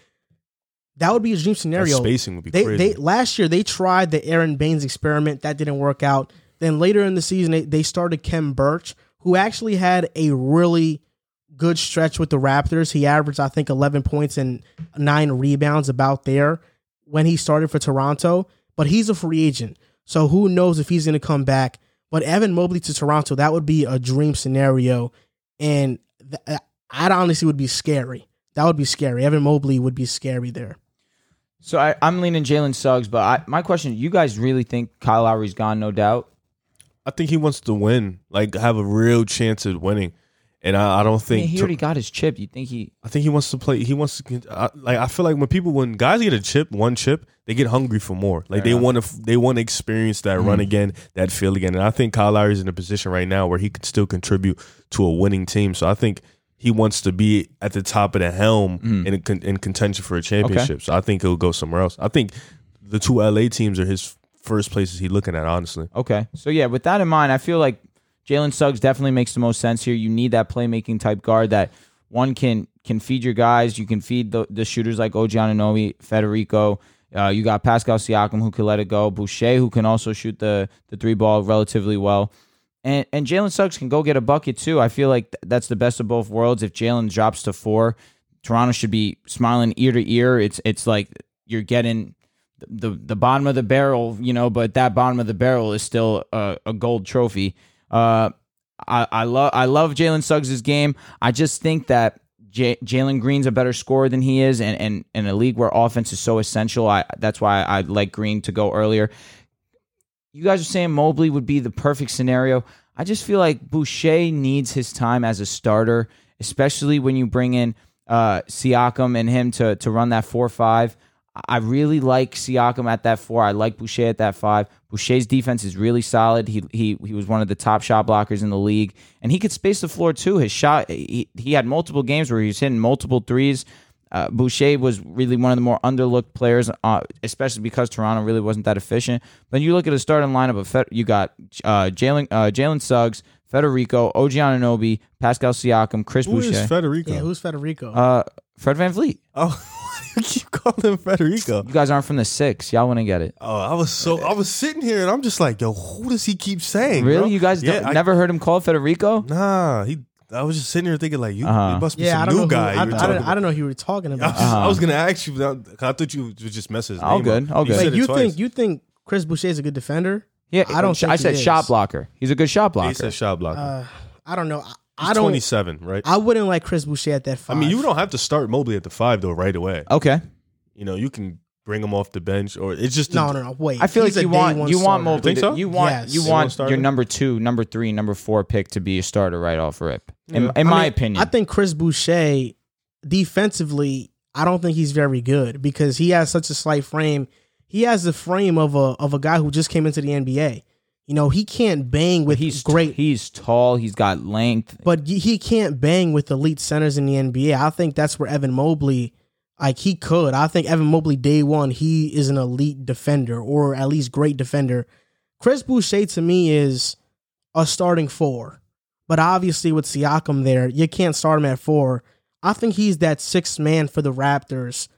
That would be a dream That scenario. spacing would be They crazy. they last year they tried the Aron Baynes experiment that didn't work out. Then later in the season they, they started Khem Birch, who actually had a really good stretch with the Raptors. He averaged I think 11 points and 9 rebounds about there when he started for Toronto, but he's a free agent. So who knows if he's going to come back. But Evan Mobley to Toronto, that would be a dream scenario and th- uh, that honestly would be scary. That would be scary. Evan Mobley would be scary there. So I, I'm leaning Jalen Suggs, but I, my question: You guys really think Kyle Lowry's gone? No doubt. I think he wants to win, like have a real chance at winning. And I, I don't I think mean, he already got his chip. You think he? I think he wants to play. He wants to I, like. I feel like when people, when guys get a chip, one chip, they get hungry for more. Like they want to, they want to experience that run again, that feel again. And I think Kyle Lowry's in a position right now where he could still contribute to a winning team. So I think he wants to be at the top of the helm Mm. in, con- in contention for a championship. So I think he'll go somewhere else. I think the two LA teams are his first places he's looking at. Honestly, Okay. So yeah, with that in mind, I feel like Jalen Suggs definitely makes the most sense here. You need that playmaking type guard that one can can feed your guys. You can feed the, the shooters like OG Anunoby, Federico. Uh, you got Pascal Siakam who can let it go. Boucher who can also shoot the the three ball relatively well. And and Jalen Suggs can go get a bucket too. I feel like th- that's the best of both worlds. If Jalen drops to four, Toronto should be smiling ear to ear. It's it's like you're getting the the bottom of the barrel, you know, but that bottom of the barrel is still a, a gold trophy. Uh, I I love I love Jalen Suggs' game. I just think that J- Jalen Green's a better scorer than he is, and, and in a league where offense is so essential, I that's why I like Green to go earlier. You guys are saying Mobley would be the perfect scenario. I just feel like Boucher needs his time as a starter, especially when you bring in uh, Siakam and him to to run that four five. I really like Siakam at that four. I like Boucher at that five. Boucher's defense is really solid. He he he was one of the top shot blockers in the league, and he could space the floor too. His shot he, he had multiple games where he was hitting multiple threes. Uh, Boucher was really one of the more underlooked players, uh, especially because Toronto really wasn't that efficient. But you look at the starting lineup of Fed, you got uh, Jalen uh, Jalen Suggs, Federico, OG Anunoby, Pascal Siakam, Chris who is Boucher, Federico? Yeah, who's Federico? Fred VanVleet. oh, you keep calling him Federico? You guys aren't from the six. Y'all wouldn't get it. Oh, I was so I was sitting here and I'm just like, yo, who does he keep saying? Really? bro? You guys Yeah, don't- I- never heard him called Federico? Nah, he. I was just sitting here thinking like, you, Uh-huh. it must be yeah, I some don't new know. guy. Who, I, you were I, talking don't, I about. don't know who you were talking I about. was, I Uh-huh. was gonna ask you. but I thought you would just mess his name. All up. good, all You good. said Wait, it you twice. think you think Chris Boucher is a good defender? Yeah, I don't think I he said is. shot blocker. He's a good shot blocker. He said shot blocker. Uh, I don't know. I, He's I don't. 27, right? I wouldn't like Chris Boucher at that five. I mean, you don't have to start Mobley at the five though right away. okay. You know, you can bring him off the bench, or it's just No, no, no. Wait. I feel like you want you want. Mobley. Think to- so? You want Yes. you want starter? your number two, number three, number four pick to be a starter right off rip. In, Yeah. in I my mean, opinion, I think Chris Boucher defensively, I don't think he's very good because he has such a slight frame. He has the frame of a of a guy who just came into the NBA. You know, he can't bang with he's great He's tall. He's got length. but he- he can't bang with elite centers in the NBA. I think that's where Evan Mobley, like he could. I think Evan Mobley, day one, he is an elite defender or at least great defender. Chris Boucher to me is a starting four, but obviously with Siakam there, you can't start him at four. I think he's that sixth man for the Raptors,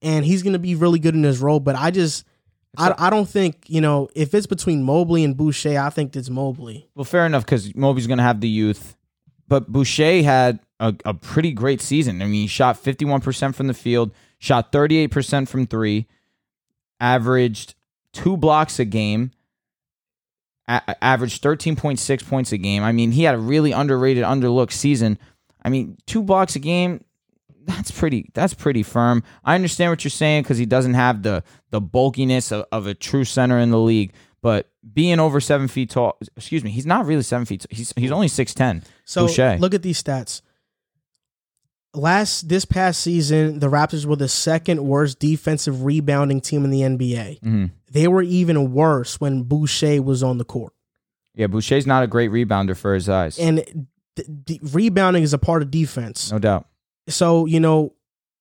and he's going to be really good in his role. But I just, I, I don't think you know if it's between Mobley and Boucher, I think it's Mobley. Well, fair enough because Mobley's going to have the youth, but Boucher had a, a pretty great season. I mean, he shot fifty one percent from the field, shot thirty eight percent from three, averaged two blocks a game, a- averaged thirteen point six points a game. I mean, he had a really underrated, underlooked season. I mean, two blocks a game. That's pretty. That's pretty firm. I understand what you're saying because he doesn't have the the bulkiness of, of a true center in the league. But being over seven feet tall, excuse me, he's not really seven feet. Tall. He's he's only six ten. So Boucher. look at these stats. Last this past season, the Raptors were the second worst defensive rebounding team in the NBA. Mhm. They were even worse when Boucher was on the court. Yeah, Boucher's not a great rebounder for his eyes, And d- rebounding is a part of defense. no doubt. So, you know,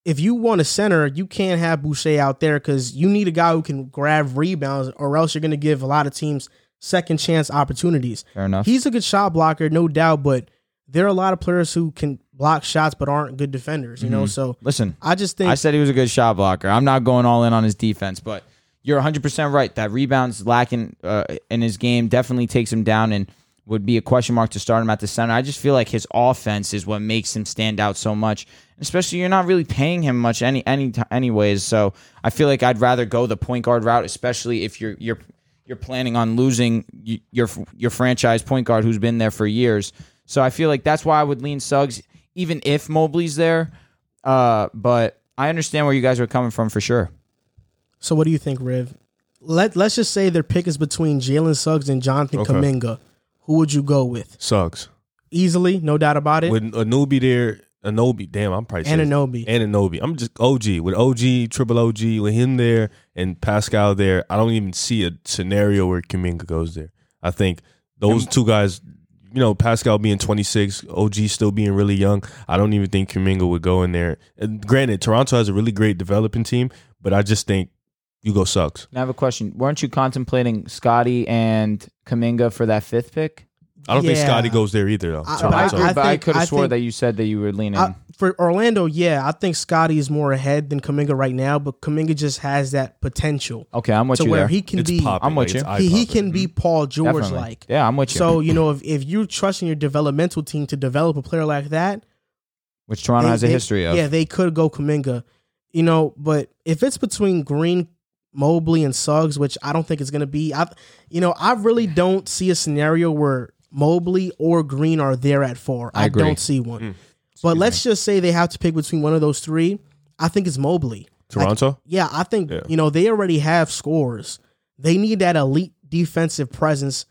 if you want a center, you can't have Boucher out there because you need a guy who can grab rebounds, or else you're going to give a lot of teams second chance opportunities. Fair enough. He's a good shot blocker, no doubt, but there are a lot of players who can block shots but aren't good defenders, you know? Mhm. So Listen, I just think I said he was a good shot blocker. I'm not going all in on his defense, but you're 100% right. That rebounds lacking uh, in his game definitely takes him down and would be a question mark to start him at the center. I just feel like his offense is what makes him stand out so much. Especially you're not really paying him much any any ti- anyways. So I feel like I'd rather go the point guard route, especially if you're you're you're planning on losing y- your your franchise point guard who's been there for years. So I feel like that's why I would lean Suggs, even if Mobley's there. Uh, but I understand where you guys are coming from for sure. so what do you think, Riv? Let let's just say their pick is between Jalen Suggs and Jonathan Okay. Kuminga. Who would you go with? Suggs Easily, no doubt about it. with Anubi there. Anobi, damn, I'm probably Ananobi. and Anobi. I'm just OG with OG, triple OG with him there and Pascal there. I don't even see a scenario where Kuminga goes there. I think those two guys, you know, Pascal being 26, OG still being really young. I don't even think Kuminga would go in there. And granted, Toronto has a really great developing team, but I just think you go Suggs. Now I have a question. Weren't you contemplating Scotty and Kuminga for that fifth pick? I don't think Yeah. Scotty goes there either though. I- So I, Toronto. agree, but I think- could have swore think- that you said that you were leaning. I, for Orlando, yeah, I think Scotty is more ahead than Kuminga right now, but Kuminga just has that potential okay, I'm with to you where there. he can it's be popping. I'm with like, you. eye he, he popping. can be mm-hmm. Paul George Definitely. like. Yeah, I'm with you. So, you know, if, if you're trusting your developmental team to develop a player like that, Which Toronto they- has a they- history of. Yeah, they could go Kuminga. You know, but if it's between Green, Mobley, and Suggs, which I don't think it's gonna be, I you know, I really don't see a scenario where Mobley or Green are there at four. I I, agree. don't see one. Hmm. but let's just say they have to pick between one of those three. I think it's Mobley. Toronto? Yeah, I think Yeah. you know they already have scores. They need that elite defensive presence,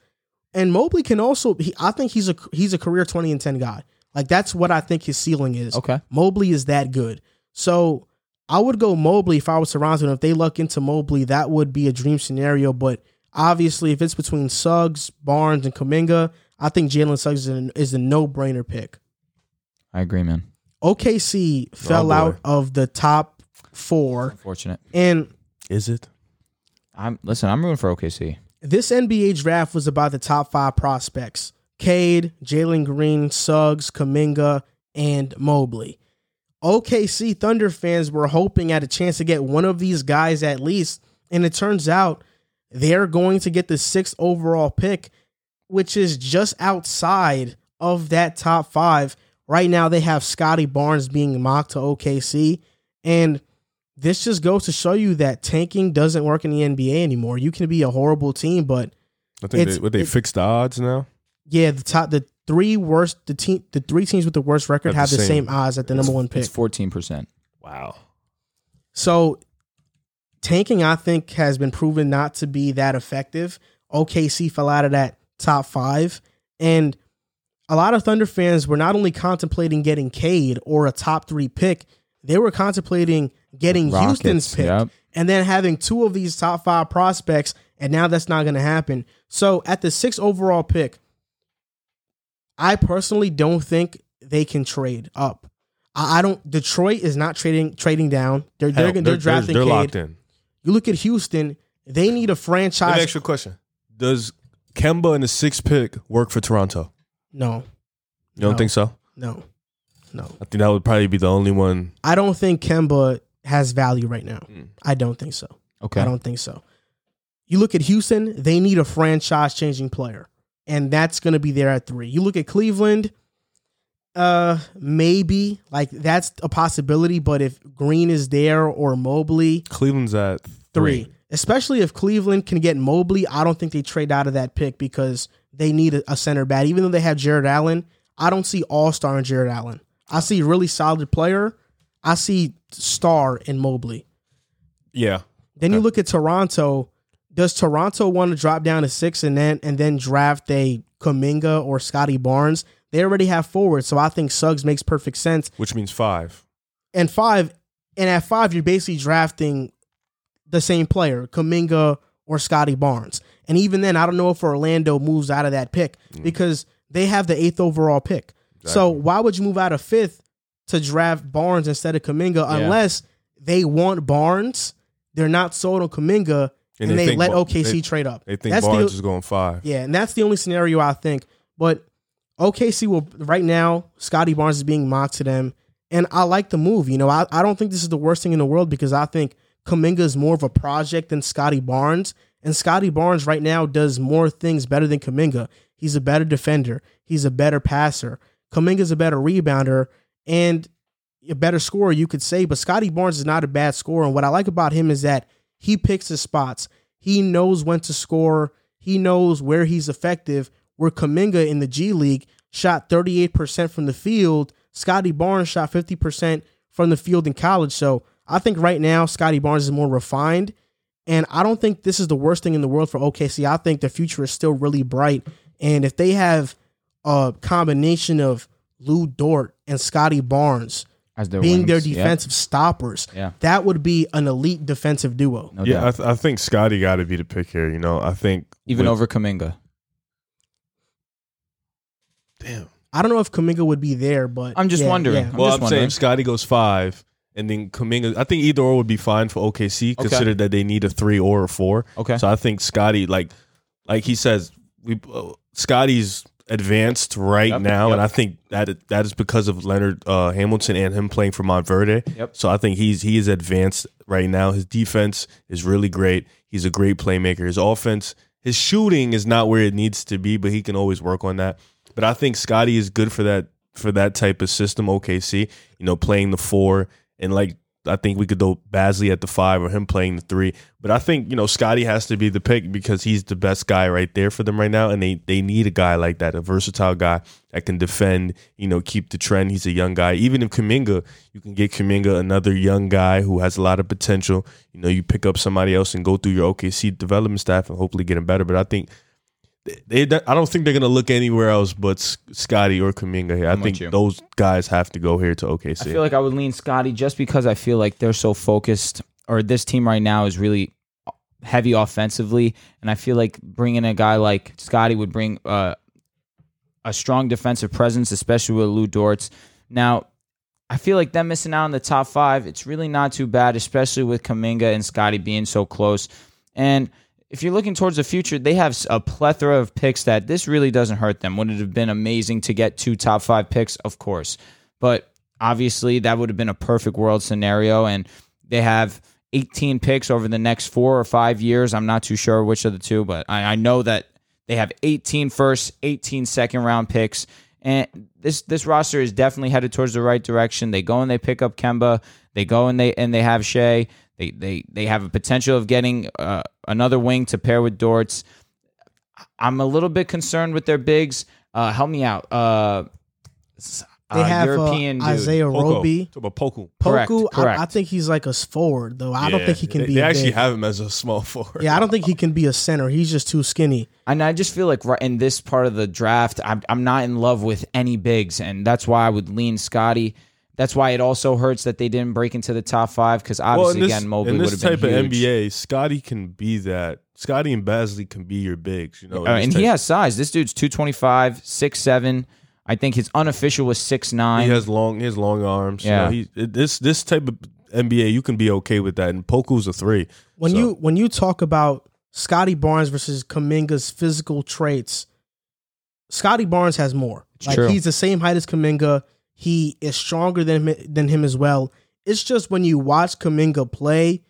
and Mobley can also. He, I think he's a he's a career twenty and ten guy. Like that's what I think his ceiling is. Okay. Mobley is that good. So I would go Mobley if I was Toronto. And if they luck into Mobley, that would be a dream scenario. But obviously, if it's between Suggs, Barnes, and Kuminga, I think Jalen Suggs is a, is a no brainer pick. I agree, man. OKC oh, fell boy. out of the top four, Unfortunate. and Is it? I'm listen. I'm rooting for OKC. this NBA draft was about the top five prospects Cade, Jalen Green, Suggs, Kuminga, and Mobley. OKC Thunder fans were hoping at a chance to get one of these guys at least, and it turns out they're going to get the sixth overall pick, which is just outside of that top five. Right now, they have Scotty Barnes being mocked to OKC, and this just goes to show you that tanking doesn't work in the NBA anymore. You can be a horrible team, but I think they, what they fixed the odds now. yeah, the top the three worst the team the three teams with the worst record Have have the the same- same odds at the number one pick. It's 14 percent. Wow. So tanking, I think, has been proven not to be that effective. OKC fell out of that top five. And a lot of Thunder fans were not only contemplating getting Cade or a top three pick, they were contemplating getting Rockets, Houston's pick yep. and then having two of these top five prospects. And now that's not going to happen. So at the six overall pick, I personally don't think they can trade up. I, I don't. Detroit is not trading trading down. They're Hell, they're, they're, drafting. They're, Cade. locked in. You look at Houston; they need a Let me franchise. ask you a question. Does Kemba and the sixth pick work for Toronto? no, You don't No. think so? no, no. I think that would probably be the only one. I don't think Kemba has value right now. Mm. I don't think so. Okay. I don't think so. You look at Houston; they need a franchise-changing player, and that's going to be there at three. You look at Cleveland. Uh, maybe like that's a possibility, but if Green is there or Mobley, Cleveland's at three. three. Especially if Cleveland can get Mobley, I don't think they trade out of that pick because they need a, a center back. Even though they have Jarrett Allen, I don't see all star in Jarrett Allen. I see really solid player. I see star in Mobley. Yeah. Then you look at Toronto. Does Toronto want to drop down to six and then and then draft a Kuminga or Scotty Barnes? They already have forwards, so I think Suggs makes perfect sense. Which means five. And five, and at five, you're basically drafting the same player, Kuminga or Scotty Barnes. And even then, I don't know if Orlando moves out of that pick mm. because they have the eighth overall pick. So why would you move out of fifth to draft Barnes instead of Kuminga unless they want Barnes? They're not sold on Kuminga and, And they they, let Bar- OKC they- trade up. They think That's Barnes the, is going five. yeah, and that's the only scenario I think. But OKC will right now, Scotty Barnes is being mocked to them. And I like the move. You know, I, I don't think this is the worst thing in the world because I think Kuminga is more of a project than Scotty Barnes. And Scotty Barnes right now does more things better than Kuminga. He's a better defender. He's a better passer. Kuminga's a better rebounder and a better scorer, you could say. But Scotty Barnes is not a bad scorer. And what I like about him is that he picks his spots. He knows when to score. He knows where he's effective. Where Kuminga in the G League shot 38% from the field, Scotty Barnes shot 50% from the field in college. So I think right now Scotty Barnes is more refined. And I don't think this is the worst thing in the world for OKC. I think the future is still really bright. And if they have a combination of Lu Dort and Scotty Barnes As their being their wings. Yep. defensive stoppers, Yeah. that would be an elite defensive duo. No Yeah, I, th- I think Scotty got to be the pick here. You know, I think Even with- over Kuminga. Damn. I don't know if Kuminga would be there, but I'm just yeah, wondering. yeah. I'm well, just I'm wondering. saying Scotty goes five, and then Kuminga. I think either or would be fine for OKC, Okay. considered that they need a three or a four. Okay. So I think Scotty, like, like he says, we uh, Scotty's advanced right Yep, now, yep. and I think that that is because of Leonard uh, Hamilton and him playing for Montverde. Yep. So I think he's he is advanced right now. His defense is really great. He's a great playmaker. His offense, his shooting is not where it needs to be, but he can always work on that. But I think Scotty is good for that for that type of system. OKC, you know, playing the four and like I think we could go Bazley at the five or him playing the three. But I think you know Scotty has to be the pick because he's the best guy right there for them right now, and they they need a guy like that, a versatile guy that can defend. You know, keep the trend. He's a young guy. Even if Kuminga, you can get Kuminga another young guy who has a lot of potential. You know, you pick up somebody else and go through your OKC development staff and hopefully get him better. But I think. They, I don't think they're gonna look anywhere else but Scotty or Kuminga here. I I'm think you. those guys have to go here to OKC. I feel like I would lean Scotty just because I feel like they're so focused, or this team right now is really heavy offensively, and I feel like bringing a guy like Scotty would bring uh, a strong defensive presence, especially with Lou Dortz. Now, I feel like them missing out on the top five, it's really not too bad, especially with Kuminga and Scotty being so close. And if you're looking towards the future, they have a plethora of picks that this really doesn't hurt them. Would it have been amazing to get two top five picks? Of course. But obviously, that would have been a perfect world scenario. And they have 18 picks over the next four or five years. I'm not too sure which of the two, but I, I know that they have 18 first, 18 second round picks. And this this roster is definitely headed towards the right direction. They go and they pick up Kemba. They go and they and they have Shai. They they they have a potential of getting uh, another wing to pair with Dortz. I'm a little bit concerned with their bigs. Uh, help me out. Uh, They Uh, have uh, European dude. Isaiah Poku. Roby. Talk about Poku. Correct, Poku, I, correct. I think he's like a s- forward though. I don't think he can They, be. they a actually big. have him as a small forward. Yeah, I don't think he can be a center. He's just too skinny. And I just feel like right in this part of the draft, I'm, I'm not in love with any bigs, and that's why I would lean Scotty. That's why it also hurts that they didn't break into the top five because Well, obviously in this, again Mobley would have been huge. type of NBA, Scotty can be that. Scotty and Bazley can be your bigs. You know, Uh, this and he has size. This dude's 225, 6'7". I think his unofficial was 6'9". He has long, he has long arms. Yeah. you know, he, this this type of NBA, you can be okay with that. And Poku's a three. When So- you when you talk about Scotty Barnes versus Kuminga's physical traits, Scotty Barnes has more. like true. he's the same height as Kuminga. He is stronger than him, than him as well. It's just when you watch Kuminga play,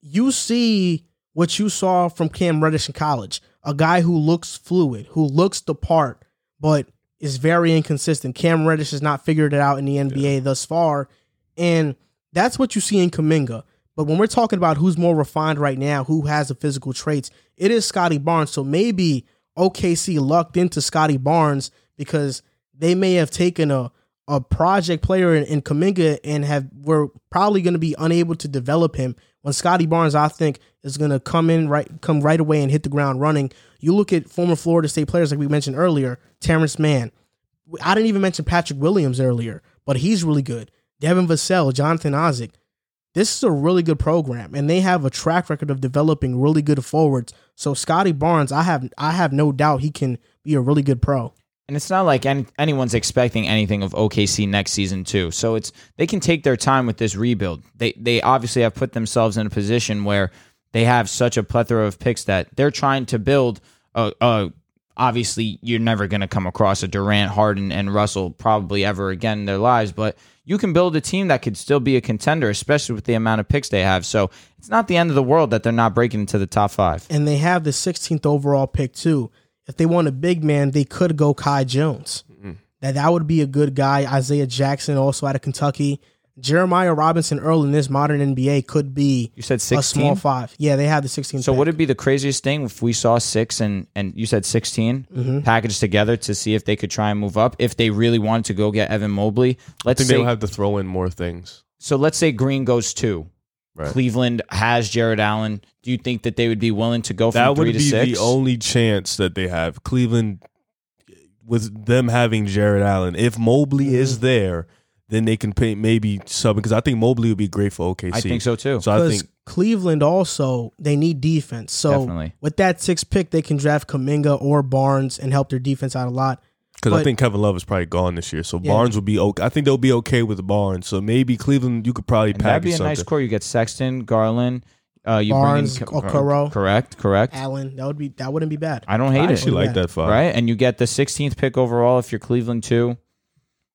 you see what you saw from Cam Reddish in college. A guy who looks fluid, who looks the part, but is very inconsistent. Cam Reddish has not figured it out in the NBA thus far. And that's what you see in Kuminga. But when we're talking about who's more refined right now, who has the physical traits, it is Scotty Barnes. So maybe OKC lucked into Scotty Barnes because they may have taken a a project player in, in Kuminga and have we're probably going to be unable to develop him. When Scotty Barnes, I think, is going to come in right come right away and hit the ground running. You look at former Florida State players like we mentioned earlier, Terrence Mann. I didn't even mention Patrick Williams earlier, but he's really good. Devin Vassell, Jonathan Isaac. This is a really good program, and they have a track record of developing really good forwards. So Scotty Barnes, I have I have no doubt he can be a really good pro. And it's not like any, anyone's expecting anything of OKC next season too. So it's they can take their time with this rebuild. They they obviously have put themselves in a position where they have such a plethora of picks that they're trying to build a, a obviously you're never going to come across a Durant, Harden and Russell probably ever again in their lives, but you can build a team that could still be a contender especially with the amount of picks they have. So it's not the end of the world that they're not breaking into the top 5. And they have the 16th overall pick too. If they want a big man, they could go Kai Jones. That that would be a good guy. Isaiah Jackson, also out of Kentucky. Jeremiah Robinson Earl in this modern NBA could be You said a small five. Yeah, they have the 16. So pick. would it be the craziest thing if we saw six and and you said 16 Mm-hmm. packaged together to see if they could try and move up if they really wanted to go get Evan Mobley? Let's think say they'll have to throw in more things. so. Let's say Green goes two. Right. Cleveland has Jarrett Allen. Do you think that they would be willing to go from That three would be the only chance that they have. Cleveland, with them having Jarrett Allen, if Mobley Mm-hmm. is there, then they can pay maybe sub because I think Mobley would be great for OKC. I think so too. So I think Cleveland also they need defense. So Definitely. with that sixth pick, they can draft Kuminga or Barnes and help their defense out a lot. Because I think Kevin Love is probably gone this year, so Yeah. Barnes will be okay. I think they'll be okay with Barnes. So maybe Cleveland, you could probably And that'd be package a nice core. You get Sexton, Garland, uh, you Barnes, bring in Okoro. Correct, correct. Allen, that would be that wouldn't be bad. I don't hate I it. actually like Yeah. that five. right? And you get the 16th pick overall if you're Cleveland too.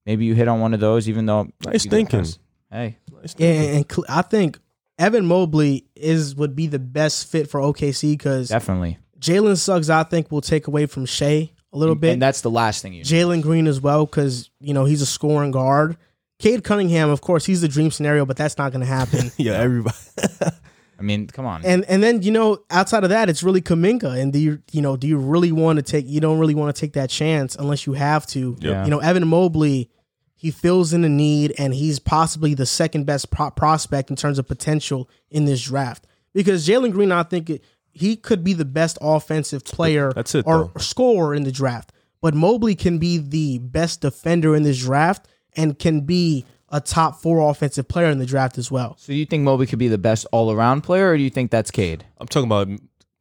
Maybe you hit on one of those, even though Nice you thinking. Hey, Nice Yeah, thinking. and, and Cle- I think Evan Mobley is would be the best fit for OKC because definitely. Jalen Suggs I think will take away from Shai a little bit. And that's the last thing you. Need. Jalen Green as well because you know he's a scoring guard. Cade Cunningham, of course, he's the dream scenario, but that's not going to happen. yeah, everybody. I mean, come on. and and then you know outside of that, it's really Kuminga. And do you you know do you really want to take? You don't really want to take that chance unless you have to. Yeah. You know, Evan Mobley, he fills in a need, and he's possibly the second best pro- prospect in terms of potential in this draft. Because Jalen Green, I think it, he could be the best offensive player That's it, or though. scorer in the draft. But Mobley can be the best defender in this draft and can be a top four offensive player in the draft as well. so you think Mobley could be the best all around player, or do you think that's Cade? I'm talking about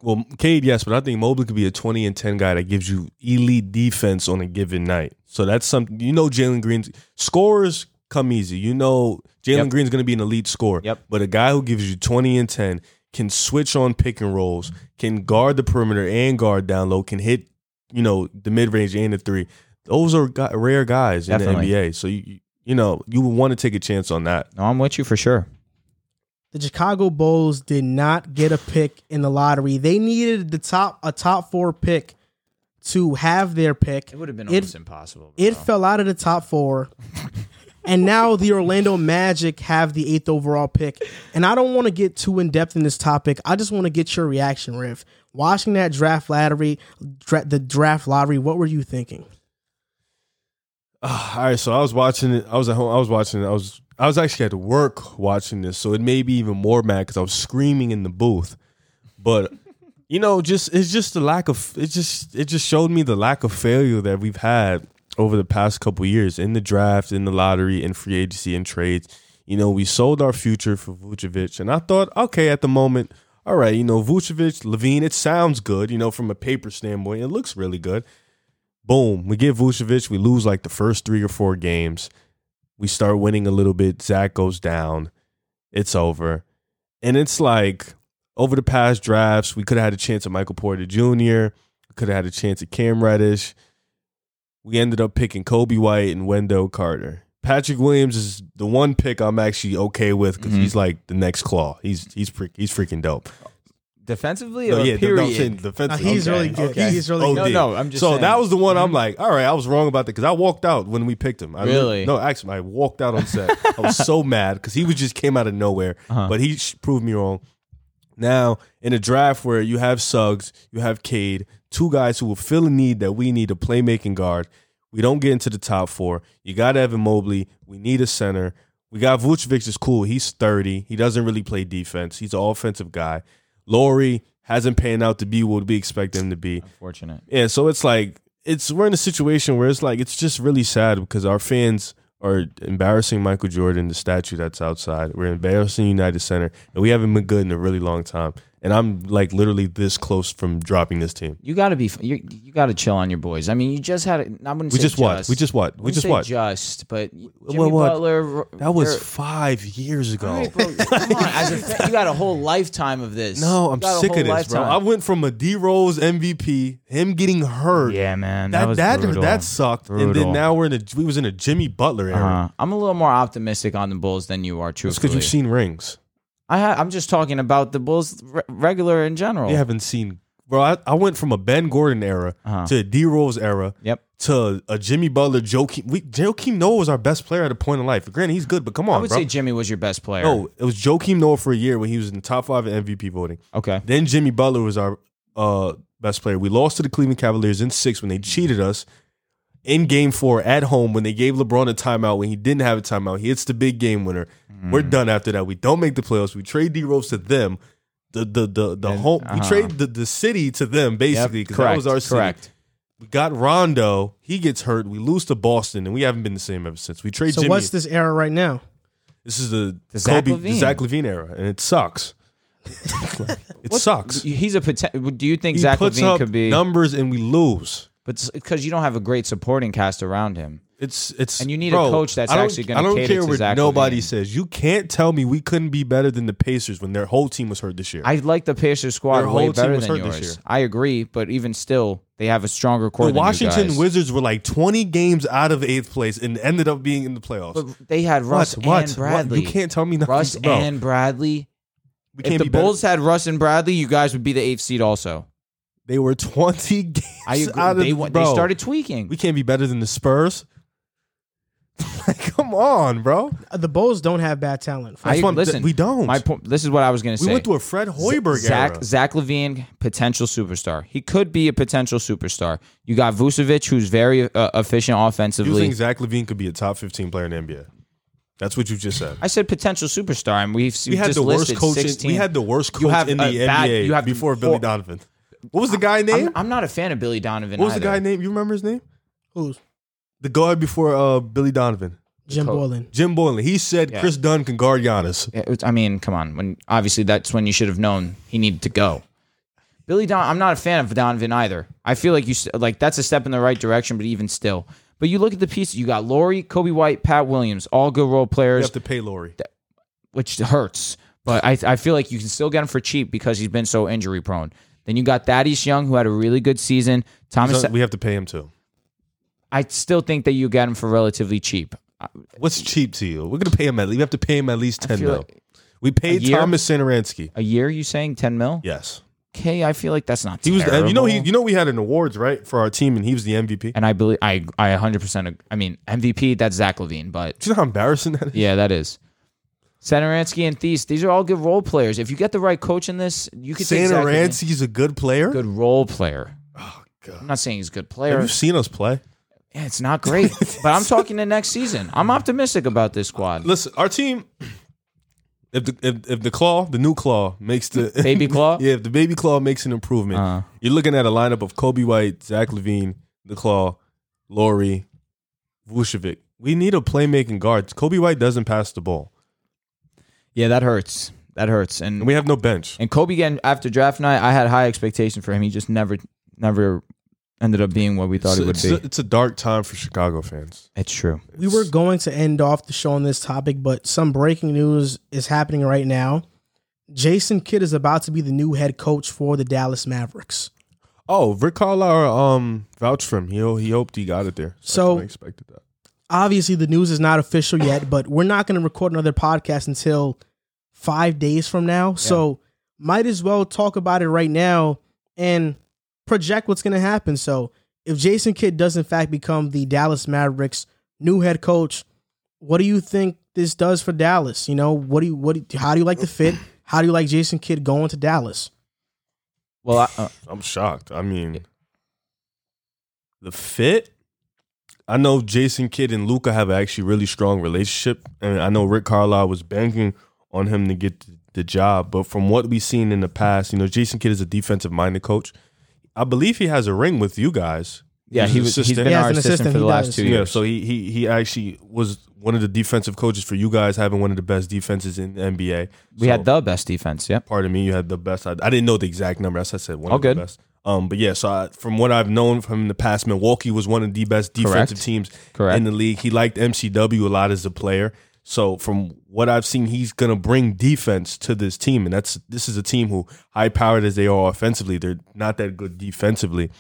well, Cade, yes, but I think Mobley could be a 20 and 10 guy that gives you elite defense on a given night. So that's something you know. Jalen Green's scores come easy. You know, Jalen Yep. Green's going to be an elite scorer. Yep. But a guy who gives you 20 and 10 can switch on pick and rolls, can guard the perimeter and guard down low, can hit you know the mid range and the three. Those are gu- rare guys Definitely. in the NBA. So you you- you know you would want to take a chance on that. No, I'm with you for sure. The Chicago Bulls did not get a pick in the lottery. They needed the top a top four pick to have their pick. It would have been It- almost impossible. It fell out of the top four. and now the Orlando Magic have the eighth overall pick. And I don't want to get too in depth in this topic. I just want to get your reaction, Riff. Watching that draft lottery, dra- the draft lottery, what were you thinking? Uh, all right, so I was watching it. I was at home. I was watching it. I was I was actually at work watching this, so it made me even more mad because I was screaming in the booth. But you know, just it's just the lack of it. Just it just showed me the lack of failure that we've had over the past couple years in the draft, in the lottery, in free agency, in trades. You know, we sold our future for Vucevic, and I thought, okay, at the moment, all right, you know, Vucevic, LaVine, it sounds good. You know, from a paper standpoint, it looks really good. Boom, we get Vucevic, we lose like the first three or four games. We start winning a little bit. Zach goes down. It's over. And it's like over the past drafts, we could have had a chance at Michael Porter Jr., we could have had a chance at Cam Reddish. We ended up picking Coby White and Wendell Carter. Patrick Williams is the one pick I'm actually okay with because Mhm. he's like the next claw. He's he's freak, he's freaking dope. Defensively No, or yeah, no, no, I'm period? saying defensive. Uh, he's Okay, really good. okay. He's really OD. no, good. no, I'm just so saying. that was the one. I'm like, all right, I was wrong about that because I walked out when we picked him. I Really? No, actually, I walked out on set. I was so mad because he was just came out of nowhere, Uh-huh. but he proved me wrong. Now in a draft where you have Suggs, you have Cade, two guys who will fill a need that we need a playmaking guard. We don't get into the top four. You got Evan Mobley. We need a center. We got Vucevic is cool. He's 30. He doesn't really play defense. He's an offensive guy. Lauri hasn't panned out to be what we expect him to be. Unfortunate. Yeah, so it's like it's we're in a situation where it's like it's just really sad because our fans are embarrassing Michael Jordan, the statue that's outside. We're embarrassing United Center, and we haven't been good in a really long time. And I'm like literally this close from dropping this team. You got to be. You, you got to chill on your boys. I mean, you just had. A, I wouldn't We say just what? just. We just what? We just say what? Just, but Jimmy Well, what? Butler. That was five years ago. All right, bro, come on. As a, you got a whole lifetime of this. No, I'm sick of whole this, bro. I went from a D Rose MVP, him getting hurt. Yeah, man. That, that was that, that sucked. And then now we're in a we was in a Jimmy Butler era. Uh-huh. I'm a little more optimistic on the Bulls than you are. It's Truthfully, because you've seen rings. I ha- I'm just talking about the Bulls re- regular in general. You haven't seen, bro. I, I went from a Ben Gordon era Uh-huh. to a D Rose era Yep. to a Jimmy Butler, Joakim. We, Joakim Noah was our best player at a point in life. Granted, he's good, but come on, I would bro. say Jimmy was your best player. no, it was Joakim Noah for a year when he was in the top five in MVP voting. Okay. Then Jimmy Butler was our uh, best player. We lost to the Cleveland Cavaliers in six when they cheated us. In game four at home, when they gave LeBron a timeout when he didn't have a timeout, he hits the big game winner. We're Mm. done after that. We don't make the playoffs. We trade D Rose to them. The the the the And- home we uh-huh. trade the, the city to them basically Yep, that correct, was our city. correct. We got Rondo. He gets hurt. We lose to Boston, and we haven't been the same ever since. We trade So Jimmy. what's this era right now? this is the, The Zach Kobe, LaVine. the Zach LaVine era, and it sucks. it What- sucks. He's a potential. Do you think He Zach puts LaVine up could be? numbers, and we lose. But because you don't have a great supporting cast around him. It's it's And you need a coach that's actually gonna I don't care to what Zach nobody LaVine. says. You can't tell me we couldn't be better than the Pacers when their whole team was hurt this year. I like the Pacers squad Their way team better was than hurt this yours. year. I agree, but even still, they have a stronger core the Washington. Wizards were like 20 games out of eighth place and ended up being in the playoffs. But they had Russ what? What? and Bradley. What? You can't tell me nothing. Russ bro. and Bradley. we If the be. Bulls had Russ and Bradley, you guys would be the eighth seed also. They were 20 games I agree. out of They, the, they bro. started tweaking. We can't be better than the Spurs. like, come on, bro. Uh, The Bulls don't have bad talent. I, That's what I'm- listen, we don't. My point. This is what I was going to say. We went through a Fred Hoiberg Zach era. Zach LaVine, potential superstar. He could be a potential superstar. You got Vucevic, who's very uh, efficient You offensively. think Zach LaVine could be a top 15 player in the NBA? That's what you just said. I said potential superstar, and we've We had just the worst listed coach. 16. We had the worst You coach have in the a NBA bad- you have before four- Billy Donovan. What was the guy name? I'm, I'm not a fan of Billy Donovan. what was the either. guy name? You remember his name? Who's The guard before uh, Billy Donovan, Jim coach. Boylen? Jim Boylen. He said Yeah. Kris Dunn can guard Giannis. Yeah, it was- I mean, come on. When obviously that's when you should have known he needed to go. Billy Don, I'm not a fan of Donovan either. I feel like you s- like that's a step in the right direction, but even still. But you look at the pieces. You got Lauri, Coby White, Pat Williams, all good role players. You players, have to pay Lauri. which hurts. But I, I feel like you can still get him for cheap because he's been so injury prone. Then you got Thaddeus Young, who had a really good season. Thomas, So we have to pay him too. I still think that you get him for relatively cheap. What's cheap to you? We're gonna pay him at. least. We have to pay him at least ten feel mil. like- we paid year? Thomas Satoransky. A year, you saying ten mil? Yes, Okay, I feel like that's not. he was. The, you know, he. You know, we had an awards right for our team, and he was the MVP. And I believe I I 100. percent I mean MVP. That's Zach LaVine, but Do you know how embarrassing that is? yeah, that is. Satoransky and Thies. These are all good role players. If you get the right coach in this, you could take Zach a good player. good role player. Oh God. I'm not saying he's a good Have player. you seen us play? Yeah, it's not great. but I'm talking the next season. I'm optimistic about this squad. Listen, our team. If the if, if the claw, the new claw makes the Baby Claw? yeah, if the baby claw makes an improvement, Uh. you're looking at a lineup of Coby White, Zach LaVine, the claw, Lauri, Vucevic. We need a playmaking guard. Coby White doesn't pass the ball, Yeah, that hurts. That hurts. And and we have no bench. and Coby again after draft night, I had high expectations for him. He just never never ended up being what we thought It's, he would it's be. a, it's a dark time for Chicago fans. it's true. We were going to end off the show on this topic, but some breaking news is happening right now. Jason Kidd is about to be the new head coach for the Dallas Mavericks. Oh, Rick Carlisle um vouched for him. He he hoped he got it there. So- I expected that. Obviously, the news is not official yet, but we're not going to record another podcast until five days from now. So, might as well talk about it right now and project what's going to happen. So, if Jason Kidd does in fact become the Dallas Mavericks new head coach, what do you think this does for Dallas? You know, what do you what? Do you, how do you like the fit? How do you like Jason Kidd going to Dallas? Well, I, uh, I'm shocked. I mean, the fit. I know Jason Kidd and Luka have actually really strong relationship, and I know Rick Carlisle was banking on him to get the, the job. But from what we've seen in the past, you know, Jason Kidd is a defensive minded coach. I believe he has a ring with you guys. yeah, He's he was. He's assistant. been Yeah, our as an assistant, assistant, for the last does. two Yeah, so he he he actually was one of the defensive coaches for you guys, having one of the best defenses in the NBA. we So- had the best defense. Yeah, pardon me, you had the best. I, I didn't know the exact number. As I said, one All of good. the best. Um, but yeah, so I, from what I've known from in the past, Milwaukee was one of the best defensive Correct. teams Correct. in the league. He liked MCW a lot as a player. So from what I've seen, he's gonna bring defense to this team, and that's this is a team who high powered as they are offensively, they're not that good defensively.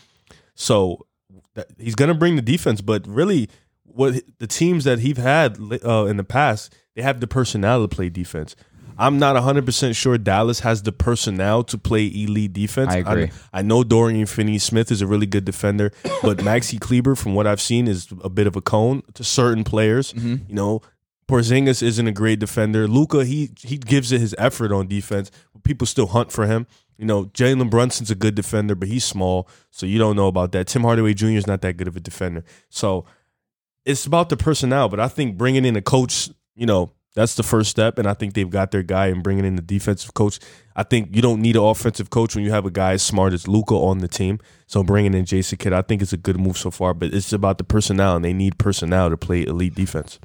So that, he's gonna bring the defense, but really, what the teams that he's had uh, in the past, they have the personnel to play defense. I'm not 100% sure Dallas has the personnel to play elite defense. I agree. I, know Dorian Finney Smith is a really good defender, but Maxi Kleber, from what I've seen, is a bit of a cone to certain players. Mm-hmm. You know, Porzingis isn't a great defender. Luka, he he gives it his effort on defense. But people still hunt for him. You know, Jalen Brunson's a good defender, but he's small, so you don't know about that. Tim Hardaway Jr. is not that good of a defender. So it's about the personnel, but I think bringing in a coach, you know, that's the first step, and I think they've got their guy and bringing in the defensive coach. I think you don't need an offensive coach when you have a guy as smart as Luka on the team. So bringing in Jason Kidd, I think it's a good move so far. But it's about the personnel, and they need personnel to play elite defense.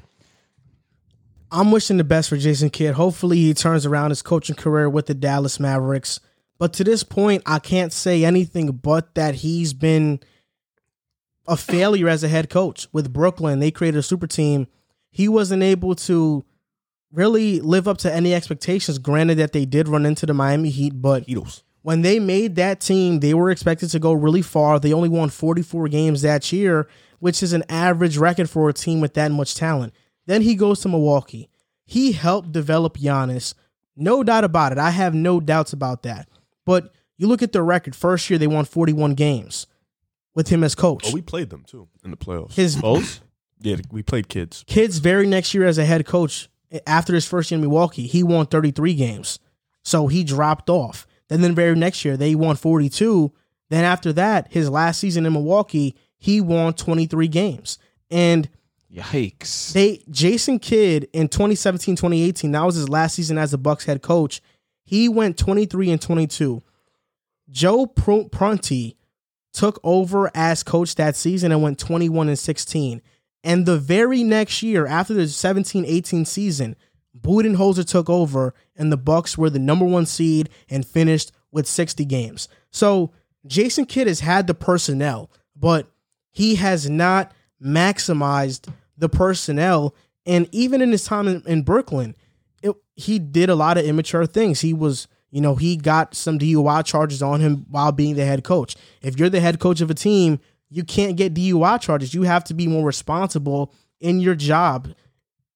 I'm wishing the best for Jason Kidd. Hopefully, he turns around his coaching career with the Dallas Mavericks. But to this point, I can't say anything but that he's been a failure as a head coach with Brooklyn. They created a super team. He wasn't able to really live up to any expectations. Granted that they did run into the Miami Heat, but Heatles. when they made that team, they were expected to go really far. They only won 44 games that year, which is an average record for a team with that much talent. Then he goes to Milwaukee. He helped develop Giannis. No doubt about it. I have no doubts about that. But you look at their record. First year, they won 41 games with him as coach. Oh, we played them too in the playoffs. His yeah, we played kids. kids very next year as a head coach after his first year in Milwaukee, he won 33 games. So he dropped off. Then the very next year, they won 42. Then after that, his last season in Milwaukee, he won 23 games. And Yikes. they Jason Kidd in 2017, 2018, that was his last season as the Bucks head coach. He went 23 and 22. Joe Pr- Prunty took over as coach that season and went 21 and 16. And the very next year, after the 17 18 season, Budenholzer took over and the Bucks were the number one seed and finished with 60 games. So Jason Kidd has had the personnel, but he has not maximized the personnel. And even in his time in, in Brooklyn, it, he did a lot of immature things. He was, you know, he got some DUI charges on him while being the head coach. If you're the head coach of a team, you can't get DUI charges. You have to be more responsible in your job.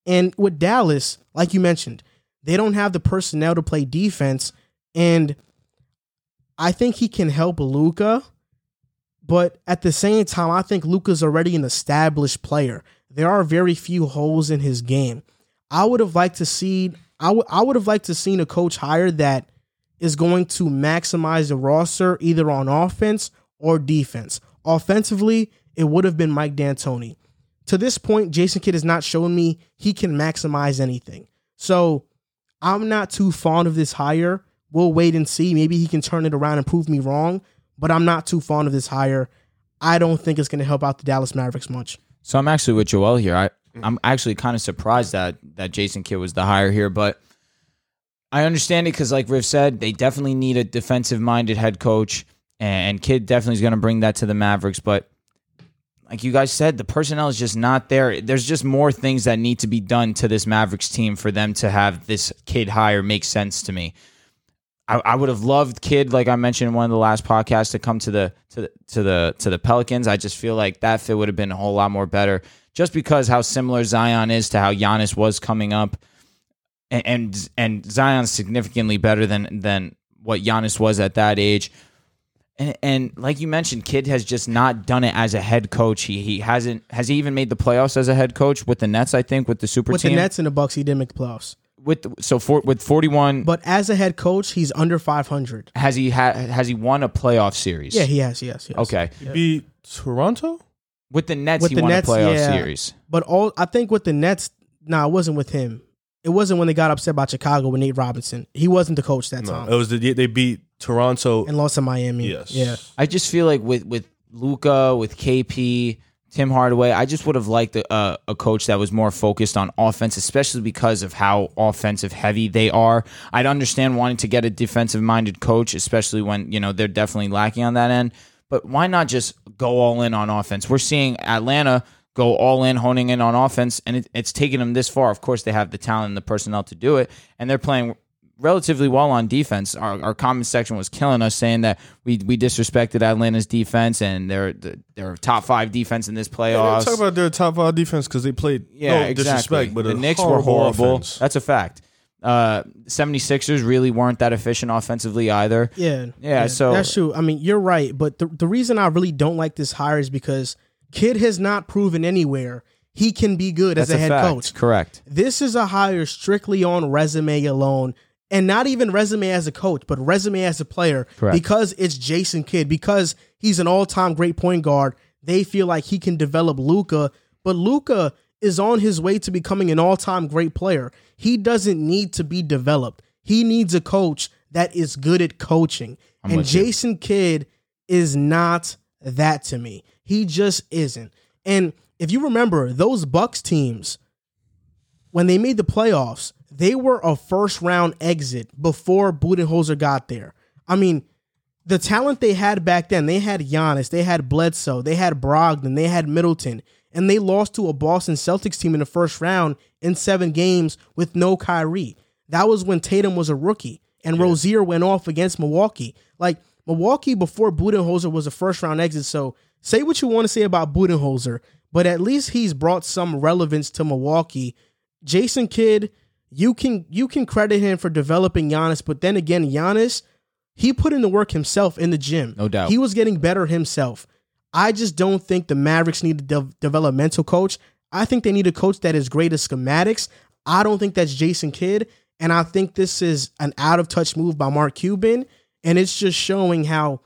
And with Dallas, like you mentioned, they don't have the personnel to play defense. And I think he can help Luka, but at the same time, I think Luka's already an established player. There are very few holes in his game. I would have liked to see I would I would have liked to seen a coach hire that is going to maximize the roster either on offense or defense. Offensively, it would have been Mike D'Antoni. To this point, Jason Kidd has not shown me he can maximize anything. So I'm not too fond of this hire. We'll wait and see. Maybe he can turn it around and prove me wrong, but I'm not too fond of this hire. I don't think it's going to help out the Dallas Mavericks much. So I'm actually with Joel here. I I'm actually kind of surprised that that Jason Kidd was the hire here, but I understand it because, like Riv said, they definitely need a defensive minded head coach, and Kidd definitely is going to bring that to the Mavericks. But like you guys said, the personnel is just not there. There's just more things that need to be done to this Mavericks team for them to have this Kidd hire make sense to me. I, I would have loved Kidd, like I mentioned in one of the last podcasts, to come to the to the to the to the Pelicans. I just feel like that fit would have been a whole lot more better, just because how similar Zion is to how Giannis was coming up, and and, and Zion's significantly better than than what Giannis was at that age. And, and like you mentioned, Kidd has just not done it as a head coach. He he hasn't has he even made the playoffs as a head coach with the Nets? I think with the super team. With team. the Nets and the Bucks, he didn't make the playoffs. with the- so for, with forty one, But as a head coach, he's under 500. has he ha, has he won a playoff series? Yeah, he has. Yes, yes. Okay, He beat Toronto. with the Nets, With he the won Nets, a playoff yeah. series. But all I think with the Nets, nah, it wasn't with him. It wasn't when they got upset about Chicago with Nate Robinson. He wasn't the coach that No, time it was the they beat Toronto. and lost to Miami. yes. Yeah. I just feel like with with Luka, with KP, Tim Hardaway, I just would have liked a, a, a coach that was more focused on offense, especially because of how offensive heavy they are. I'd understand wanting to get a defensive minded coach, especially when you know they're definitely lacking on that end. But why not just go all in on offense? We're seeing Atlanta go all in, honing in on offense, and it, it's taken them this far. Of course, they have the talent and the personnel to do it, and they're playing relatively well on defense. Our, our comment section was killing us, saying that we we disrespected Atlanta's defense, and they're they're top five defense in this Yeah, playoffs. talk about their top five defense because they played Yeah, no exactly. disrespect, but the a Knicks were horrible horrible. offense. That's a fact. Uh, 76ers really weren't that efficient offensively either. Yeah. Yeah, so- that's true. I mean, you're right. But the, the reason I really don't like this hire is because Kidd has not proven anywhere he can be good That's as a, head fact. coach. Correct. This is a hire strictly on resume alone. And not even resume as a coach, but resume as a player. Correct. Because it's Jason Kidd, because he's an all-time great point guard, they feel like he can develop Luka. But Luka is on his way to becoming an all-time great player. He doesn't need to be developed. He needs a coach that is good at coaching. and with you. Jason Kidd is not that to me. He just isn't. And if you remember, those Bucks teams, when they made the playoffs, they were a first round exit before Budenholzer got there. I mean, the talent they had back then, they had Giannis, they had Bledsoe, they had Brogdon, they had Middleton, and they lost to a Boston Celtics team in the first round in seven games with no Kyrie. That was when Tatum was a rookie and Rozier went off against Milwaukee. Like Milwaukee before Budenholzer was a first round exit. So say what you want to say about Budenholzer, but at least he's brought some relevance to Milwaukee. Jason Kidd, you can you can credit him for developing Giannis, but then again, Giannis, he put in the work himself in the gym. No doubt. He was getting better himself. I just don't think the Mavericks need a de- developmental coach. I think they need a coach that is great at schematics. I don't think that's Jason Kidd. And I think this is an out of touch move by Mark Cuban. And it's just showing how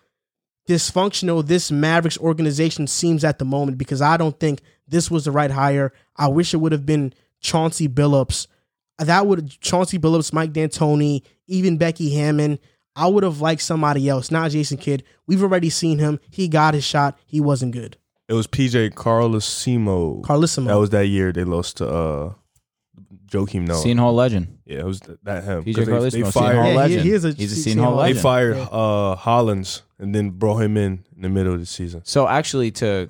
dysfunctional this Mavericks organization seems at the moment because I don't think this was the right hire. I wish it would have been Chauncey Billups. That would Chauncey Billups, Mike D'Antoni, even Becky Hammon. I would have liked somebody else, not Jason Kidd. We've already seen him. He got his shot. He wasn't good. It was PJ Carlesimo. Carlesimo. That was that year they lost to uh, Joakim Noah. Seton Hall legend. Yeah, it was th- that him. PJ 'Cause they, they fired, Hall Yeah, he- legend. he is a He's a Seton Seton Hall Hall they fired uh, Hollins and then brought him in in the middle of the season. So actually, to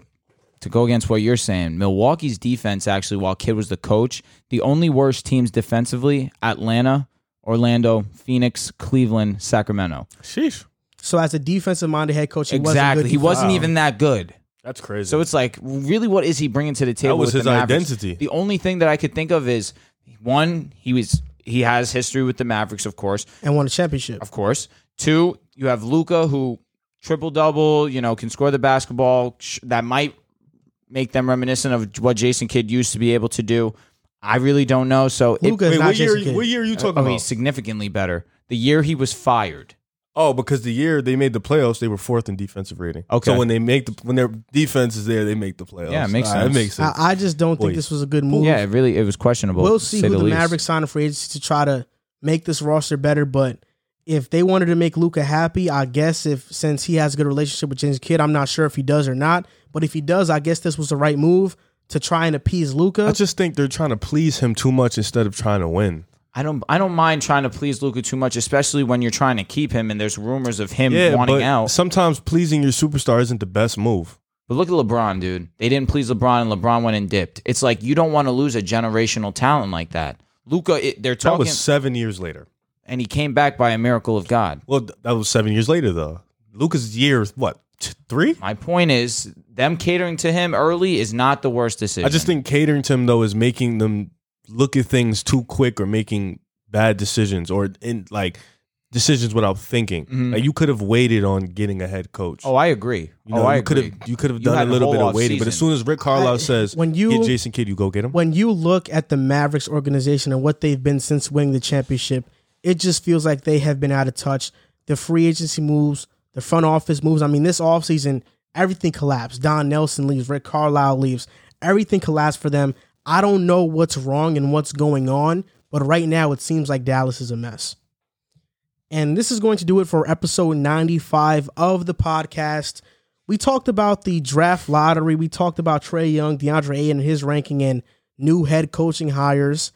to go against what you're saying, Milwaukee's defense actually, while Kidd was the coach, the only worst teams defensively: Atlanta, Orlando, Phoenix, Cleveland, Sacramento. Sheesh, so as a defensive minded head coach, he exactly, wasn't good. he wasn't Wow. even that good. that's crazy. So it's like, really, what is he bringing to the table? was with his the identity. The only thing that I could think of is one, he was he has history with the Mavericks, of course, and won a championship. of course. Two, you have Luka who triple double, you know, can score the basketball. That might make them reminiscent of what Jason Kidd used to be able to do. I really don't know. So it, Luka is Wait, not what year? Jason Kidd. What year are you talking oh, about? he's significantly better. The year he was fired. Oh, because the year they made the playoffs, they were fourth in defensive rating. Okay. So when they make the when their defense is there, they make the playoffs. Yeah, it makes All right, sense. It makes sense. I, I just don't think Boy. this was a good move. Yeah, it really it was questionable. we'll to see say who the, least. Mavericks sign for agency to try to make this roster better. But if they wanted to make Luka happy, I guess if since he has a good relationship with James Kidd, I'm not sure if he does or not. But if he does, I guess this was the right move to try and appease Luka. I just think they're trying to please him too much instead of trying to win. I don't I don't mind trying to please Luka too much, especially when you're trying to keep him and there's rumors of him Yeah, wanting but out. sometimes pleasing your superstar isn't the best move. But look at LeBron, dude. They didn't please LeBron, and LeBron went and dipped. It's like you don't want to lose a generational talent like that. Luka, it, they're talking That talking, was seven years later. and he came back by a miracle of God. Well, that was seven years later though. Luka's year, what t- three? My point is, them catering to him early is not the worst decision. I just think catering to him though is making them look at things too quick or making bad decisions or in like decisions without thinking. Mhm. Like you could have waited on getting a head coach. Oh, I agree. You know, oh, I could have you could have done a a little bit of waiting, but as soon as Rick Carlisle I- says when you- get Jason Kidd, you go get him. when you look at the Mavericks organization and what they've been since winning the championship, it just feels like they have been out of touch. The free agency moves, the front office moves. I mean, this offseason, everything collapsed. Don Nelson leaves, Rick Carlisle leaves. Everything collapsed for them. I don't know what's wrong and what's going on, but right now it seems like Dallas is a mess. And this is going to do it for episode 95 of the podcast. We talked about the draft lottery. We talked about Trae Young, DeAndre Ayton, and his ranking, and new head coaching hires.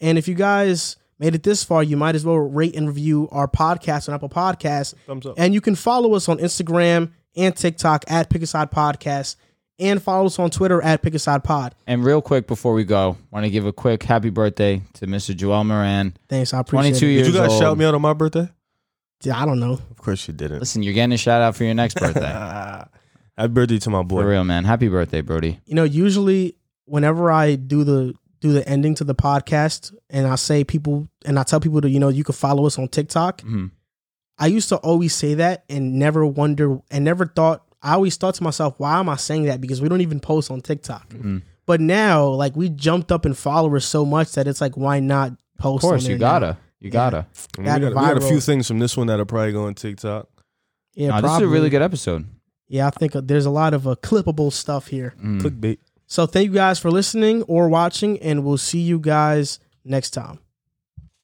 And if you guys made it this far, you might as well rate and review our podcast on Apple Podcasts. Thumbs up. And you can follow us on Instagram and TikTok at Pick Aside Podcast, and follow us on Twitter at Pick Aside Pod. And real quick before we go, want to give a quick happy birthday to Mr. Joel Moran. Thanks, I appreciate 22 it. years Did you guys old. shout me out on my birthday? Yeah, I don't know. Of course you didn't. Listen, you're getting a shout out for your next birthday. Happy birthday to my boy. For real, man. Happy birthday, Brody. you know, usually whenever I do the do the ending to the podcast and I say people and I tell people to, you know, you can follow us on TikTok, Mhm. I used to always say that and never wonder and never thought I always thought to myself, why am I saying that? Because we don't even post on TikTok. Mhm. But now, like we jumped up in followers so much that it's like, why not post? Of course, on you now? gotta. You gotta. We Got got, we got a few things from this one that'll probably go on TikTok. Yeah, Nah, this is a really good episode. Yeah, I think uh, there's a lot of uh, clippable stuff here. Mm. Clickbait. So thank you guys for listening or watching, and we'll see you guys next time.